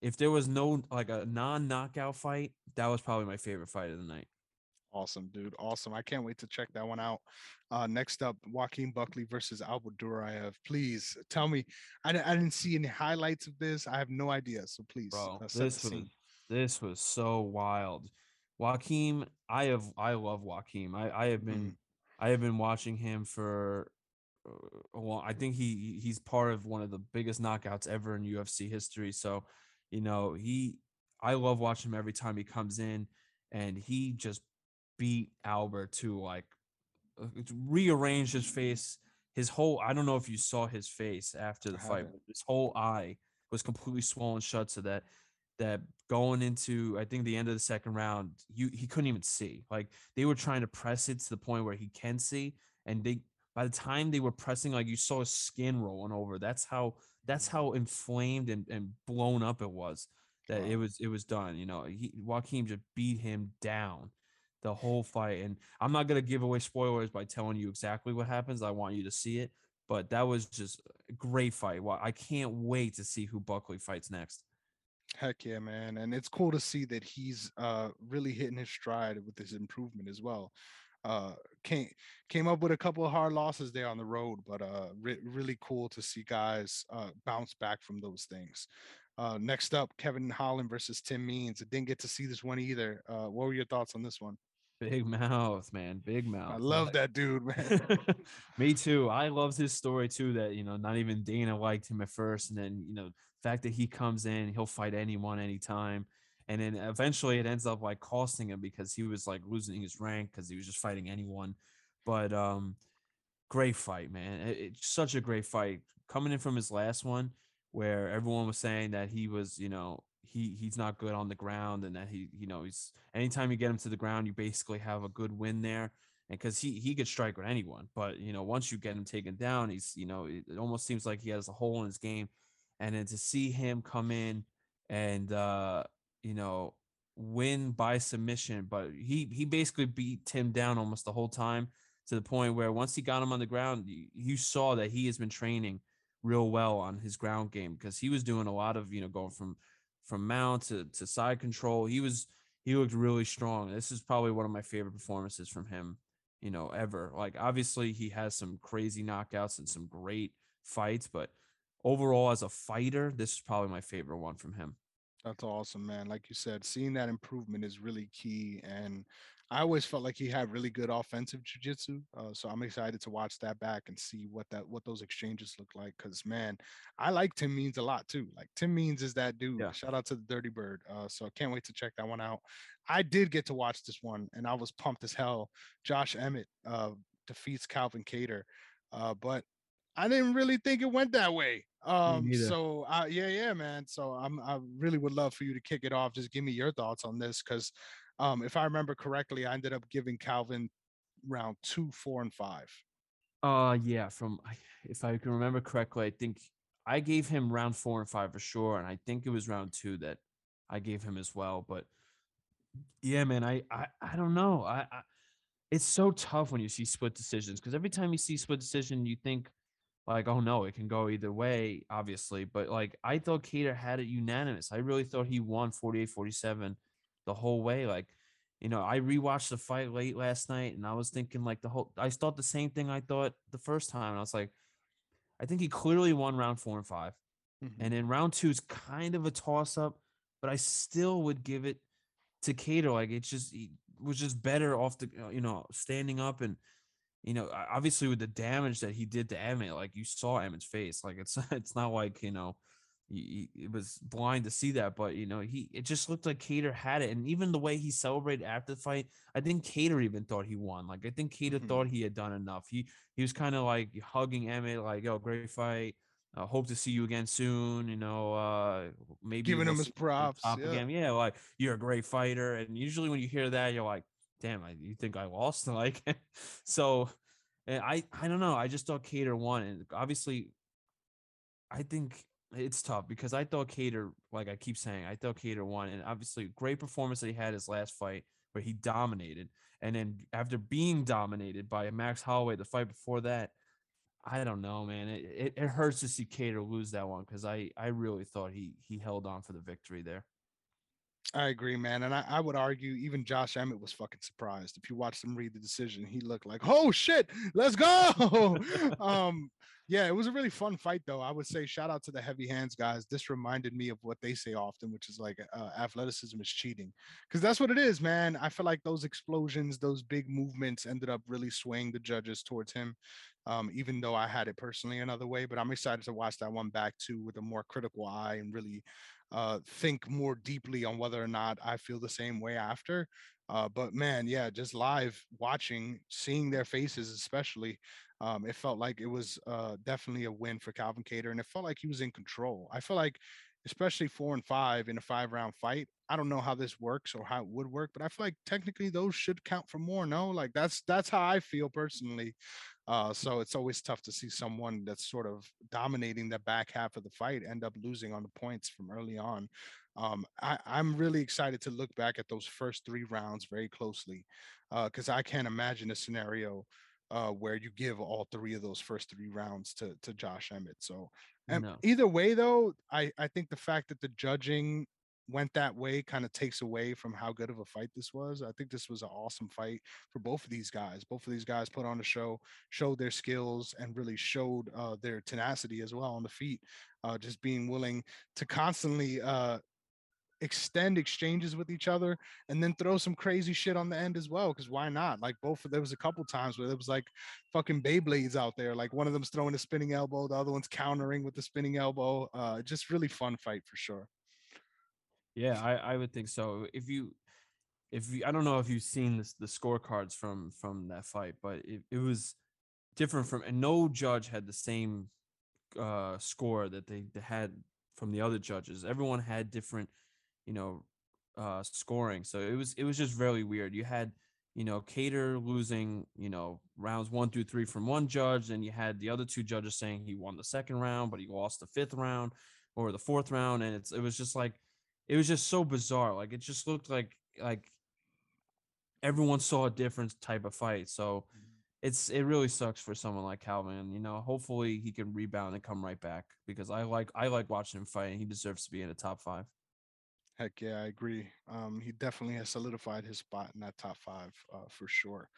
Speaker 2: if there was no like a non-knockout fight, that was probably my favorite fight of the night.
Speaker 1: Awesome, dude. Awesome. I can't wait to check that one out. Uh, next up, Joaquin Buckley versus Albert Duraev. Please tell me. I, I didn't see any highlights of this. I have no idea. So please
Speaker 2: Bro,
Speaker 1: uh,
Speaker 2: this was this was so wild. Joaquin, I have I love Joaquin. I I have been
Speaker 1: Mhm.
Speaker 2: I have been watching him for uh, a long. I think he he's part of one of the biggest knockouts ever in UFC history. So, you know, he I love watching him every time he comes in and he just beat Albert to like uh, rearrange his face. His whole I don't know if you saw his face after the
Speaker 1: I
Speaker 2: fight.
Speaker 1: haven't.
Speaker 2: His whole eye was completely swollen shut so that that going into I think the end of the second round, you he couldn't even see. Like they were trying to press it to the point where he can see, and they by the time they were pressing, like you saw his skin rolling over. That's how that's mm. how inflamed and, and blown up it was that it was it was done. You know, he, Joaquin just beat him down the whole fight. And I'm not gonna give away spoilers by telling you exactly what happens. I want you to see it. But that was just a great fight. Well, I can't wait to see who Buckley fights next.
Speaker 1: Heck yeah, man. And it's cool to see that he's uh really hitting his stride with his improvement as well. Uh came came up with a couple of hard losses there on the road, but uh re- really cool to see guys uh bounce back from those things. Uh next up, Kevin Holland versus Tim Means. I didn't get to see this one either. Uh what were your thoughts on this one?
Speaker 2: Big mouth, man. Big mouth.
Speaker 1: I love that dude, man.
Speaker 2: Me too. I loved his story too. That you know, not even Dana liked him at first, and then you know, fact that he comes in, he'll fight anyone, anytime, and then eventually it ends up like costing him because he was like losing his rank because he was just fighting anyone. But um, great fight, man. It- it's such a great fight. Coming in from his last one, where everyone was saying that he was, you know, he he's not good on the ground, and that he, you know, he's anytime you get him to the ground, you basically have a good win there. And because he he could strike with anyone, but you know, once you get him taken down, he's you know, it, almost seems like he has a hole in his game. And then to see him come in and uh, you know, win by submission, but he he basically beat Tim down almost the whole time to the point where once he got him on the ground, you, you saw that he has been training real well on his ground game because he was doing a lot of you know going from from mount to, to side control. He was he looked really strong. This is probably one of my favorite performances from him, you know, ever. Like obviously he has some crazy knockouts and some great fights, but overall as a fighter, this is probably my favorite one from him.
Speaker 1: That's awesome, man. Like you said, seeing that improvement is really key. And I always felt like he had really good offensive jujitsu. Uh, so I'm excited to watch that back and see what that what those exchanges look like. Cause man, I like Tim Means a lot too. Like Tim Means is that dude.
Speaker 2: Yeah.
Speaker 1: Shout out to the Dirty Bird. Uh, so I can't wait to check that one out. I did get to watch this one and I was pumped as hell. Josh Emmett uh defeats Calvin Kattar. Uh, but I didn't really think it went that way. Um, so uh, yeah, yeah, man. So I'm I really would love for you to kick it off. Just give me your thoughts on this, because um, if I remember correctly, I ended up giving Calvin round two, four, and five.
Speaker 2: Uh, yeah. From if I can remember correctly, I think I gave him round four and five for sure, and I think it was round two that I gave him as well. But yeah, man, I I, I don't know. I, I it's so tough when you see split decisions because every time you see split decision, you think like, oh no, it can go either way, obviously. But like, I thought Kattar had it unanimous. I really thought he won 48 47 the whole way. Like, you know, I rewatched the fight late last night and I was thinking, like, the whole, I thought the same thing I thought the first time. I was like, I think he clearly won round four and 5
Speaker 1: Mhm.
Speaker 2: And then round two is kind of a toss up, but I still would give it to Kattar. Like, it just, he was just better off the, uh, you know, standing up and, you know, obviously with the damage that he did to Emmett, like you saw Emmett's face. Like it's it's not like you know, he, it was blind to see that, but you know, he it just looked like Kattar had it, and even the way he celebrated after the fight, I think Kattar even thought he won. Like I think Kattar
Speaker 1: Mhm.
Speaker 2: thought he had done enough. He he was kind of like hugging Emmett, like yo, great fight. Uh, hope to see you again soon. You know, uh, maybe
Speaker 1: Giving him his props, yeah.
Speaker 2: again. Yeah, like you're a great fighter, and usually when you hear that, you're like, damn, I, you think I lost? Like, so and I I don't know. I just thought Kattar won, and obviously, I think it's tough because I thought Kattar, like I keep saying, I thought Kattar won, and obviously, great performance that he had his last fight where he dominated, and then after being dominated by Max Holloway, the fight before that, I don't know, man. It it, it hurts to see Kattar lose that one because I I really thought he he held on for the victory there.
Speaker 1: I agree, man. And I, I would argue even Josh Emmett was fucking surprised. If you watched him read the decision, he looked like, oh shit, let's go. um, yeah, it was a really fun fight, though. I would say shout out to the heavy hands guys. This reminded me of what they say often, which is like uh, athleticism is cheating. Because that's what it is, man. I feel like those explosions, those big movements ended up really swaying the judges towards him. Um, even though I had it personally another way, but I'm excited to watch that one back too with a more critical eye and really uh, think more deeply on whether or not I feel the same way after. Uh, but man, yeah, just live watching, seeing their faces, especially, um, it felt like it was uh, definitely a win for Calvin Kattar, and it felt like he was in control. I feel like, especially four and five in a five round fight. I don't know how this works or how it would work, but I feel like technically those should count for more. No, like that's that's how I feel personally. Uh, so it's always tough to see someone that's sort of dominating the back half of the fight end up losing on the points from early on. Um, I, I'm really excited to look back at those first three rounds very closely because I can't imagine a scenario uh, where you give all three of those first three rounds to to Josh Emmett. So and
Speaker 2: No,
Speaker 1: either way, though, I I think the fact that the judging went that way kind of takes away from how good of a fight this was. I think this was an awesome fight for both of these guys. Both of these guys put on a show, showed their skills, and really showed uh, their tenacity as well on the feet. Uh, just being willing to constantly uh, extend exchanges with each other and then throw some crazy shit on the end as well. Because why not? Like both, there was a couple times where there was like fucking Beyblades out there. Like one of them's throwing a spinning elbow, the other one's countering with the spinning elbow. Uh, just really fun fight for sure.
Speaker 2: Yeah, I I would think so. If you if you, I don't know if you've seen this, the scorecards from from that fight, but it, it was different from and no judge had the same uh score that they, had from the other judges. Everyone had different, you know, uh scoring. So it was it was just really weird. You had, you know, Kattar losing, you know, rounds one through three from one judge, and you had the other two judges saying he won the second round, but he lost the fifth round or the fourth round. And it's it was just like it was just so bizarre. Like it just looked like like everyone saw a different type of fight. So it's it really sucks for someone like Calvin. You know, hopefully he can rebound and come right back because I like I like watching him fight and he deserves to be in the top five.
Speaker 1: Heck yeah, I agree. Um, he definitely has solidified his spot in that top five uh, for sure.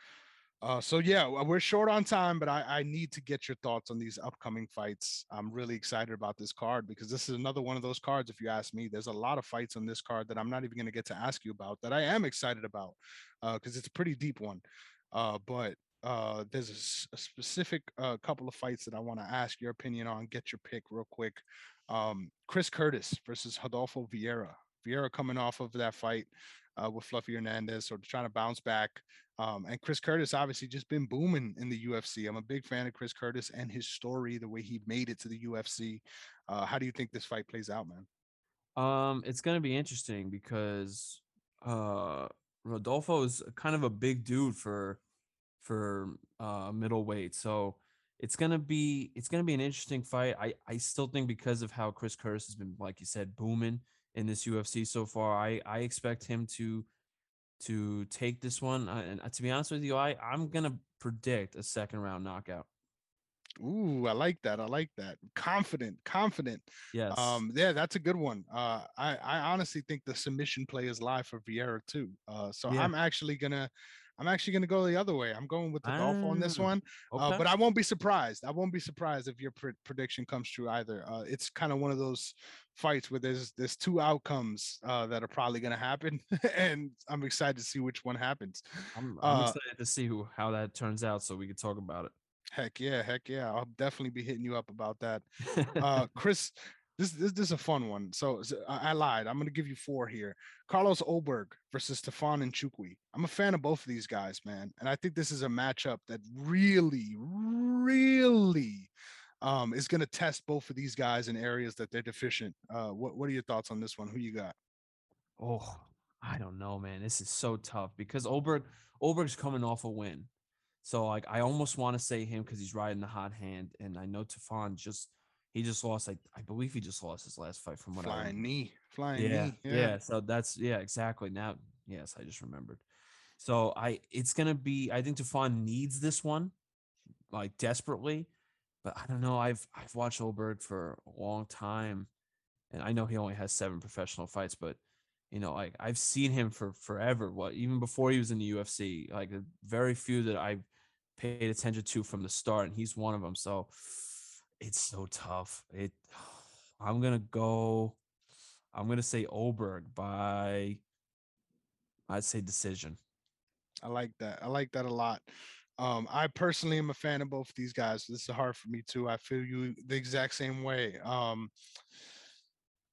Speaker 1: Uh, so yeah, we're short on time, but I, I need to get your thoughts on these upcoming fights. I'm really excited about this card because this is another one of those cards. If you ask me, there's a lot of fights on this card that I'm not even going to get to ask you about that I am excited about because it's a pretty deep one. Uh, but uh, there's a, s- a specific uh, couple of fights that I want to ask your opinion on. Get your pick real quick. Um, Chris Curtis versus Rodolfo Vieira. Vieira coming off of that fight uh, with Fluffy Hernandez, of trying to bounce back. Um, and Chris Curtis obviously just been booming in the UFC. I'm a big fan of Chris Curtis and his story, the way he made it to the UFC. Uh, how do you think this fight plays out, man?
Speaker 2: Um, it's gonna be interesting because uh Rodolfo is kind of a big dude for for uh middleweight. So it's gonna be it's gonna be an interesting fight. I I still think because of how Chris Curtis has been, like you said, booming in this UFC so far, I I expect him to to take this one. Uh, and uh, to be honest with you, I I'm gonna predict a second round knockout.
Speaker 1: Ooh, I like that. I like that. Confident, confident.
Speaker 2: Yes.
Speaker 1: Um, yeah, that's a good one. Uh, I I honestly think the submission play is live for Vieira too. Uh, so
Speaker 2: Yeah.
Speaker 1: I'm actually gonna I'm actually gonna go the other way. I'm going with the golf on this
Speaker 2: Ah,
Speaker 1: one. Uh, but I won't be surprised. I won't be surprised if your pre- prediction comes true either. Uh, it's kind of one of those fights where there's there's two outcomes uh, that are probably gonna happen, and I'm excited to see which one happens.
Speaker 2: I'm I'm
Speaker 1: Uh,
Speaker 2: excited to see who how that turns out so we can talk about it.
Speaker 1: heck yeah, heck yeah. I'll definitely be hitting you up about that. Uh, Chris, this this, this is a fun one. So, so I, I lied. I'm gonna give you four here. Carlos Ulberg versus Tafon Nchukwi. I'm a fan of both of these guys, man, and I think this is a matchup that really, really um, is gonna test both of these guys in areas that they're deficient. Uh, what what are your thoughts on this one? Who you got?
Speaker 2: Oh, I don't know, man. This is so tough because Ulberg Ulberg's coming off a win. So like I almost want to say him because he's riding the hot hand. And I know Tefan just he just lost, I I believe he just lost his last fight from what I
Speaker 1: Flying knee, flying
Speaker 2: Yeah,
Speaker 1: knee.
Speaker 2: yeah. yeah, So that's yeah, exactly. Now, yes, I just remembered. So I it's gonna be I think Tafon needs this one like desperately, but I don't know. I've I've watched Ulberg for a long time, and I know he only has seven professional fights, but you know, like I've seen him for forever. What even before he was in the UFC, like very few that I paid attention to from the start, and he's one of them. So it's so tough. It I'm gonna go. I'm gonna say Ulberg by I'd say decision.
Speaker 1: I like that. I like that a lot. Um, I personally am a fan of both of these guys. This is hard for me too. I feel you the exact same way. Um,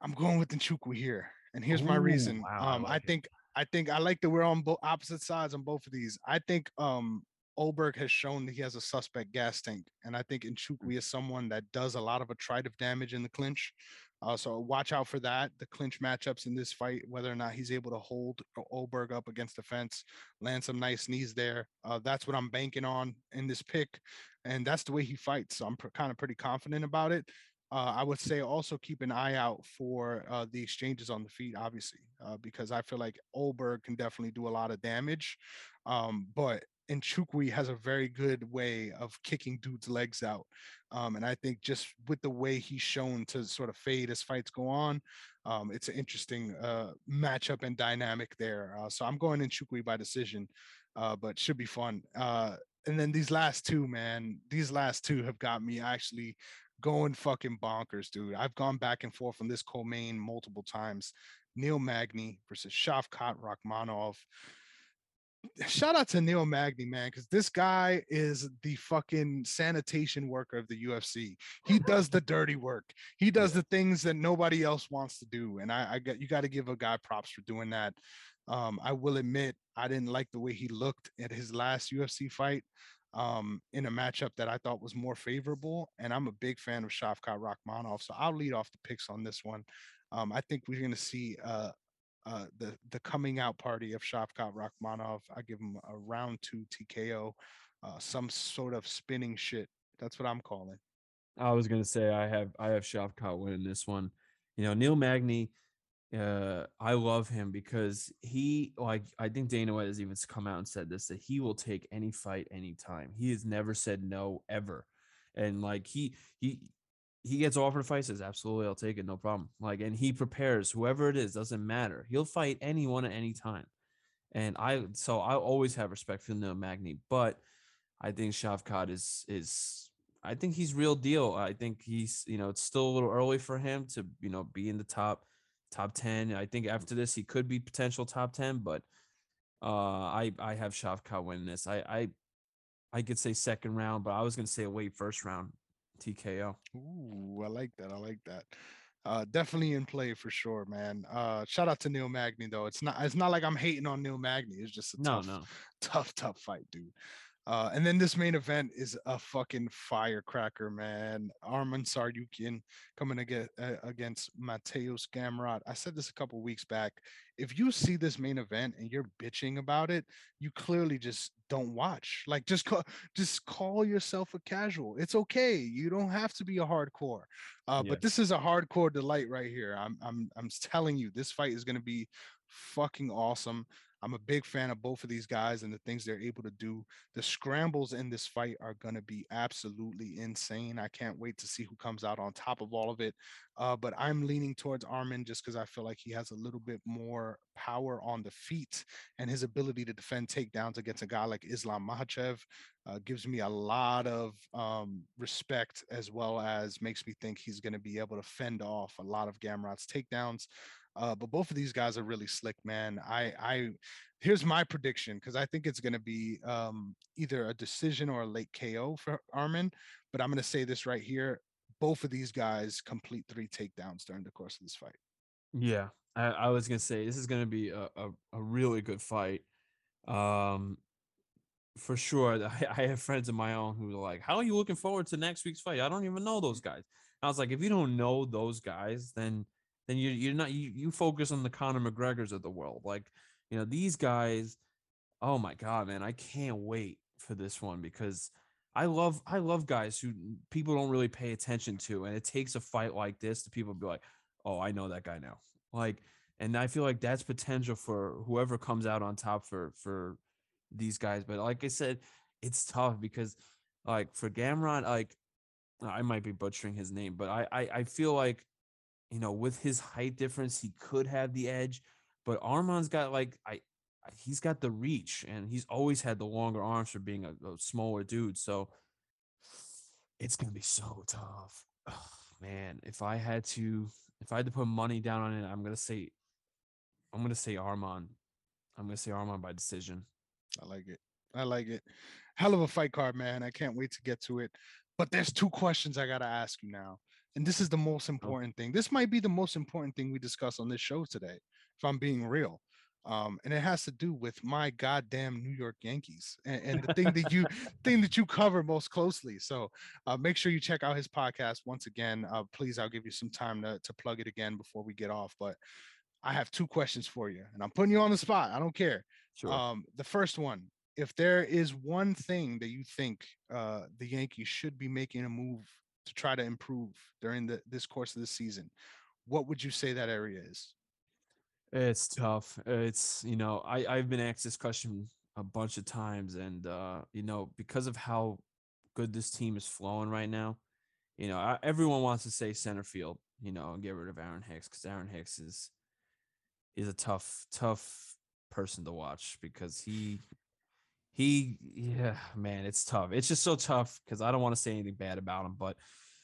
Speaker 1: I'm going with Nchukwi here, and here's my reason.
Speaker 2: wow,
Speaker 1: Um, I
Speaker 2: like it.
Speaker 1: think I think I like that we're on both opposite sides on both of these. I think um Ulberg has shown that he has a suspect gas tank, and I think
Speaker 2: Mm.
Speaker 1: Nchukwi is someone that does a lot of attritive damage in the clinch. Uh, so watch out for that. The clinch matchups in this fight, whether or not he's able to hold Ulberg up against the fence, land some nice knees there. Uh, that's what I'm banking on in this pick, and that's the way he fights. So I'm pr- kind of pretty confident about it. Uh, I would say also keep an eye out for uh, the exchanges on the feet, obviously, uh, because I feel like Ulberg can definitely do a lot of damage. Um, but Nchukwi has a very good way of kicking dudes' legs out. Um, and I think just with the way he's shown to sort of fade as fights go on, um, it's an interesting uh, matchup and dynamic there. Uh, so I'm going Nchukwi by decision, uh, but should be fun. Uh, and then these last two, man, these last two have got me actually going fucking bonkers, dude. I've gone back and forth on this co-main multiple times. Neil Magny versus Shavkat Rakhmonov. Shout out to Neil Magny, man, because this guy is the fucking sanitation worker of the UFC. He does the dirty work. He does the things that nobody else wants to do, and I, I get you got to give a guy props for doing that. Um, I will admit I didn't like the way he looked at his last UFC fight um, in a matchup that I thought was more favorable. And I'm a big fan of Shavkat Rakhmonov, so I'll lead off the picks on this one. Um, I think we're going to see uh, uh, the the coming out party of Shavkat Rakhmonov. I give him a round two TKO, uh, some sort of spinning shit. That's what I'm calling.
Speaker 2: I was gonna say I have I have Shavkat winning this one. You know, Neil Magny, uh, I love him because he like I think Dana White has even come out and said this that he will take any fight anytime. He has never said no ever. And like he he he gets offered fights, says absolutely I'll take it, no problem. Like and he prepares whoever it is, doesn't matter. He'll fight anyone at any time. And I so I always have respect for Neil Magny, but I think Shavkat is is I think he's real deal. I think he's you know it's still a little early for him to you know be in the top top ten. I think after this he could be potential top ten, but uh, I I have Shavkat winning this. I I I could say second round, but I was gonna say late first round TKO.
Speaker 1: Ooh, I like that. I like that. Uh, definitely in play for sure, man. Uh, shout out to Neil Magny though. It's not. It's not like I'm hating on Neil Magny. It's just a
Speaker 2: No,
Speaker 1: tough,
Speaker 2: no.
Speaker 1: tough, tough fight, dude. Uh, and then this main event is a fucking firecracker, man. Arman Tsarukyan coming against, uh, against Mateusz Gamrot. I said this a couple weeks back. If you see this main event and you're bitching about it, you clearly just don't watch. Like just call, just call yourself a casual. It's okay. You don't have to be a hardcore. Uh,
Speaker 2: Yes.
Speaker 1: But this is a hardcore delight right here. I'm I'm I'm telling you, this fight is going to be fucking awesome. I'm a big fan of both of these guys and the things they're able to do. The scrambles in this fight are going to be absolutely insane. I can't wait to see who comes out on top of all of it. Uh, but I'm leaning towards Arman just because I feel like he has a little bit more power on the feet and his ability to defend takedowns against a guy like Islam Makhachev uh, gives me a lot of um, respect as well as makes me think he's going to be able to fend off a lot of Gamrot's takedowns. Uh, but both of these guys are really slick, man. I, I, here's my prediction because I think it's going to be um, either a decision or a late KO for Arman. But I'm going to say this right here: both of these guys complete three takedowns during the course of this fight.
Speaker 2: Yeah, I, I was gonna say this is gonna be a, a, a really good fight. Um, for sure. I, I have friends of my own who are like, "How are you looking forward to next week's fight?" I don't even know those guys. I was like, if you don't know those guys, then then you you're not you you focus on the Conor McGregor's of the world. Like, you know, these guys. Oh my god, man, I can't wait for this one because I love I love guys who people don't really pay attention to, and it takes a fight like this to people be like, oh, I know that guy now. Like, and I feel like that's potential for whoever comes out on top for for these guys. But like I said, it's tough because like for Gamrot, like I might be butchering his name, but I, I I feel like you know with his height difference, he could have the edge. But Arman's got like I he's got the reach and he's always had the longer arms for being a, a smaller dude. So it's gonna be so tough. Ugh, man, if I had to if I had to put money down on it, I'm gonna say I'm gonna say Armand. I'm gonna say Armand by decision.
Speaker 1: I like it. I like it. Hell of a fight card, man. I can't wait to get to it. But there's two questions I got to ask you now. And this is the most important thing. This might be the most important thing we discuss on this show today, if I'm being real. Um, and it has to do with my goddamn New York Yankees and, and the thing that you thing that you cover most closely. So uh, make sure you check out his podcast once again. Uh, please, I'll give you some time to, to plug it again before we get off. But I have two questions for you, and I'm putting you on the spot. I don't care.
Speaker 2: Sure.
Speaker 1: Um, the first one, if there is one thing that you think uh, the Yankees should be making a move to try to improve during the this course of the season, what would you say that area is?
Speaker 2: It's tough. It's you know, I I've been asked this question a bunch of times, and uh, you know, because of how good this team is flowing right now, you know, I, everyone wants to say center field, you know, and get rid of Aaron Hicks because Aaron Hicks is is a tough, tough person to watch because he he yeah man it's tough. It's just so tough because i don't want to say anything bad about him but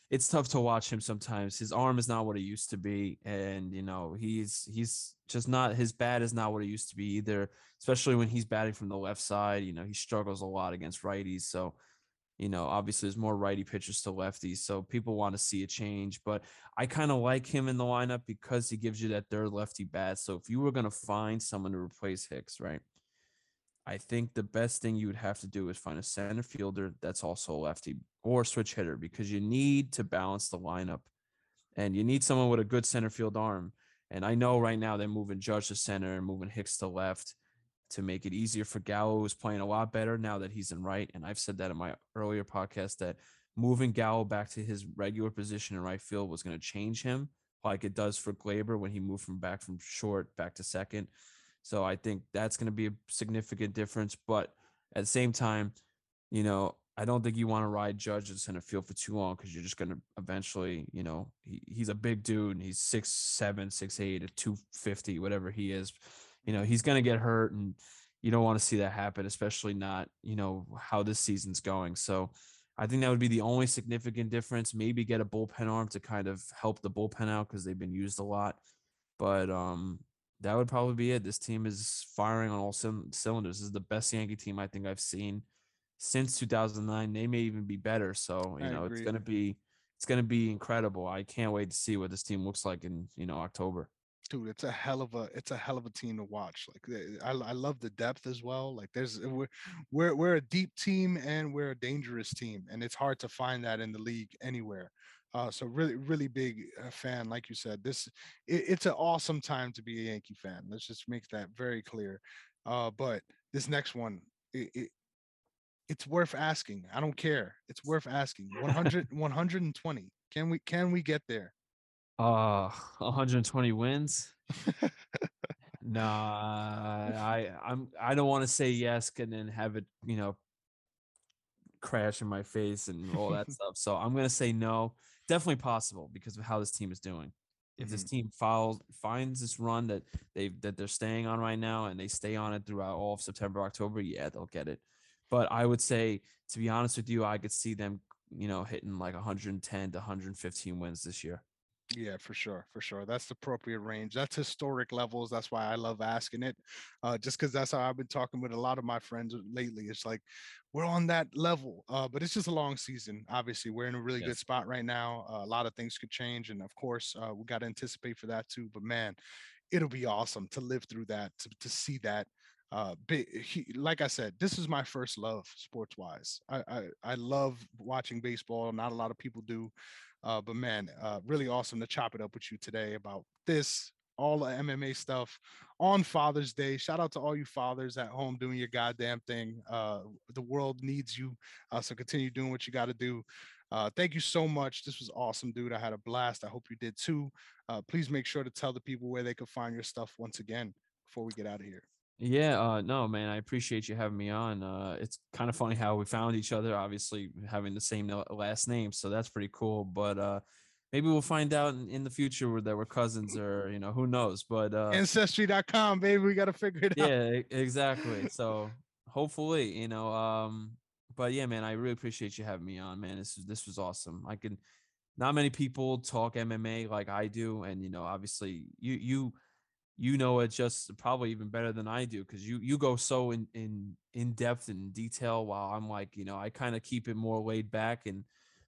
Speaker 2: it's tough to watch him sometimes. His arm is not what it used to be and you know he's he's just not his bat is not what it used to be either especially when he's batting from the left side you know he struggles a lot against righties so you know obviously there's more righty pitchers to lefties so people want to see a change but i kind of like him in the lineup because he gives you that third lefty bat so if you were going to find someone to replace hicks right I think the best thing you would have to do is find a center fielder that's also a lefty or switch hitter because you need to balance the lineup and you need someone with a good center field arm. And I know right now they're moving Judge to center and moving Hicks to left to make it easier for Gallo, who's playing a lot better now that he's in right. And I've said that in my earlier podcast that moving Gallo back to his regular position in right field was going to change him like it does for Gleyber when he moved from back from short back to second. So I think that's going to be a significant difference. But at the same time, you know, I don't think you want to ride Judge in center field for too long because you're just going to eventually, you know, he, he's a big dude and he's six seven, six eight, two fifty, whatever he is. You know, he's going to get hurt, and you don't want to see that happen, especially not, you know, how this season's going. So I think that would be the only significant difference. Maybe get a bullpen arm to kind of help the bullpen out because they've been used a lot. But um, that would probably be it. This team is firing on all cyl- cylinders. This is the best Yankee team I think I've seen since 2009. They may even be better. So you
Speaker 1: I
Speaker 2: know, it's gonna be it's gonna be incredible. I can't wait to see what this team looks like in you know October.
Speaker 1: dude it's a hell of a it's a hell of a team to watch like eh, i, I love the depth as well like there's we're, we're we're a deep team and we're a dangerous team and it's hard to find that in the league anywhere uh, so really really big uh, fan like you said this it, it's an awesome time to be a yankee fan let's just make that very clear uh, but this next one it, it it's worth asking i don't care it's worth asking 100 120 can we can we get there
Speaker 2: Uh, 120 wins. Nah, I I'm I don't want to say yes and then have it, you know, crash in my face and all that stuff. So I'm gonna say no. Definitely possible because of how this team is doing. If this
Speaker 1: Mhm.
Speaker 2: team follows finds this run that they that they're staying on right now and they stay on it throughout all of September, October, yeah, they'll get it. But I would say, to be honest with you, I could see them, you know, hitting like 110 to 115 wins this year.
Speaker 1: Yeah, for sure, for sure. That's the appropriate range. That's historic levels. That's why I love asking it. Uh, just because that's how I've been talking with a lot of my friends lately. It's like we're on that level. Uh, but it's just a long season. Obviously, we're in a really good spot right now. Uh, a lot of things could change, and of course, uh, we got to anticipate for that too. But man, it'll be awesome to live through that, to to see that. Uh, big, he, like I said, this is my first love sports wise. I, I I love watching baseball. Not a lot of people do. Uh, but man, uh, really awesome to chop it up with you today about this, all the MMA stuff on Father's Day. Shout out to all you fathers at home doing your goddamn thing. Uh, the world needs you, uh, so continue doing what you got to do. Uh, thank you so much. This was awesome, dude. I had a blast. I hope you did too. Uh, please make sure to tell the people where they can find your stuff once again before we get out of here.
Speaker 2: Yeah, uh, no, man, I appreciate you having me on. Uh, it's kind of funny how we found each other, obviously having the same last name, so that's pretty cool. But uh, maybe we'll find out in, in the future that we're cousins, or you know, who knows? But uh,
Speaker 1: Ancestry.com, baby. We got to figure it out.
Speaker 2: yeah, exactly. So hopefully, you know, um, but yeah, man, I really appreciate you having me on, man. This is this was awesome. I can not many people talk MMA like I do, and you know, obviously, you you you know it just probably even better than I do because you you go so in in in depth and detail while I'm like you know I kind of keep it more laid back and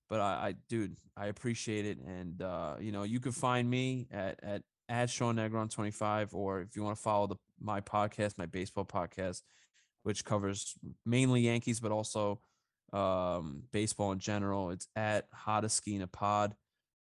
Speaker 2: but I, I dude I appreciate it and uh you know you can find me at at at Sean Negron 25 or if you want to follow the my podcast my baseball podcast which covers mainly Yankees but also um baseball in general it's at Hottaskina Pod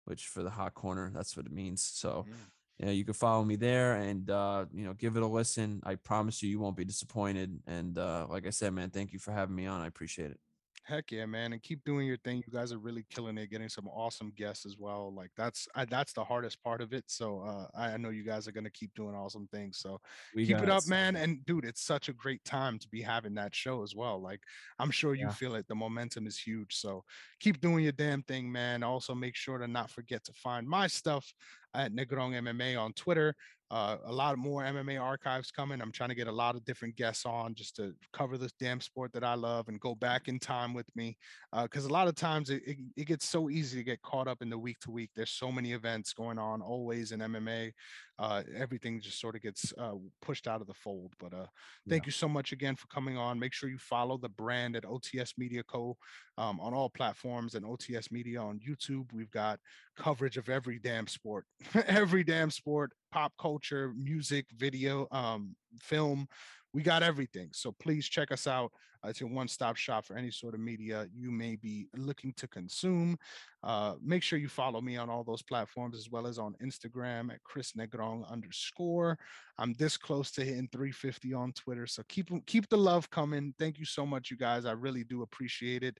Speaker 2: which for the hot corner that's what it means so
Speaker 1: Mm.
Speaker 2: Yeah, you can follow me there and uh, you know, give it a listen. I promise you you won't be disappointed. And uh, like I said, man, thank you for having me on. I appreciate it.
Speaker 1: Heck yeah, man, and keep doing your thing. You guys are really killing it, getting some awesome guests as well. Like that's I, that's the hardest part of it. So uh, I, know you guys are gonna keep doing awesome things. So
Speaker 2: We
Speaker 1: keep it up,
Speaker 2: so-
Speaker 1: man. And dude, it's such a great time to be having that show as well. Like I'm sure you
Speaker 2: Yeah.
Speaker 1: feel it. The momentum is huge. So keep doing your damn thing, man. Also make sure to not forget to find my stuff at Negron MMA on Twitter. Uh, a lot more MMA archives coming. I'm trying to get a lot of different guests on just to cover this damn sport that I love and go back in time with me. Because a lot of times it, it, it gets so easy to get caught up in the week to week. There's so many events going on always in MMA. Uh, everything just sort of gets uh, pushed out of the fold. But uh, thank you so much again for coming on. Make sure you follow the brand at OTS Media Co. Um, on all platforms and OTS Media on YouTube. We've got coverage of every damn sport, every damn sport, pop culture, music, video, um, film. We got everything. So please check us out. Uh, it's your one stop shop for any sort of media you may be looking to consume. Uh, make sure you follow me on all those platforms as well as on Instagram at Chris Negron underscore. I'm this close to hitting 350 on Twitter. So keep keep the love coming. Thank you so much, you guys. I really do appreciate it.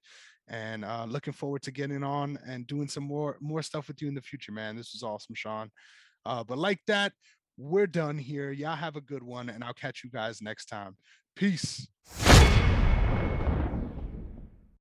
Speaker 1: And uh, looking forward to getting on and doing some more more stuff with you in the future, man. This is awesome, Sean. Uh, but like that, we're done here. Y'all have a good one, and I'll catch you guys next time. Peace.